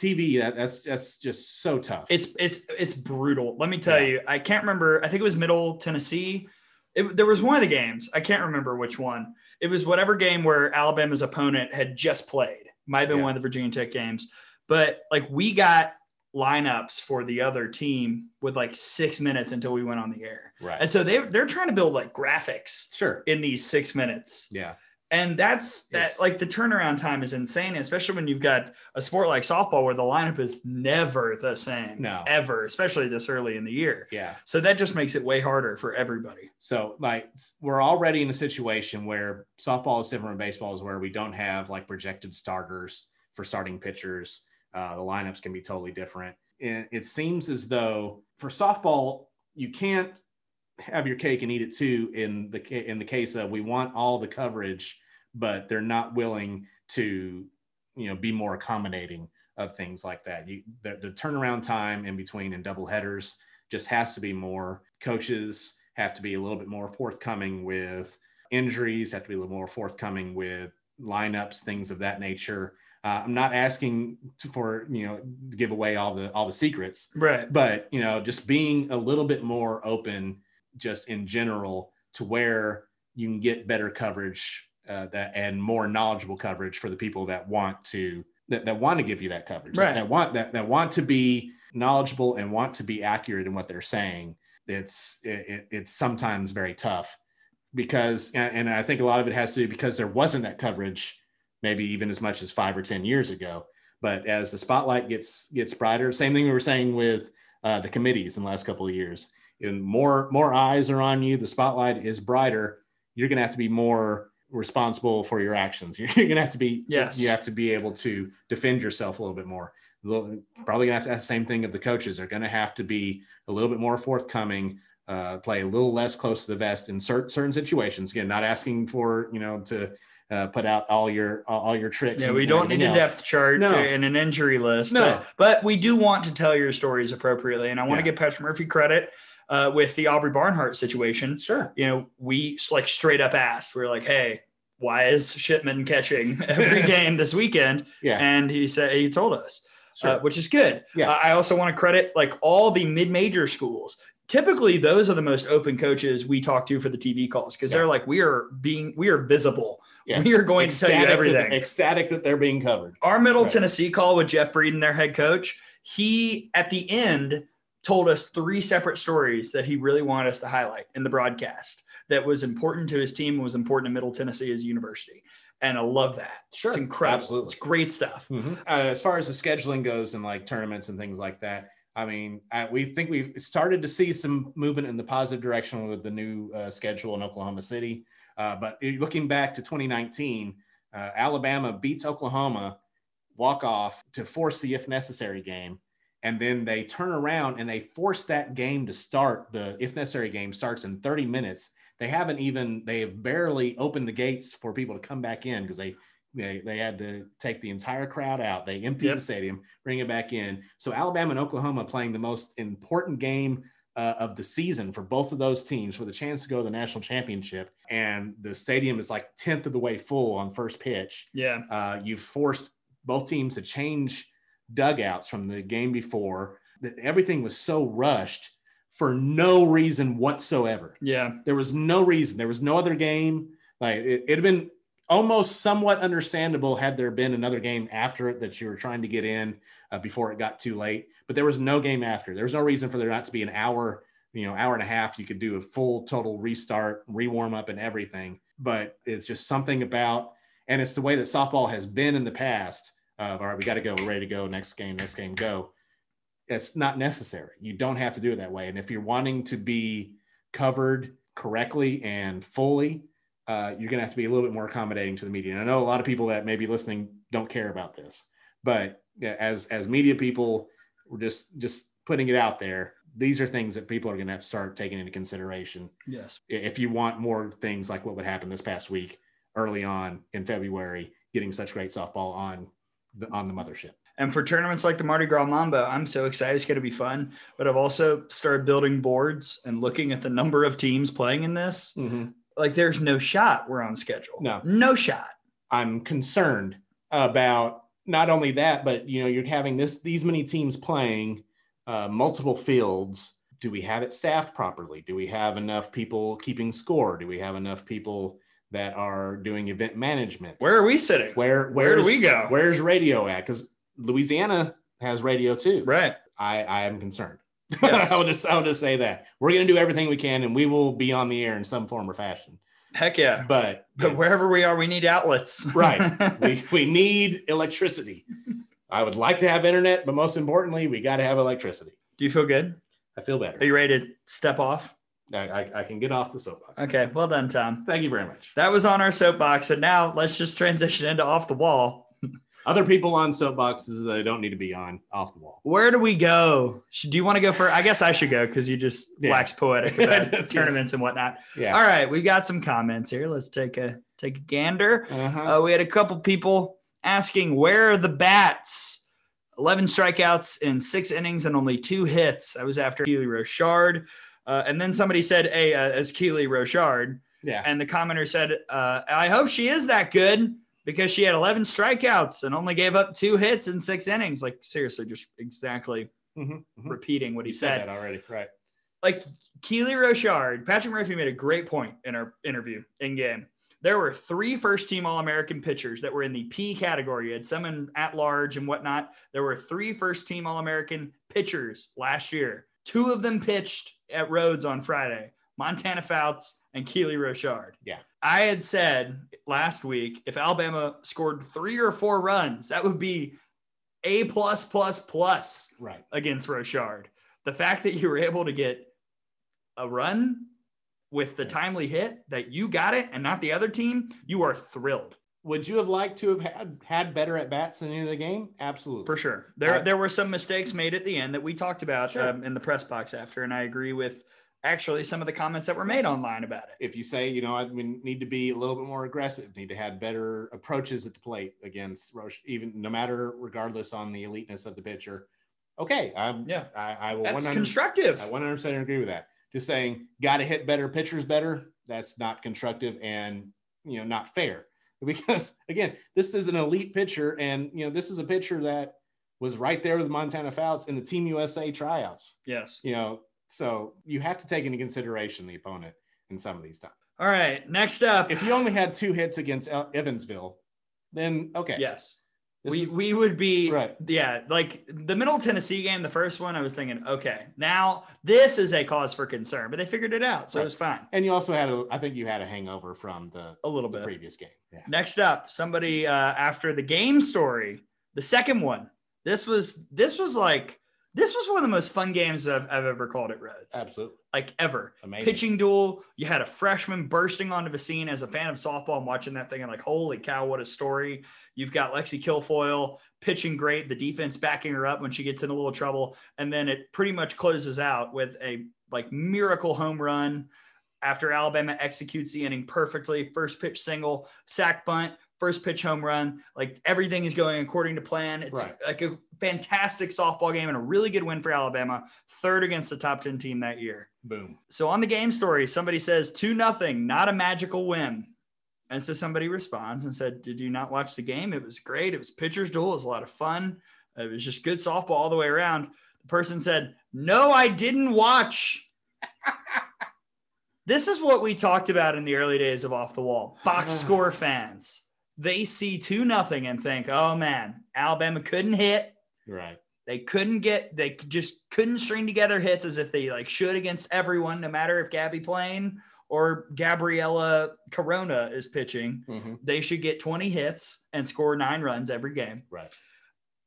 TV, that, that's that's just so tough. It's it's it's brutal. Let me tell Yeah. you. I can't remember. I think it was Middle Tennessee. It, there was one of the games. I can't remember which one. It was whatever game where Alabama's opponent had just played. Might have been Yeah. one of the Virginia Tech games. But like we got lineups for the other team with like six minutes until we went on the air. right. And so they they're trying to build like graphics sure. in these six minutes. Yeah. And that's that It's- like the turnaround time is insane, especially when you've got a sport like softball where the lineup is never the same. No. Ever, especially this early in the year. Yeah. So that just makes it way harder for everybody. So like we're already in a situation where softball is different from baseball is where we don't have like projected starters for starting pitchers. Uh, the lineups can be totally different. And it seems as though for softball, you can't have your cake and eat it too. In the in the case of we want all the coverage, but they're not willing to, you know, be more accommodating of things like that. You, the, the turnaround time in between and double headers just has to be more. Coaches have to be a little bit more forthcoming with injuries, have to be a little more forthcoming with lineups, things of that nature. Uh, I'm not asking to, for you know to give away all the all the secrets, Right. but you know just being a little bit more open, just in general, to where you can get better coverage uh, that and more knowledgeable coverage for the people that want to that, that want to give you that coverage, Right. that want that that want to be knowledgeable and want to be accurate in what they're saying. It's it, it- it's sometimes very tough because and, and I think a lot of it has to do because there wasn't that coverage maybe even as much as five or ten years ago. But as the spotlight gets gets brighter, same thing we were saying with uh, the committees in the last couple of years. And more more eyes are on you. The spotlight is brighter. You're going to have to be more responsible for your actions. [laughs] You're going to have to be Yes. You have to be able to defend yourself a little bit more. Probably going to have to have the same thing of the coaches. They're going to have to be a little bit more forthcoming. Uh, play a little less close to the vest in certain certain situations. Again, not asking for you know to uh, put out all your all your tricks. Yeah, and we don't need a else. depth chart No. and an injury list. No. But, but we do want to tell your stories appropriately. And I want to Yeah. give Patrick Murphy credit uh, with the Aubrey Barnhart situation. Sure. You know, we like straight up asked, we are like, hey, why is Shipman catching [laughs] every [laughs] game this weekend? Yeah. And he said he told us, Sure. uh, which is good. Yeah. Uh, I also want to credit like all the mid-major schools. Typically, those are the most open coaches we talk to for the TV calls because Yeah. they're like, we are being, we are visible. Yeah. We are going to tell you Ecstatic that- everything. ecstatic that they're being covered. Our Middle Right. Tennessee call with Jeff Breeden, their head coach, he at the end told us three separate stories that he really wanted us to highlight in the broadcast that was important to his team and was important to Middle Tennessee as a university. And I love that. Sure. It's incredible. Absolutely. It's great stuff. Uh, as far as the scheduling goes and like tournaments and things like that, I mean, I, we think we've started to see some movement in the positive direction with the new uh, schedule in Oklahoma City. Uh, but looking back to 2019, uh, Alabama beats Oklahoma, walk off to force the if necessary game. And then they turn around and they force that game to start. The if necessary game starts in 30 minutes. They haven't even, they have barely opened the gates for people to come back in because they they, they had to take the entire crowd out. They emptied Yep. the stadium, bring it back in. So Alabama and Oklahoma playing the most important game uh, of the season for both of those teams for the chance to go to the national championship. And the stadium is like tenth of the way full on first pitch. Yeah. Uh, you've forced both teams to change dugouts from the game before. That everything was so rushed for no reason whatsoever. Yeah. There was no reason. There was no other game. Like it, it'd been almost somewhat understandable had there been another game after it that you were trying to get in uh, before it got too late. But there was no game after. There was no reason for there not to be an hour, you know, hour and a half. You could do a full total restart, rewarm up, and everything. But it's just something about, and it's the way that softball has been in the past. Of all right, we got to go. We're ready to go. Next game. Next game. Go. It's not necessary. You don't have to do it that way. And if you're wanting to be covered correctly and fully, uh, you're going to have to be a little bit more accommodating to the media. And I know a lot of people that may be listening don't care about this, but yeah, as as media people, we're just just putting it out there. These are things that people are going to have to start taking into consideration Yes. if you want more things like what would happen this past week, early on in February, getting such great softball on the on the mothership. And for tournaments like the Mardi Gras Mambo, I'm so excited. It's going to be fun. But I've also started building boards and looking at the number of teams playing in this. Like, there's no shot we're on schedule. No. No shot. I'm concerned about not only that, but you know, you're having this these many teams playing uh, multiple fields. Do we have it staffed properly? Do we have enough people keeping score? Do we have enough people that are doing event management? Where are we sitting? where where do we go? Where's radio at? Because Louisiana has radio too. Right. I I am concerned. Yes. [laughs] I will just I will just say that we're going to do everything we can, and we will be on the air in some form or fashion. Heck yeah. But But wherever we are, we need outlets. [laughs] right, we we need electricity. I would like to have internet, but most importantly, we got to have electricity. do you feel good? I feel better. Are you ready to step off? I, I, I can get off the soapbox. Okay. Well done, Tom. Thank you very much. That was on our soapbox. And now let's just transition into off the wall. Other people on soapboxes they don't need to be on off the wall. Where do we go? Should, do you want to go first? I guess I should go because you just Yeah. wax poetic [laughs] about tournaments and whatnot. Yeah. All right, we got some comments here. Let's take a take a gander. Uh-huh. Uh, we had a couple people asking where are the bats. Eleven strikeouts in six innings and only two hits. I was after Keely Rochard, uh, and then somebody said, "Hey, uh, as Keely Rochard," yeah. and the commenter said, uh, "I hope she is that good." Because she had 11 strikeouts and only gave up two hits in six innings. Like, seriously, just exactly Mhm, mhm. repeating what he said said that already, right? like Keely Rochard, Patrick Murphy made a great point in our interview in game. There were three first team All American pitchers that were in the P category. You had some in at large and whatnot. There were three first team All American pitchers last year. Two of them pitched at Rhoads on Friday Montana Fouts and Keely Rochard. Yeah. I had said last week if Alabama scored three or four runs, that would be A plus plus plus Right. against Rochard. The fact that you were able to get a run with the timely hit that you got it and not the other team, you are thrilled Would you have liked to have had had better at bats in the end of the game? Absolutely. for sure. There, I- there were some mistakes made at the end that we talked about Sure. um, in the press box after, and I agree with actually some of the comments that were made online about it. if you say, you know, I we need to be a little bit more aggressive, need to have better approaches at the plate against Roche, even no matter regardless on the eliteness of the pitcher. Okay, I'm Yeah. I, I will That's 100 constructive. I 100 percent agree with that. Just saying, got to hit better pitchers better. That's not constructive, and you know not fair [laughs] because again, this is an elite pitcher, and you know this is a pitcher that was right there with Montana Fouts in the Team USA tryouts. Yes. You know, so you have to take into consideration the opponent in some of these times. All right. Next up. If you only had two hits against Evansville, then okay. Yes. This we is- we would be Right. yeah like the middle Tennessee game the first one I was thinking okay now this is a cause for concern but they figured it out so it was fine and you also had a, I think you had a hangover from the, a little the bit previous game. Yeah. next up somebody uh, after the game story the second one this was this was like this was one of the most fun games I've, I've ever called at Rhoads Absolutely. like ever Amazing. pitching duel. You had a freshman bursting onto the scene as a fan of softball. I'm watching that thing I'm like, holy cow, what a story. You've got Lexi Kilfoyl pitching great, the defense backing her up when she gets in a little trouble. And then it pretty much closes out with a like miracle home run after Alabama executes the inning perfectly. First pitch single, sack bunt, first pitch home run. Like everything is going according to plan. It's Right. like a fantastic softball game and a really good win for Alabama. Third against the top 10 team that year. Boom. So on the game story, somebody says two nothing, not a magical win. And so somebody responds and said, Did you not watch the game? It was great. It was pitcher's duel. It was a lot of fun. It was just good softball all the way around. The person said, No, I didn't watch. [laughs] this is what we talked about in the early days of off the wall. Box score fans. They see two nothing and think, oh man, Alabama couldn't hit Right. they couldn't get they just couldn't string together hits as if they like should against everyone no matter if gabbie plain or gabriella corona is pitching Mhm. they should get 20 hits and score nine runs every game Right.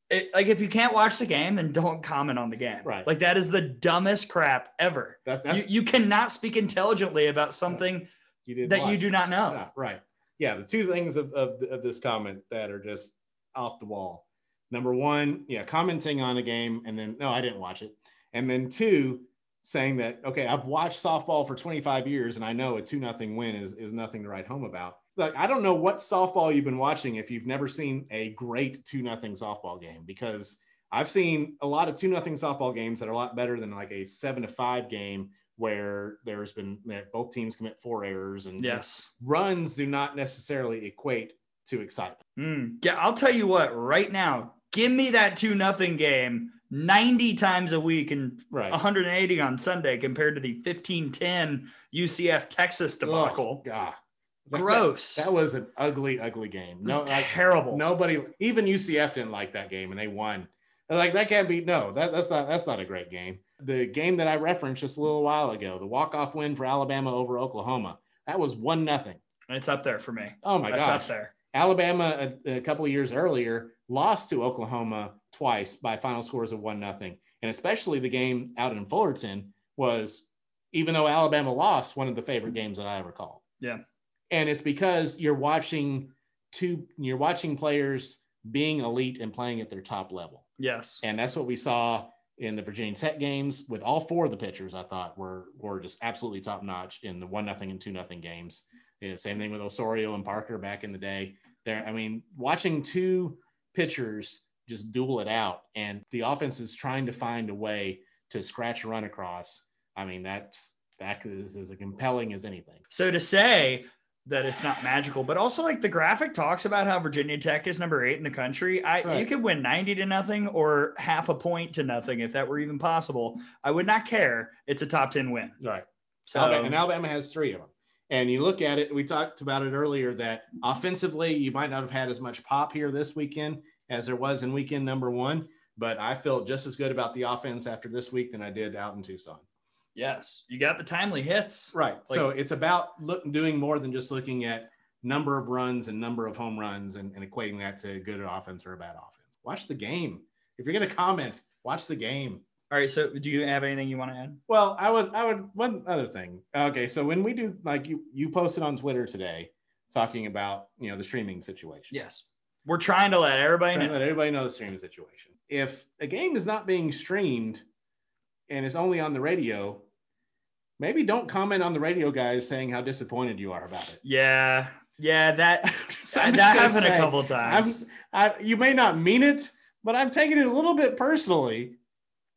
it, like if you can't watch the game then don't comment on the game Right. like that is the dumbest crap ever That's, that's you, you cannot speak intelligently about something you that you do not know Yeah, right. Yeah, the two things of, of, of this comment that are just off the wall. Number one, yeah, commenting on a game and then no, I didn't watch it. And then two, saying that okay, I've watched softball for 25 years and I know a two nothing win is is nothing to write home about. Like I don't know what softball you've been watching if you've never seen a great two nothing softball game because I've seen a lot of two nothing softball games that are a lot better than like a seven to five game where there's been both teams commit four errors and yes runs do not necessarily equate to excitement. Mm, yeah, I'll tell you what, right now, give me that 2 nothing game 90 times a week and Right. 180 on Sunday compared to the 15-10 UCF Texas debacle. Oh, God. That- Gross. That, that was an ugly, ugly game. No, like, terrible. nobody, even UCF didn't like that game, and they won. They're Like that can't be. No, that, that's not. That's not a great game. The game that I referenced just a little while ago, the walk off win for Alabama over Oklahoma, that was one nothing. It's up there for me. Oh my That's gosh. up there. Alabama a, a couple of years earlier lost to Oklahoma twice by final scores of one nothing, and especially the game out in Fullerton was, even though Alabama lost, one of the favorite games that I ever called. Yeah. and it's because you're watching two, you're watching players being elite and playing at their top level, Yes. and that's what we saw in the Virginia Tech games with all four of the pitchers. I thought were were just absolutely top notch in the one nothing and two nothing games. Same thing with Osorio and Parker back in the day. There, I mean, watching two pitchers just duel it out, and the offense is trying to find a way to scratch a run across. I mean, that's that is as compelling as anything. So to say that it's not magical, but also like the graphic talks about how Virginia Tech is number eight in the country. I you could win 90 to nothing or half a point to nothing if that were even possible. I would not care. It's a top 10 win. Right. So Alabama, and Alabama has three of them. And you look at it, we talked about it earlier that offensively, you might not have had as much pop here this weekend as there was in weekend number one. But I felt just as good about the offense after this week than I did out in Tucson. Yes, you got the timely hits. Right. Like- so it's about look, doing more than just looking at number of runs and number of home runs and, and equating that to a good offense or a bad offense. Watch the game. If you're going to comment, watch the game. All right. So do you have anything you want to add? Well, I would, I would, one other thing. Okay. So when we do, like you, you posted on Twitter today talking about, you know, the streaming situation. Yes. We're trying to let everybody know. let everybody know the streaming situation. If a game is not being streamed and it's only on the radio, maybe don't comment on the radio guys saying how disappointed you are about it. Yeah. Yeah. That, [laughs] So that happened a couple times. I, you may not mean it, but I'm taking it a little bit personally.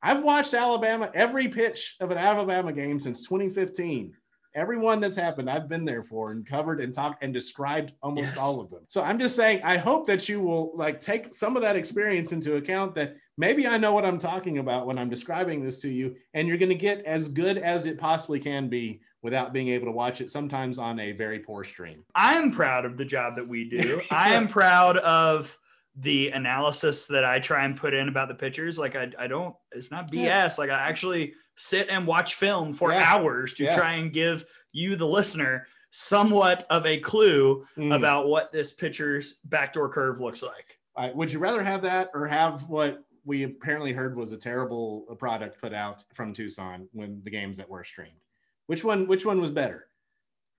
I've watched Alabama every pitch of an Alabama game since 2015. Everyone that's happened, I've been there for and covered and talked and described almost Yes. all of them. So I'm just saying, I hope that you will like take some of that experience into account that maybe I know what I'm talking about when I'm describing this to you, and you're going to get as good as it possibly can be without being able to watch it sometimes on a very poor stream. I'm proud of the job that we do. [laughs] I am proud of the analysis that I try and put in about the pictures. Like I, I don't, it's not BS. Yeah. Like I actually sit and watch film for Yeah. hours to Yes. try and give you, the listener, somewhat of a clue Mm. about what this pitcher's backdoor curve looks like. Uh, would you rather have that or have what we apparently heard was a terrible uh, product put out from Tucson when the games that were streamed? Which one? Which one was better?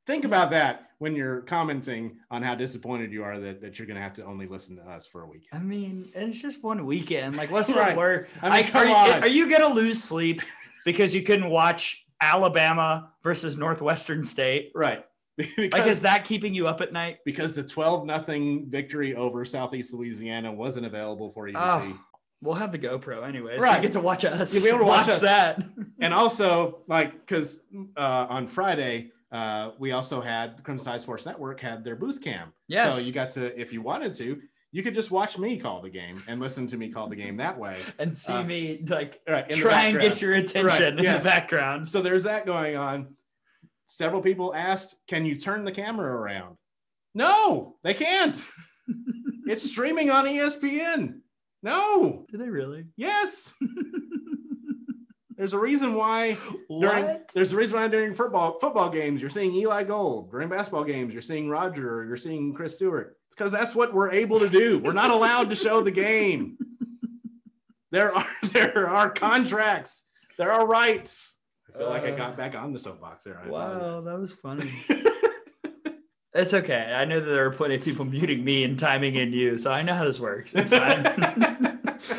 Think about that when you're commenting on how disappointed you are that, that you're going to have to only listen to us for a weekend. I mean, it's just one weekend. Like, what's [laughs] Right. the word? I mean, Like, are, you, are you gonna lose sleep because you couldn't watch Alabama versus Northwestern State? Right. because, [laughs] Like, is that keeping you up at night? because the 12 nothing victory over Southeast Louisiana wasn't available for you to Oh, see. We'll have the GoPro anyway, so you get to watch us. You'll be able to watch us. that. [laughs] and also like because uh, on Friday uh, we also had Crimson Tide Sports Network had their booth cam. Yes. So you got to if you wanted to, you could just watch me call the game and listen to me call the game that way. [laughs] and see Uh, me like Right. try and get your attention Right, in yes. the background. So there's that going on. Several people asked, "Can you turn the camera around?" No, they can't. [laughs] it's streaming on ESPN. No. Do they really? Yes. [laughs] There's a reason why during What? there's a reason why during football football games you're seeing Eli Gold. During basketball games you're seeing Roger or you're seeing Chris Stewart. Because that's what we're able to do. We're not allowed to show the game. There are [laughs] there are contracts. There are rights. I feel like I Uh, got back on the soapbox there. I Wow, that was funny. [laughs] It's okay. I know that there are plenty of people muting me and timing in you, so I know how this works. It's fine.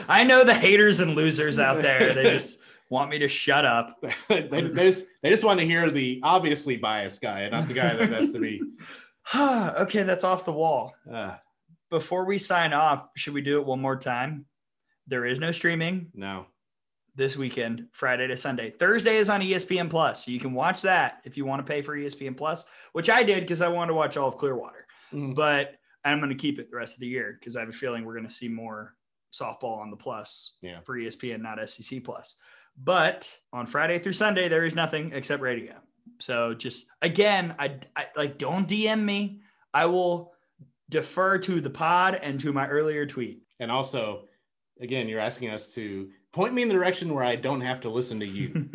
[laughs] I know the haters and losers out there. They just want me to shut up. they, they just they just want to hear the obviously biased guy, not the guy that has to be. [sighs] okay, that's off the wall. Uh, Before we sign off, should we do it one more time? There is no streaming no. this weekend, Friday to Sunday. Thursday is on ESPN Plus. So you can watch that if you want to pay for ESPN Plus, which I did because I wanted to watch all of Clearwater. Mhm. But I'm going to keep it the rest of the year because I have a feeling we're going to see more softball on the plus Yeah. for ESPN, not SEC Plus. But on Friday through Sunday, there is nothing except radio. So just again, I, I like don't DM me. I will defer to the pod and to my earlier tweet. And also, again, you're asking us to point me in the direction where I don't have to listen to you.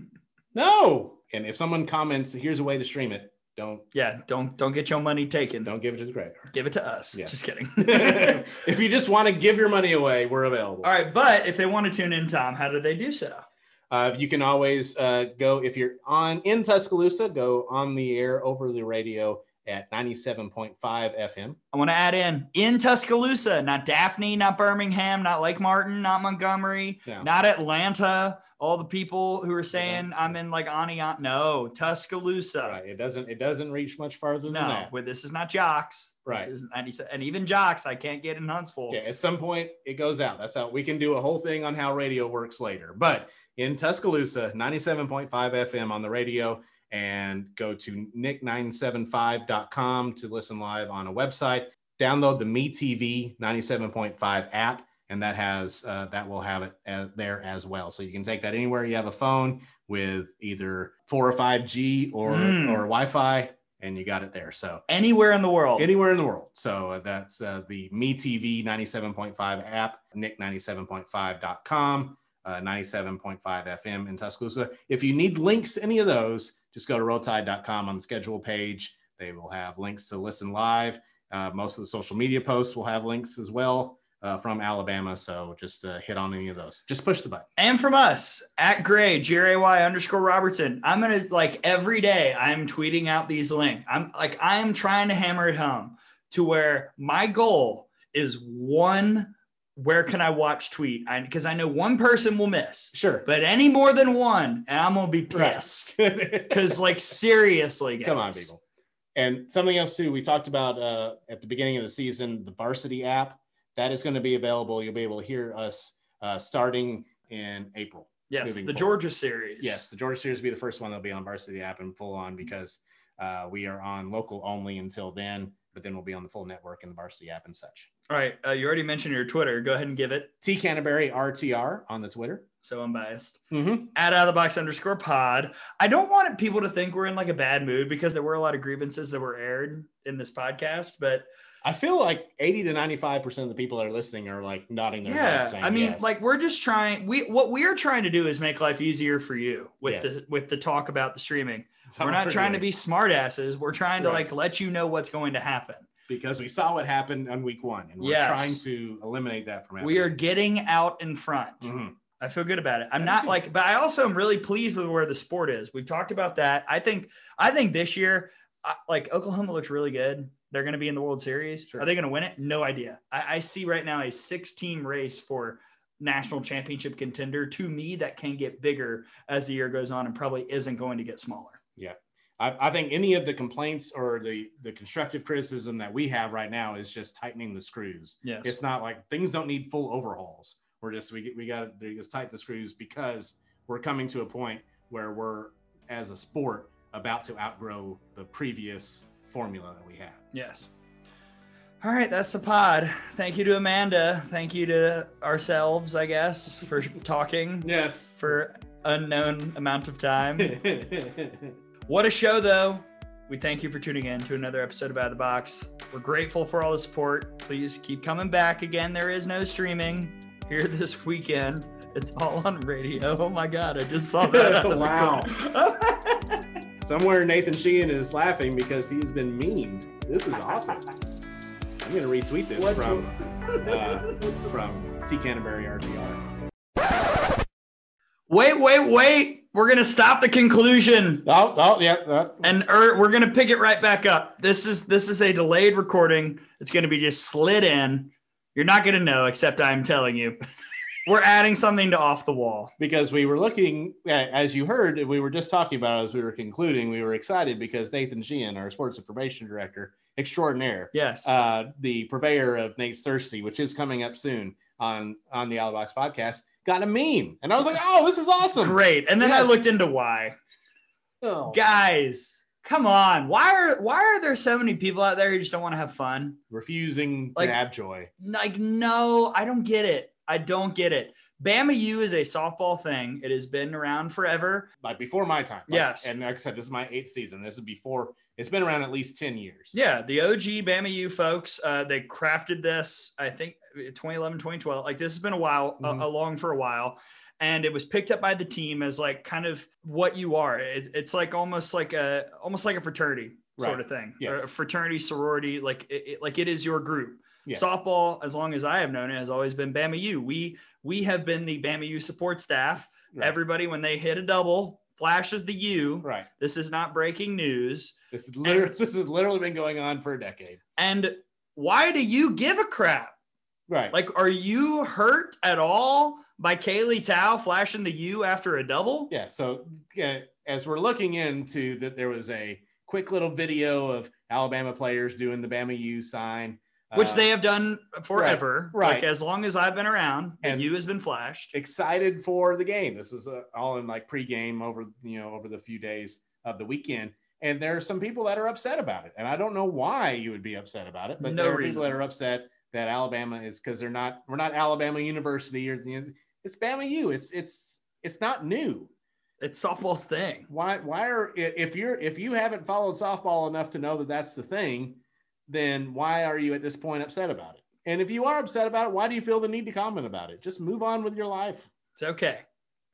[laughs] no. And if someone comments, here's a way to stream it, don't yeah, don't don't get your money taken. don't give it to the credit give it to us. Yeah. Just kidding. [laughs] if you just want to give your money away, we're available. All right, but if they want to tune in, Tom, how do they do so? Uh, you can always uh, go if you're on in Tuscaloosa, go on the air over the radio at 97.5 FM. I want to add in in Tuscaloosa, not Daphne, not Birmingham, not Lake Martin, not Montgomery, No. not Atlanta. All the people who are saying I'm in like Aniant. No, Tuscaloosa. Right. It doesn't it doesn't reach much farther than No, that. well, this is not Jox. Right. This is 97, and even Jox, I can't get in Huntsville. Yeah, at some point it goes out. That's how we can do a whole thing on how radio works later. But in Tuscaloosa, 97.5 FM on the radio, and go to nick975.com to listen live on a website. Download the MeTV 97.5 app, and that has uh, that will have it uh, there as well. So you can take that anywhere you have a phone with either four or five G or Mm. or Wi-Fi, and you got it there. So Anywhere in the world. anywhere in the world. So uh, that's uh, the MeTV 97.5 app, nick97.5.com, uh, 97.5 FM in Tuscaloosa. If you need links to any of those, just go to rolltide.com on the schedule page. They will have links to listen live. Uh, most of the social media posts will have links as well uh, from Alabama. So just uh, hit on any of those. Just push the button. And from us at Gray, G R A Y underscore Robertson. I'm gonna like every day I'm tweeting out these links. I'm like I'm trying to hammer it home to where my goal is one. Where can I watch tweet? Because I, know one person will miss, Sure. but any more than one, and I'm gonna be Right. [laughs] pissed. Because like seriously, guys. Come on, people. And something else too, we talked about uh, at the beginning of the season, the Varsity app that is going to be available. You'll be able to hear us uh, starting in April. Yes, the forward. Georgia series. Yes, the Georgia series will be the first one that'll be on Varsity app and full on because uh, we are on local only until then, but then we'll be on the full network and the Varsity app and such. All right. Uh, you already mentioned your Twitter. Go ahead and give it. T Canterbury RTR on the Twitter. So unbiased. Mm-hmm. At out of the box underscore pod. I don't want people to think we're in like a bad mood because there were a lot of grievances that were aired in this podcast. But I feel like 80 to 95% of the people that are listening are like nodding their yeah, head saying I mean, yes. like we're just trying. We what we are trying to do is make life easier for you with Yes. the with the talk about the streaming. We're not trying to be smartasses. We're trying to Right. like let you know what's going to happen. because we saw what happened on week one and we're Yes. trying to eliminate that from We are getting out in front. Mhm. I feel good about it. I'm not like, but I also am really pleased with where the sport is. We've talked about that. I think, I think this year, I, like Oklahoma looks really good. They're going to be in the World Series. Sure. Are they going to win it? No idea. I, I see right now a six team race for national championship contender. To me, that can get bigger as the year goes on and probably isn't going to get smaller. I, I think any of the complaints or the the constructive criticism that we have right now is just tightening the screws. Yes. It's not like things don't need full overhauls. We're just we we got to just tighten the screws because we're coming to a point where we're as a sport about to outgrow the previous formula that we have. Yes. All right, that's the pod. Thank you to Amanda. Thank you to ourselves, I guess, for talking Yes. for unknown amount of time. [laughs] What a show, though. We thank you for tuning in to another episode of Out of the Box. We're grateful for all the support. Please keep coming back. Again, there is no streaming here this weekend. It's all on radio. Oh my God, I just saw that. out of the Wow. [laughs] corner. Somewhere Nathan Sheehan is laughing because he's been memed. This is awesome. I'm gonna retweet this What from uh, from T Canterbury RTR. wait, wait, wait. We're going to stop the conclusion. Oh, oh, yeah. and er, we're gonna pick it right back up. This is this is a delayed recording. It's gonna be just slid in. You're not gonna know, except I'm telling you. [laughs] we're adding something to off the wall. because we were looking, as you heard, we were just talking about as we were concluding. We were excited because Nathan Sheehan, our sports information director extraordinaire, Yes. uh, the purveyor of Nate's Thirsty, which is coming up soon on on the Outbox podcast, got a meme, and I was like, "Oh, this is awesome!" Great. And then I looked into why. Oh. Guys, come on. Why are why are there so many people out there who just don't want to have fun? refusing Like- to have joy. Like, no, I don't get it. I don't get it. Bama U is a softball thing. It has been around forever. Like before my time. Like- Yes. and like I said, this is my eighth season. This is before. It's been around at least ten years. Yeah, the OG Bama U folks, uh, they crafted this, I think 2011, 2012. Like this has been a while, Mhm. uh, along for a while. And it was picked up by the team as like kind of what you are. It's, it's like almost like a almost like a fraternity sort of thing. Yes. Or a fraternity, sorority, like it, it- like it is your group. Yes. Softball, as long as I have known it, has always been Bama U. We we have been the Bama U support staff. Right. Everybody, when they hit a double, flashes the U. right. This is not breaking news. This is literally this has literally been going on for a decade. And why do you give a crap? Right. Like, are you hurt at all by Kaylee Tow flashing the U after a double? Yeah. So uh, as we're looking into that, there was a quick little video of Alabama players doing the Bama U sign, Which uh, they have done forever. right. Like, as long as I've been around, And- you has been flashed. excited for the game. This is uh, all in like pregame over you know over the few days of the weekend. And there are some people that are upset about it, and I don't know why you would be upset about it, but No there are reason. people that are upset that Alabama is because they're not we're not Alabama University or the it's Bama U. It's it's it's not new. It's softball's thing. why why are if you're if you haven't followed softball enough to know that that's the thing then why are you at this point upset about it and if you are upset about it why do you feel the need to comment about it just move on with your life It's okay.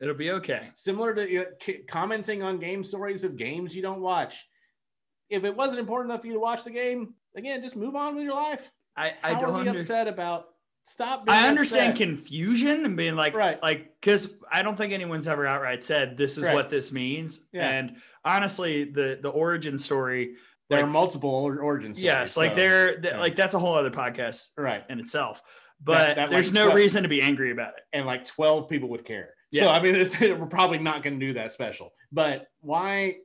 It'll be okay. similar to uh, c- commenting on game stories of games you don't watch if it wasn't important enough for you to watch the game again just move on with your life I, I How don't are we under- upset about stop being I understand upset. confusion and being like, Right. like, because I don't think anyone's ever outright said this is Right. what this means. Yeah. And honestly, the the origin story, there like- are multiple or- origin stories yes, like so- they're yeah. like that's a whole other podcast right in itself. But that, there's like, no twelve- reason to be angry about it. and like 12 people would care. Yeah. So I mean, it's, [laughs] we're probably not going to do that special. But why?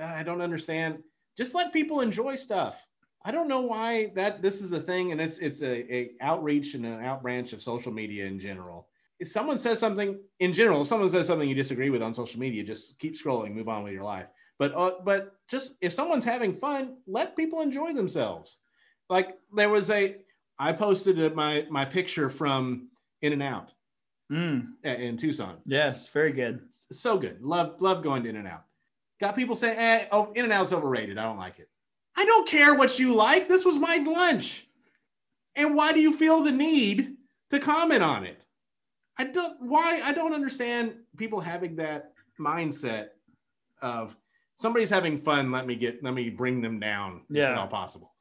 I don't understand. Just let people enjoy stuff. I don't know why that this is a thing, and it's it's a, a outreach and an outbranch of social media in general. if someone says something in general, if someone says something you disagree with on social media, just keep scrolling, move on with your life. But uh, but just if someone's having fun, let people enjoy themselves. Like there was a, I posted my my picture from In and Out Mm, in Tucson. yes, very good. So good. Love love going to In and Out. Got people saying, eh, oh, In and Out's overrated. I don't like it. I don't care what you like. This was my lunch. And why do you feel the need to comment on it? I don't why I don't understand people having that mindset of somebody's having fun, let me get let me bring them down Yeah. all possible.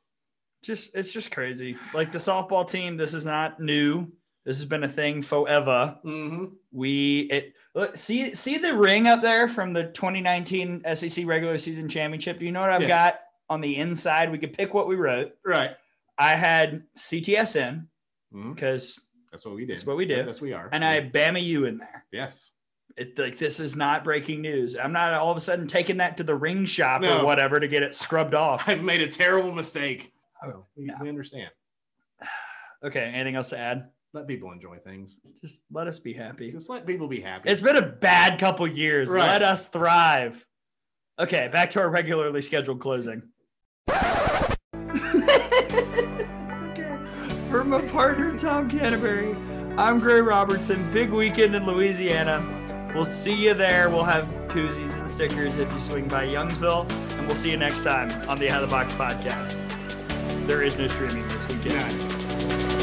Just it's just crazy. Like the softball team, this is not new. This has been a thing forever. Mm-hmm. We it look see see the ring up there from the 2019 SEC regular season championship. Do you know what I've Yes. got on the inside? We could pick what we wrote. Right. I had CTSN because That's what we did. That's what we did. That's we are. and I had Bama U in there. yes. It like this is not breaking news. I'm not all of a sudden taking that to the ring shop No. or whatever to get it scrubbed off. I've made a terrible mistake. Oh, We, no. we understand. [sighs] Okay, anything else to add? Let people enjoy things. Just let us be happy. Just let people be happy. It's been a bad couple years. Right. Let us thrive. Okay, back to our regularly scheduled closing. okay. For my partner, Tom Canterbury, I'm Gray Robertson. Big weekend in Louisiana. We'll see you there. We'll have koozies and stickers if you swing by Youngsville. And we'll see you next time on the Out of the Box podcast. There is no streaming this weekend.